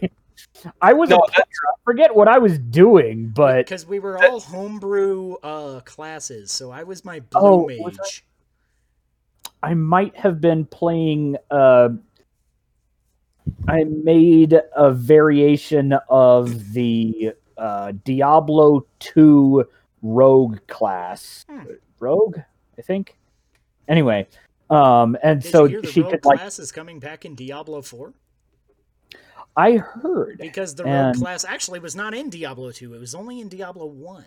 I was. No, a, that- I forget what I was doing, but because we were all homebrew uh, classes, so I was my blue Oh, mage. was I might have been playing. Uh, I made a variation of the uh, Diablo two rogue class. Hmm. Rogue, I think. Anyway, um, and Did so you hear the she rogue could like. class is coming back in Diablo 4? I heard. Because the rogue class actually was not in Diablo 2. It was only in Diablo 1.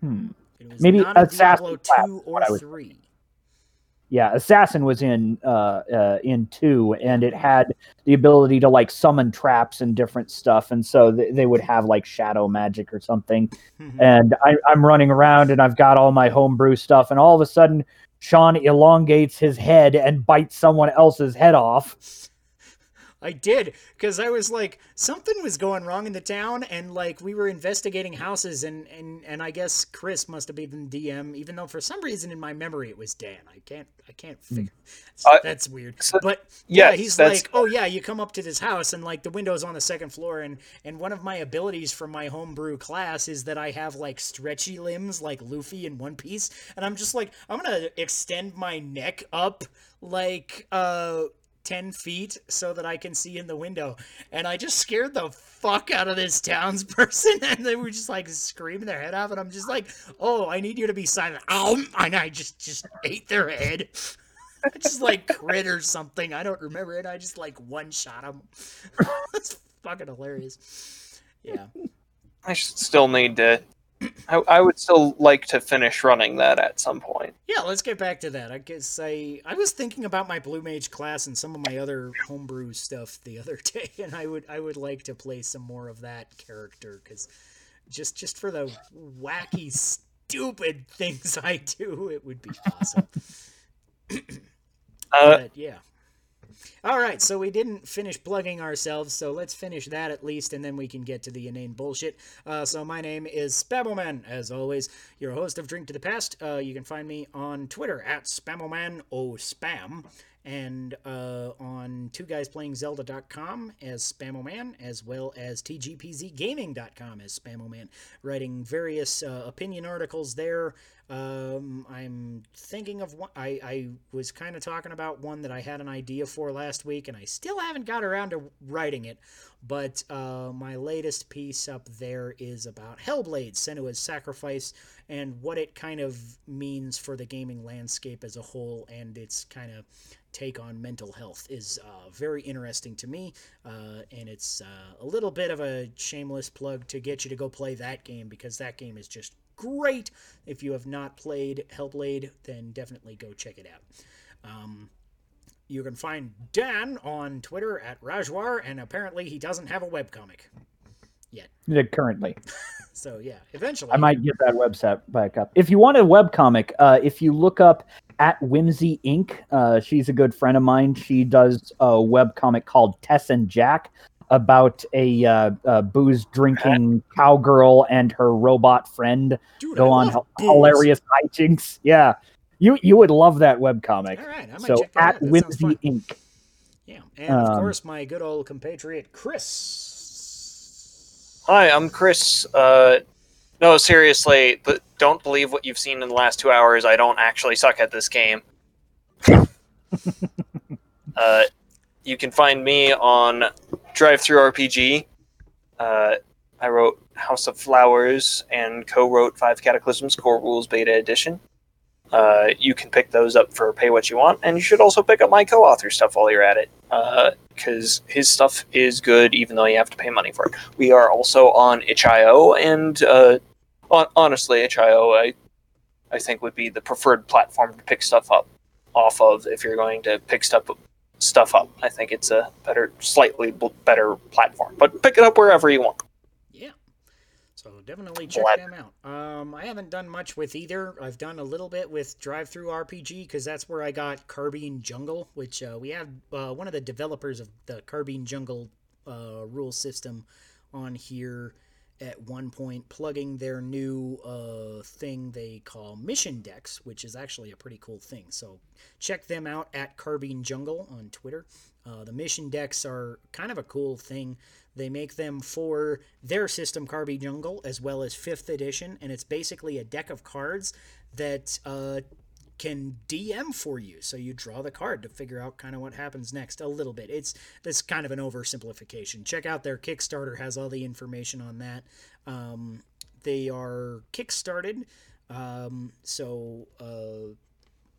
Hmm. It was Maybe not in assassin Diablo 2 or what I was 3. Yeah, Assassin was in uh, uh, in two, and it had the ability to like summon traps and different stuff, and so th- they would have like shadow magic or something. Mhm. And I, I'm running around, and I've got all my homebrew stuff, and all of a sudden, Sean elongates his head and bites someone else's head off. I did because I was like something was going wrong in the town, and like we were investigating houses, and and and I guess Chris must have been the DM, even though for some reason in my memory it was Dan. I can't I can't figure. Uh, that's weird. so- but yeah, yes, he's like, oh yeah, you come up to this house, and like the window's on the second floor, and and one of my abilities from my homebrew class is that I have like stretchy limbs, like Luffy in One Piece, and I'm just like I'm gonna extend my neck up like uh 10 feet so that I can see in the window. And I just scared the fuck out of this townsperson. And they were just like screaming their head off. And I'm just like, oh, I need you to be silent. Ow! And I just, just ate their head. Just like crit or something. I don't remember it. I just like one shot him. That's fucking hilarious. Yeah. I still need to. I, I would still like to finish running that at some point. Yeah, let's get back to that. I guess I I was thinking about my blue mage class and some of my other homebrew stuff the other day, and I would I would like to play some more of that character because just just for the wacky stupid things I do, it would be awesome. Uh, but yeah. All right, so we didn't finish plugging ourselves, so let's finish that at least, and then we can get to the inane bullshit. Uh, so my name is Spamoman, as always, your host of Drink to the Past. Uh, you can find me on Twitter at Spamoman o Spam, and uh, on two guys playing Zelda.com as Spamoman, as well as TGPZGaming.com as Spamoman, writing various uh, opinion articles there. Um, I'm thinking of one. I, I was kind of talking about one that I had an idea for last week, and I still haven't got around to writing it. But uh, my latest piece up there is about Hellblade: Senua's Sacrifice and what it kind of means for the gaming landscape as a whole, and its kind of take on mental health is uh, very interesting to me, uh, and it's uh, a little bit of a shameless plug to get you to go play that game because that game is just great. If you have not played Hellblade, then definitely go check it out. Um, you can find Dan on Twitter at Rajwar, and apparently he doesn't have a webcomic yet. Yeah, Currently, So yeah, eventually. I might get that website back up. If you want a webcomic, uh, if you look up at Whimsy Inc., uh, she's a good friend of mine. She does a webcomic called Tess and Jack about a uh, uh, booze drinking cowgirl and her robot friend Dude, go I on love h- booze. hilarious hijinks. Yeah, you you would love that webcomic. All right, I might So check that at out. That sounds Whimsy fun. Inc. Yeah, and of Um, course my good old compatriot Chris. Hi, I'm Chris. Uh, no, seriously, but don't believe what you've seen in the last two hours. I don't actually suck at this game. uh, you can find me on Drive Through RPG. Uh, I wrote House of Flowers and co-wrote Five Cataclysms Core Rules Beta Edition. Uh, you can pick those up for pay what you want, and you should also pick up my co-author stuff while you're at it, because his stuff is good, even though you have to pay money for it. We are also on itch.io, and uh, hon- honestly, itch.io I, I think would be the preferred platform to pick stuff up off of if you're going to pick stuff stuff up. I think it's a better, slightly b- better platform, but pick it up wherever you want. Yeah. So definitely check Glad- them out. Um, I haven't done much with either. I've done a little bit with DriveThruRPG because that's where I got Carbine Jungle, which uh, we have uh, one of the developers of the Carbine Jungle uh, rule system on here at one point plugging their new uh, thing they call mission decks which is actually a pretty cool thing. So check them out at carbine jungle on twitter. Uh, the mission decks are kind of a cool thing. They make them for their system carbine jungle as well as fifth edition and it's basically a deck of cards that uh, can DM for you. So you draw the card to figure out kind of what happens next a little bit. It's that's kind of an oversimplification. Check out their Kickstarter has all the information on that. Um, they are kickstarted, um, so uh,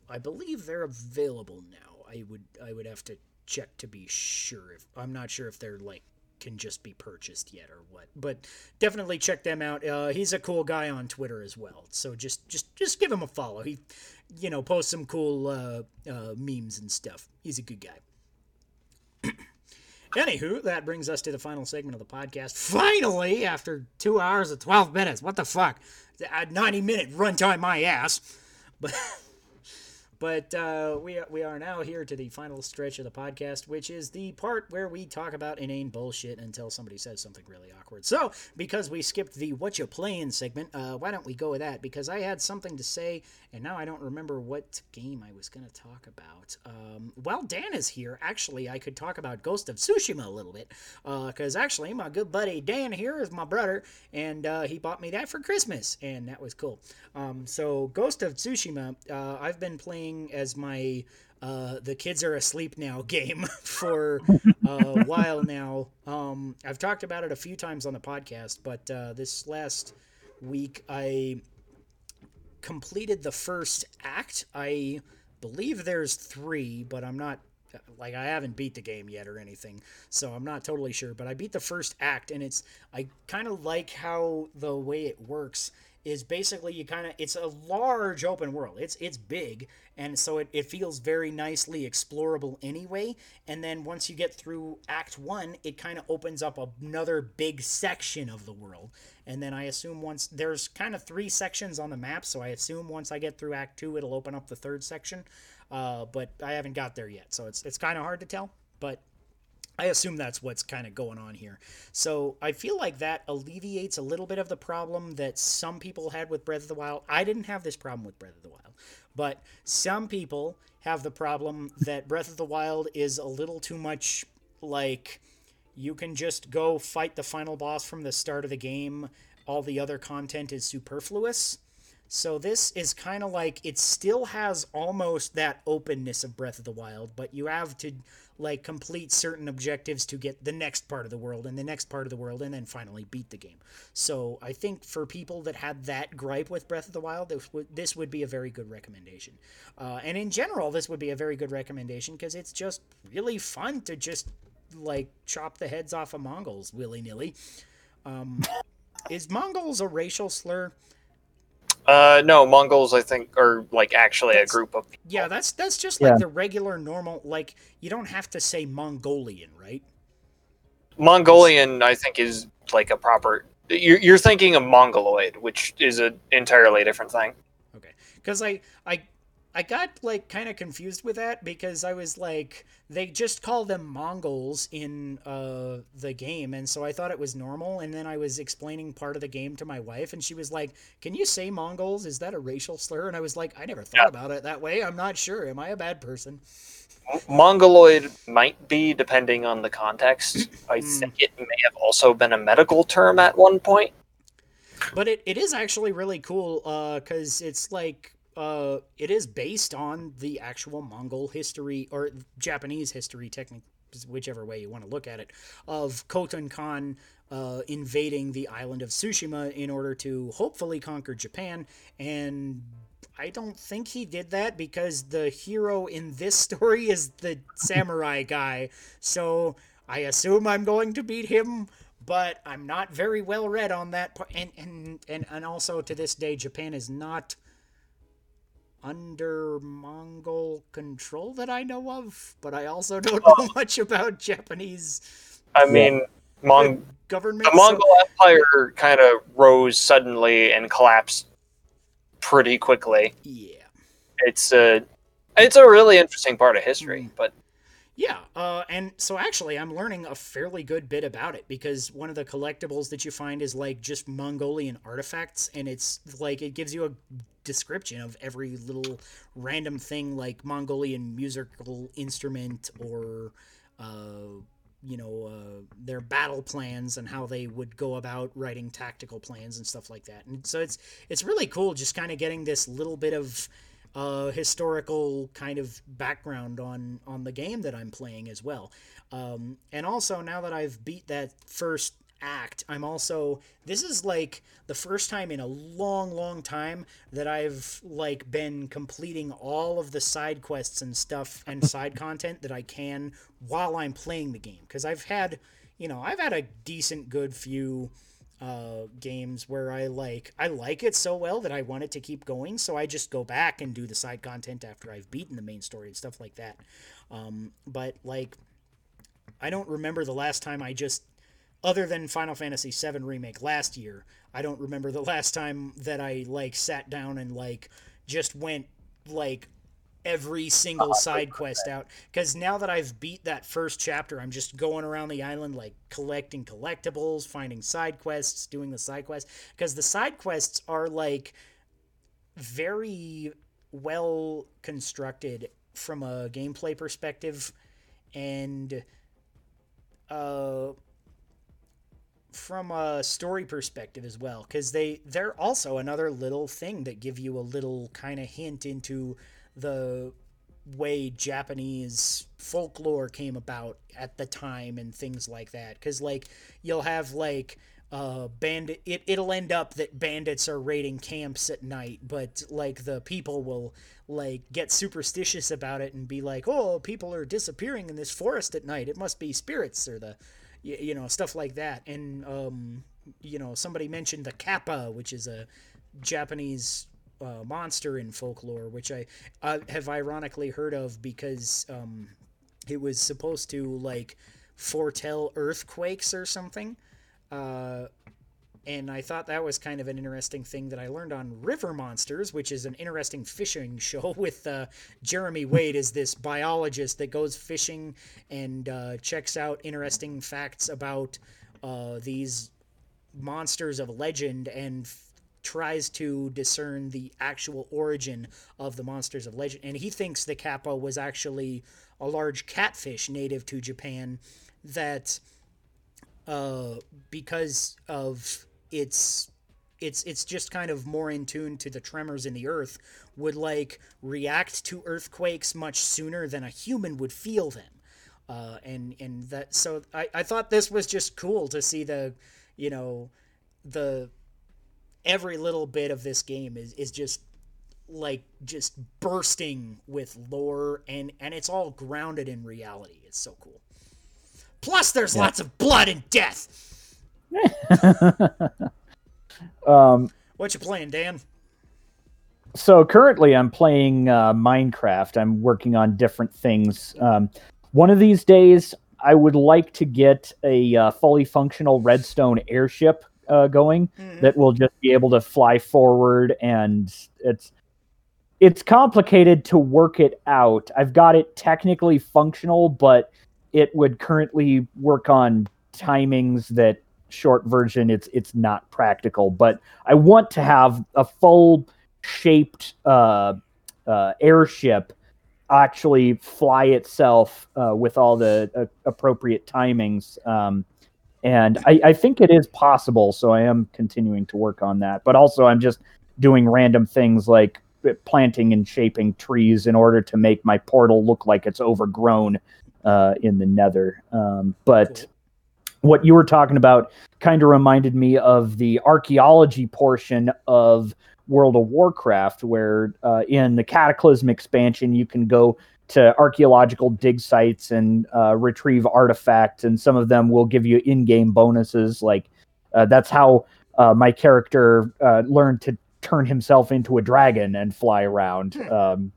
I believe they're available now. I would I would have to check to be sure if I'm not sure if they're like can just be purchased yet or what but definitely check them out uh, he's a cool guy on twitter as well so just just just give him a follow he you know posts some cool uh, uh, memes and stuff. He's a good guy. Anywho that brings us to the final segment of the podcast. Finally after two hours and 12 minutes what the fuck? A 90 minute runtime my ass. But but uh, we we are now here to the final stretch of the podcast, which is the part where we talk about inane bullshit until somebody says something really awkward. So, because we skipped the "What You Playing" segment, uh, why don't we go with that? Because I had something to say, and now I don't remember what game I was going to talk about. Um, while Dan is here, actually, I could talk about Ghost of Tsushima a little bit, because actually, my good buddy Dan here is my brother, and uh, he bought me that for Christmas, and that was cool. Um, so, Ghost of Tsushima, uh, I've been playing playing as my uh, the kids are asleep now game for a while now. Um, I've talked about it a few times on the podcast, but uh, this last week I completed the first act. I believe there's three, but I'm not like I haven't beat the game yet or anything, so I'm not totally sure. But I beat the first act, and it's I kind of like how the way it works is basically you kind of it's a large open world. It's it's big and so it, it feels very nicely explorable anyway. And then once you get through act one it kind of opens up another big section of the world. And then i assume once there's kind of three sections on the map so i assume once i get through act two it'll open up the third section. Uh, but i haven't got there yet so it's, it's kind of hard to tell but I assume that's what's kind of going on here. So I feel like that alleviates a little bit of the problem that some people had with Breath of the Wild. I didn't have this problem with Breath of the Wild, but some people have the problem that Breath of the Wild is a little too much like you can just go fight the final boss from the start of the game. All the other content is superfluous. So this is kind of like it still has almost that openness of Breath of the Wild, but you have to like complete certain objectives to get the next part of the world and the next part of the world and then finally beat the game. So I think for people that had that gripe with Breath of the Wild, this would, this would be a very good recommendation. Uh, and in general, this would be a very good recommendation because it's just really fun to just like chop the heads off of Mongols willy nilly. Um, is Mongols a racial slur? Uh, no, Mongols, I think, are like actually That's- a group of. People. Yeah, that's that's just like Yeah. the regular normal. Like you don't have to say Mongolian, right? Mongolian, I think, is like a proper. You're, you're thinking of Mongoloid, which is an entirely different thing. Okay, because I I I got like kind of confused with that because I was like they just call them Mongols in uh the game, and so I thought it was normal. And then I was explaining part of the game to my wife, and she was like, "Can you say Mongols? Is that a racial slur?" And I was like, "I never thought Yeah. about it that way. I'm not sure. Am I a bad person?" Mongoloid might be, depending on the context. I Hmm. think it may have also been a medical term at one point. but it, it is actually really cool because it's like uh, it is based on the actual Mongol history or Japanese history, technically, whichever way you want to look at it, of Khotun Khan uh, invading the island of Tsushima in order to hopefully conquer Japan. And I don't think he did that because the hero in this story is the samurai guy. So I assume I'm going to beat him but I'm not very well read on that part. And, and and and also to this day, Japan is not under Mongol control that I know of. But I also don't know much about Japanese I mean, Mong- government. the so- Mongol Empire kind of rose suddenly and collapsed pretty quickly. yeah, It's a, it's a really interesting part of history, Mm. but yeah. Uh, and so actually, I'm learning a fairly good bit about it because one of the collectibles that you find is like just Mongolian artifacts, and it's like it gives you a description of every little random thing like Mongolian musical instrument or uh, you know uh, their battle plans and how they would go about writing tactical plans and stuff like that. And so it's it's really cool just kind of getting this little bit of uh, historical kind of background on on the game that I'm playing as well. Um, and also now that I've beat that first act, I'm also this is like the first time in a long, long time that I've like been completing all of the side quests and stuff and side content that I can while I'm playing the game. Because I've had you know I've had a decent good few uh, games where I like I like it so well that I want it to keep going, so I just go back and do the side content after I've beaten the main story and stuff like that. Um, but like, I don't remember the last time I just, other than Final Fantasy VII remake last year, I don't remember the last time that I like sat down and like just went like every single side quest out. Because now that I've beat that first chapter, I'm just going around the island like collecting collectibles, finding side quests, doing the side quests because the side quests are like very well constructed from a gameplay perspective and uh from a story perspective as well because they they're also another little thing that give you a little kind of hint into the way Japanese folklore came about at the time and things like that. Because like you'll have like uh bandit it, it'll end up that bandits are raiding camps at night but like the people will like get superstitious about it and be like oh people are disappearing in this forest at night it must be spirits or the you, you know stuff like that. And um you know somebody mentioned the kappa which is a japanese uh, monster in folklore which i have ironically heard of because um it was supposed to like foretell earthquakes or something. Uh, and I thought that was kind of an interesting thing that I learned on River Monsters, which is an interesting fishing show with uh, Jeremy Wade as this biologist that goes fishing and uh, checks out interesting facts about uh, these monsters of legend and f- tries to discern the actual origin of the monsters of legend. And he thinks the kappa was actually a large catfish native to Japan that uh, because of its it's it's just kind of more in tune to the tremors in the earth would like react to earthquakes much sooner than a human would feel them uh, and and that so I, I thought this was just cool to see the you know the every little bit of this game is, is just like just bursting with lore and and it's all grounded in reality it's so cool Plus, there's yeah. lots of blood and death. um, what you playing, Dan? So currently, I'm playing uh, Minecraft. I'm working on different things. Um, one of these days, I would like to get a uh, fully functional redstone airship uh, going mm-hmm. that will just be able to fly forward, and it's it's complicated to work it out. I've got it technically functional, but it would currently work on timings that short version it's it's not practical but i want to have a full shaped uh, uh, airship actually fly itself uh, with all the uh, appropriate timings um, and I, I think it is possible so i am continuing to work on that but also i'm just doing random things like planting and shaping trees in order to make my portal look like it's overgrown uh, in the Nether. Um, but. What you were talking about kind of reminded me of the archaeology portion of World of Warcraft, where uh, in the Cataclysm expansion you can go to archaeological dig sites and uh, retrieve artifacts, and some of them will give you in-game bonuses. Like uh, that's how uh, my character uh, learned to turn himself into a dragon and fly around. Hmm. Um,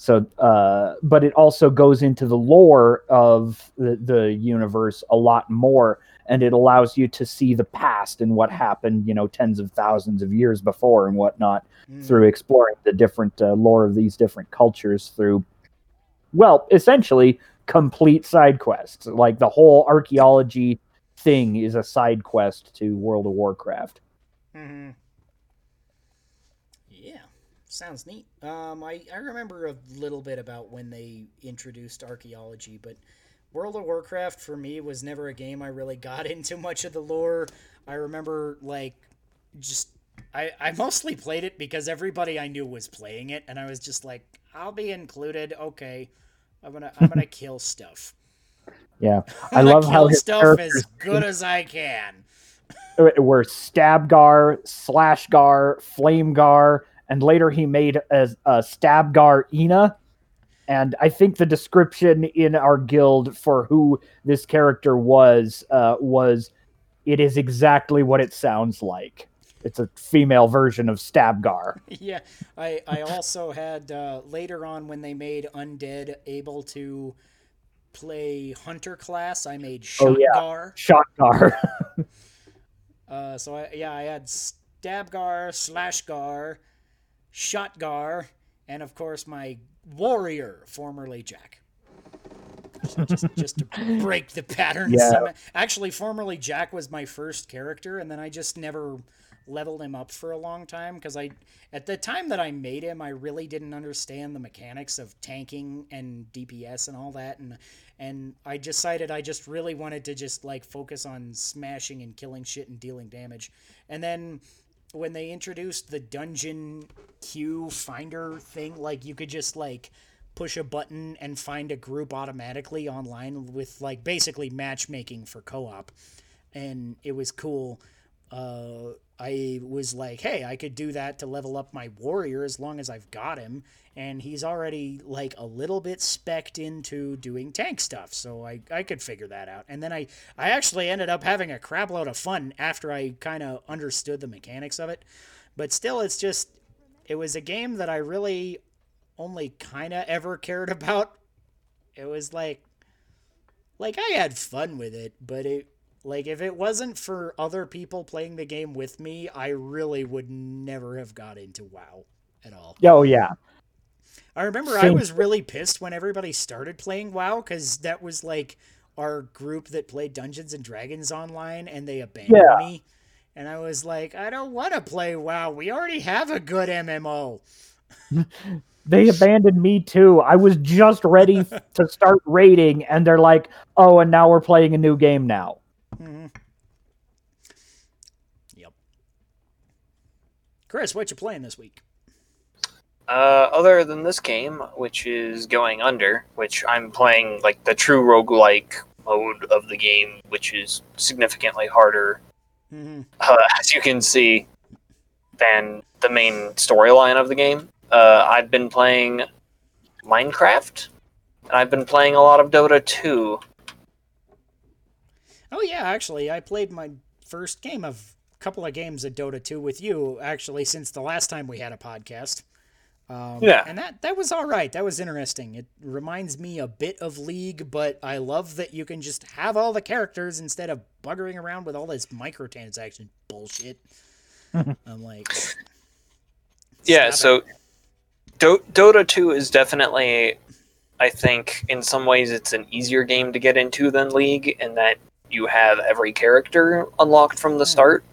so, uh, but it also goes into the lore of the, the universe a lot more, and it allows you to see the past and what happened, you know, tens of thousands of years before and whatnot mm. through exploring the different uh, lore of these different cultures through, well, essentially complete side quests. Like the whole archaeology thing is a side quest to World of Warcraft. Mm-hmm sounds neat. Um, I, I remember a little bit about when they introduced archaeology, but World of Warcraft for me was never a game I really got into much of the lore. I remember like just I, I mostly played it because everybody I knew was playing it, and I was just like, I'll be included. Okay, I'm gonna I'm gonna kill stuff. Yeah, I love how his stuff as good as I can. Were Stabgar, Slashgar, Flamegar, and later he made a, a Stabgar Ina. And I think the description in our guild for who this character was uh, was it is exactly what it sounds like. It's a female version of Stabgar. yeah, I I also had uh, later on when they made undead able to play hunter class. I made Shotgar. Oh, yeah. Shotgar. uh, so I, yeah, I had Stabgar, Slashgar, Shotgar, and of course my warrior, formerly Jack. Just, just to break the pattern. Yeah. Actually, formerly Jack was my first character, and then I just never leveled him up for a long time because I, at the time that I made him, I really didn't understand the mechanics of tanking and DPS and all that, and and I decided I just really wanted to just like focus on smashing and killing shit and dealing damage, and then when they introduced the dungeon queue finder thing, like you could just like push a button and find a group automatically online with like basically matchmaking for co-op, and it was cool. Uh, I was like, hey, I could do that to level up my warrior as long as I've got him. And he's already like a little bit specked into doing tank stuff. So I, I could figure that out. And then I, I actually ended up having a crapload of fun after I kind of understood the mechanics of it. But still, it's just, it was a game that I really only kind of ever cared about. It was like, like I had fun with it, but it like if it wasn't for other people playing the game with me, I really would never have got into WoW at all. Oh yeah. I remember I was really pissed when everybody started playing WoW cuz that was like our group that played Dungeons and Dragons online and they abandoned Yeah. me. And I was like, I don't want to play WoW. We already have a good MMO. They abandoned me too. I was just ready to start raiding, and they're like, "Oh, and now we're playing a new game now." hmm Yep. Chris, what you playing this week? Uh, other than this game, which is Going Under, which I'm playing like the true roguelike mode of the game, which is significantly harder, hmm uh, as you can see, than the main storyline of the game. Uh, I've been playing Minecraft, and I've been playing a lot of Dota 2. Oh yeah, actually, I played my first game of a couple of games of Dota 2 with you actually since the last time we had a podcast. Um, Yeah. and that that was all right. That was interesting. It reminds me a bit of League, but I love that you can just have all the characters instead of buggering around with all this microtransaction bullshit. I'm like, Yeah, so. Do- Dota 2 is definitely, I think, in some ways, it's an easier game to get into than League, in that you have every character unlocked from the Hmm. start.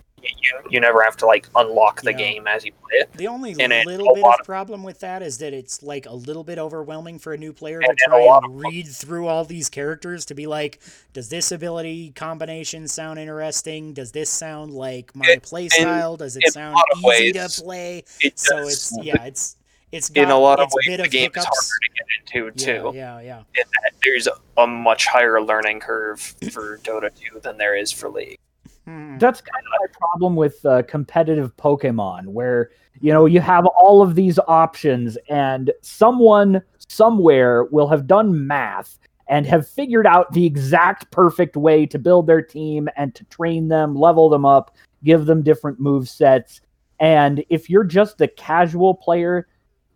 You, you, never have to like unlock the game as you play it. The only And little bit of problem with that is that it's like a little bit overwhelming for a new player And- to try and read through all these characters to be like, does this ability combination sound interesting? Does this sound like my It- play style? Does it sound easy ways, to play? It So it's yeah, it's it's got in a lot of ways, bit the of game is harder to get into too. Yeah, yeah, yeah. There's a much higher learning curve for Dota 2 than there is for League. Mhm. That's kind of my problem with uh, competitive Pokemon, where you know you have all of these options, and someone somewhere will have done math and have figured out the exact perfect way to build their team and to train them, level them up, give them different move sets. And if you're just a casual player,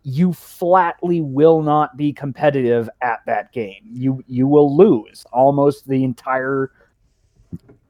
you flatly will not be competitive at that game. You you will lose almost the entire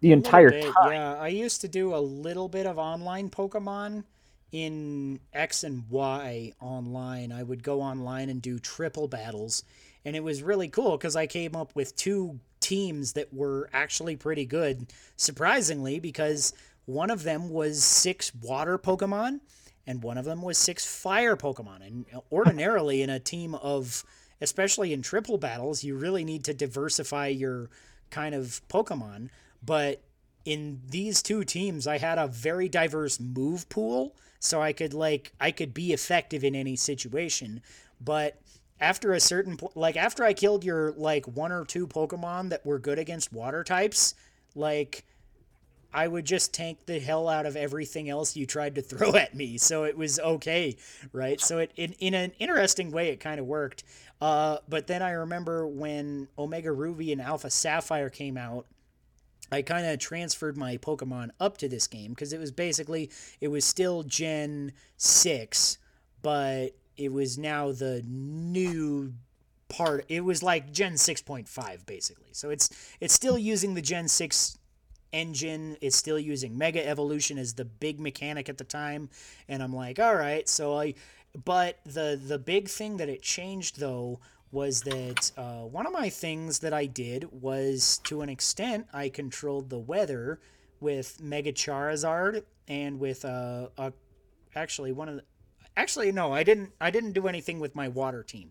the entire bit, time. Yeah, I used to do a little bit of online Pokemon in X and Y online. I would go online and do triple battles, and it was really cool because I came up with two teams that were actually pretty good, surprisingly, because one of them was six water Pokemon and one of them was six fire Pokemon. And ordinarily, in a team of, especially in triple battles, you really need to diversify your kind of Pokemon. But in these two teams, I had a very diverse move pool, so I could like I could be effective in any situation. But after a certain po- like after I killed your like one or two Pokemon that were good against water types, like I would just tank the hell out of everything else you tried to throw at me. So it was okay, right? So it in, in an interesting way it kind of worked. Uh, but then I remember when Omega Ruby and Alpha Sapphire came out, I kind of transferred my Pokemon up to this game because it was basically it was still Gen six, but it was now the new part. It was like Gen six point five basically. So it's it's still using the Gen six engine it's still using mega evolution as the big mechanic at the time and i'm like all right so i but the the big thing that it changed though was that uh, one of my things that i did was to an extent i controlled the weather with mega charizard and with uh, a actually one of the actually no i didn't i didn't do anything with my water team.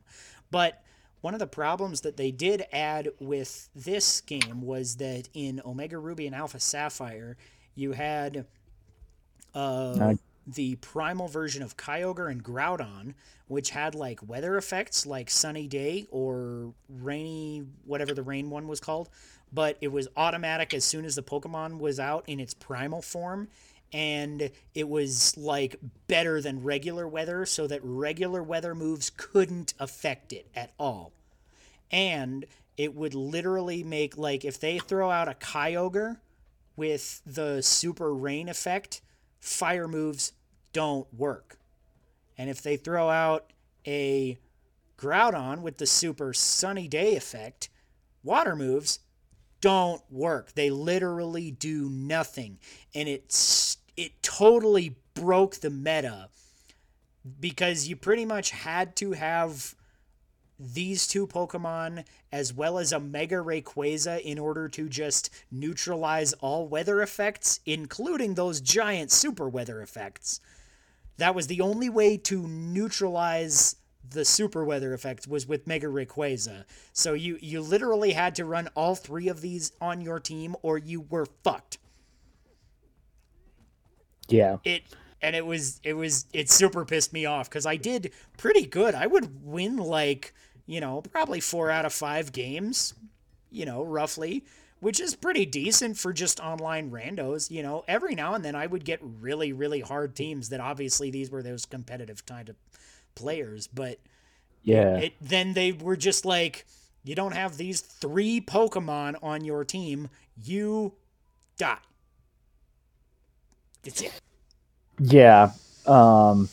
But one of the problems that they did add with this game was that in Omega Ruby and Alpha Sapphire, you had uh, the primal version of Kyogre and Groudon, which had like weather effects like sunny day or rainy, whatever the rain one was called. But it was automatic as soon as the Pokemon was out in its primal form. And it was like better than regular weather, so that regular weather moves couldn't affect it at all. And it would literally make like if they throw out a Kyogre with the super rain effect, fire moves don't work. And if they throw out a Groudon with the super sunny day effect, water moves don't work. They literally do nothing. And it's it totally broke the meta because you pretty much had to have these two Pokemon as well as a Mega Rayquaza in order to just neutralize all weather effects, including those giant super weather effects. That was the only way to neutralize the super weather effect was with Mega Rayquaza. So you you literally had to run all three of these on your team or you were fucked. Yeah. It and it was it was it super pissed me off cuz I did pretty good. I would win like, you know, probably 4 out of 5 games, you know, roughly, which is pretty decent for just online randos, you know. Every now and then I would get really really hard teams that obviously these were those competitive kind of players, but Yeah. it then they were just like you don't have these three pokemon on your team you die that's it yeah. Um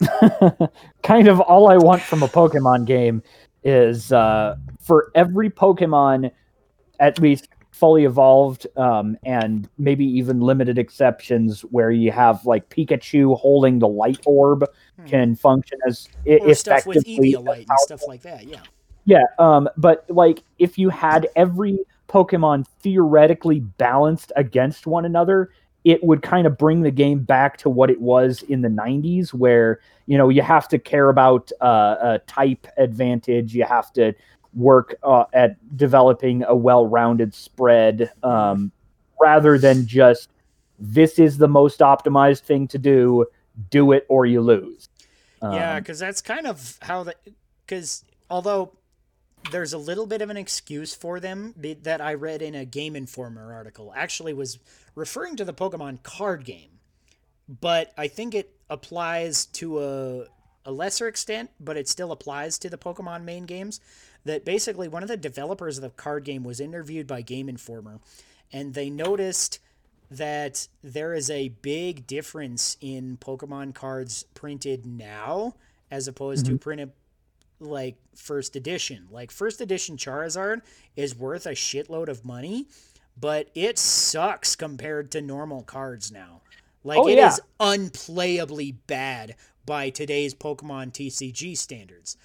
kind of all I want from a Pokemon game is uh, for every Pokemon, at least fully evolved, um, and maybe even limited exceptions where you have like Pikachu holding the light orb Hmm. can function as or stuff with eviolite and stuff like that yeah Yeah, um, but like if you had every Pokemon theoretically balanced against one another, it would kind of bring the game back to what it was in the 90s, where you know you have to care about uh, a type advantage, you have to work uh, at developing a well-rounded spread, um, rather than just this is the most optimized thing to do, do it or you lose. yeah Um, because that's kind of how the because although there's a little bit of an excuse for them that i read in a game informer article actually was referring to the pokemon card game. But i think it applies to a, a lesser extent but it still applies to the pokemon main games that basically one of the developers of the card game was interviewed by game informer and they noticed that there is a big difference in Pokemon cards printed now as opposed to mm-hmm. printed like first edition. Like first edition Charizard is worth a shitload of money, but it sucks compared to normal cards now. Like Oh, it yeah. is unplayably bad by today's Pokemon TCG standards.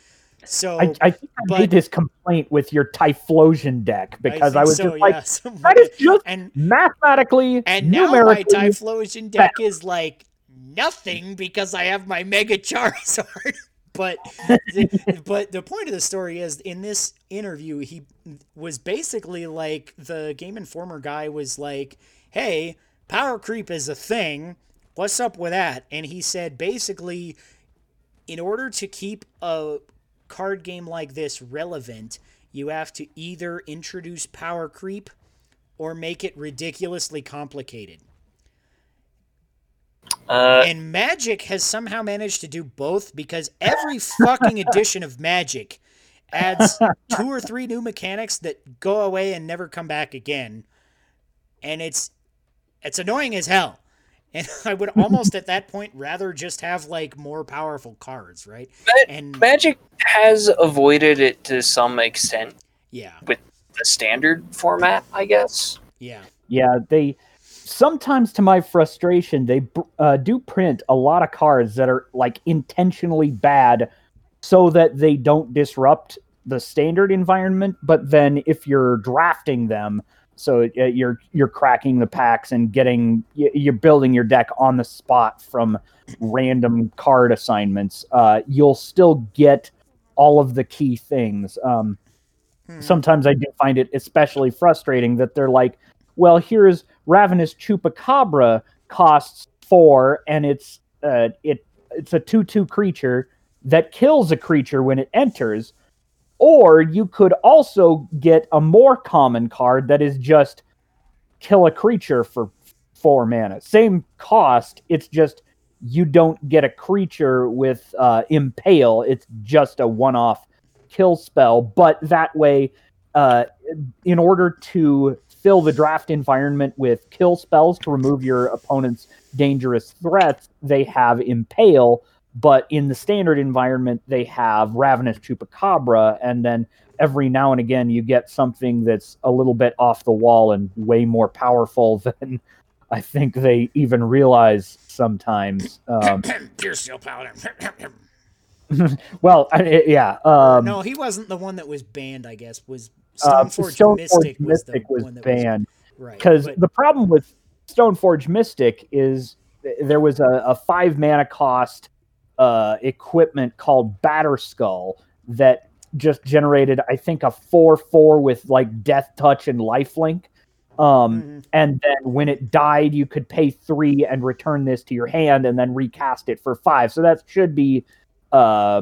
So I, I think I but- made this complaint with your Typhlosion deck because I, think was so, just like, yes. that is just and mathematically, And now my Typhlosion deck is like nothing because I have my Mega Charizard. But the, but the point of the story is in this interview he was basically like the Game Informer guy was like, "Hey, power creep is a thing. What's up with that?" And he said basically in order to keep a card game like this relevant, you have to either introduce power creep or make it ridiculously complicated. Uh, And Magic has somehow managed to do both because every fucking edition of Magic adds two or three new mechanics that go away and never come back again. And it's it's annoying as hell. And I would almost at that point rather just have like more powerful cards, right? Ma- And Magic has avoided it to some extent yeah, With the standard format, I guess. yeah. yeah, they sometimes to my frustration, they uh, do print a lot of cards that are like intentionally bad so that they don't disrupt the standard environment. But then if you're drafting them, so uh, you're you're cracking the packs and getting you're building your deck on the spot from random card assignments, uh, you'll still get all of the key things. Um, Hmm. sometimes I do find it especially frustrating that they're like, well, here's Ravenous Chupacabra costs four, and it's uh, it it's a two two creature that kills a creature when it enters. Or you could also get a more common card that is just kill a creature for four mana. Same cost. It's just you don't get a creature with uh, impale. It's just a one-off kill spell. But that way, uh, in order to fill the draft environment with kill spells to remove your opponent's dangerous threats, they have impale. But in the standard environment, they have ravenous chupacabra, and then every now and again you get something that's a little bit off the wall and way more powerful than I think they even realize sometimes. Um, Puresteel Paladin. well, I, I- yeah. Um, no, he wasn't the one that was banned. I guess was uh, Stoneforge Stoneforge Mystic, Mystic, was was, banned right. because but- the problem with Stoneforge Mystic is th- there was a, a five mana cost uh, equipment called Batterskull that just generated, I think, a four four with like Death Touch and Lifelink. Um, Mhm. and then when it died, you could pay three and return this to your hand, and then recast it for five. So that should be, uh,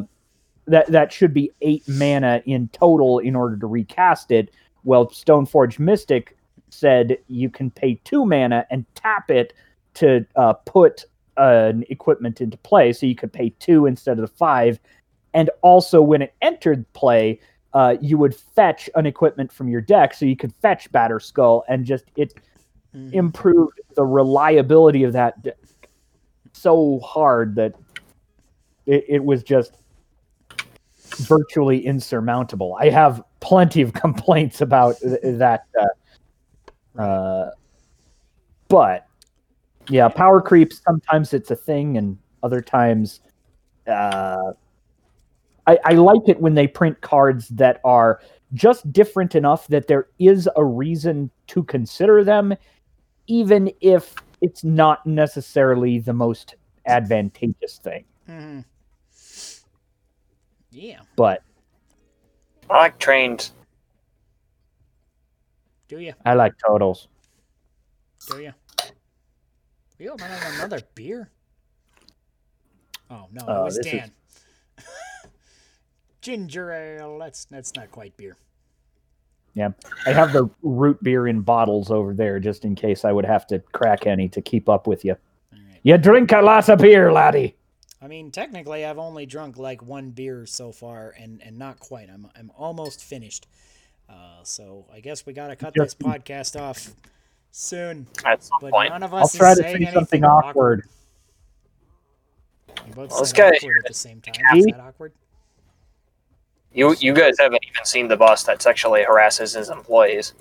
that that should be eight mana in total in order to recast it. Well, Stoneforge Mystic said you can pay two mana and tap it to uh, put an equipment into play, so you could pay two instead of the five. And also, when it entered play, uh, you would fetch an equipment from your deck, so you could fetch Batterskull, and just it Mhm. improved the reliability of that deck so hard that it, it was just virtually insurmountable. I have plenty of complaints about th- that, uh, uh, but yeah, power creep. Sometimes it's a thing, and other times, uh, I, I like it when they print cards that are just different enough that there is a reason to consider them, even if it's not necessarily the most advantageous thing. Mhm. Yeah. But I like trains. Do you? I like totals. Do you? We open another beer? Oh no, Oh, it was this is- Dan. Ginger ale. That's that's not quite beer. Yeah, I have the root beer in bottles over there just in case I would have to crack any to keep up with you. All right. You drink a lot of beer, laddie. I mean, technically, I've only drunk like one beer so far, and and not quite. I'm I'm almost finished. Uh, so I guess we gotta cut this podcast off soon. At some But point. none of I'll us try is to say anything something awkward. We both Well, this said guy- awkward at the same time. Is that awkward? You you guys haven't even seen the boss that sexually harasses his employees.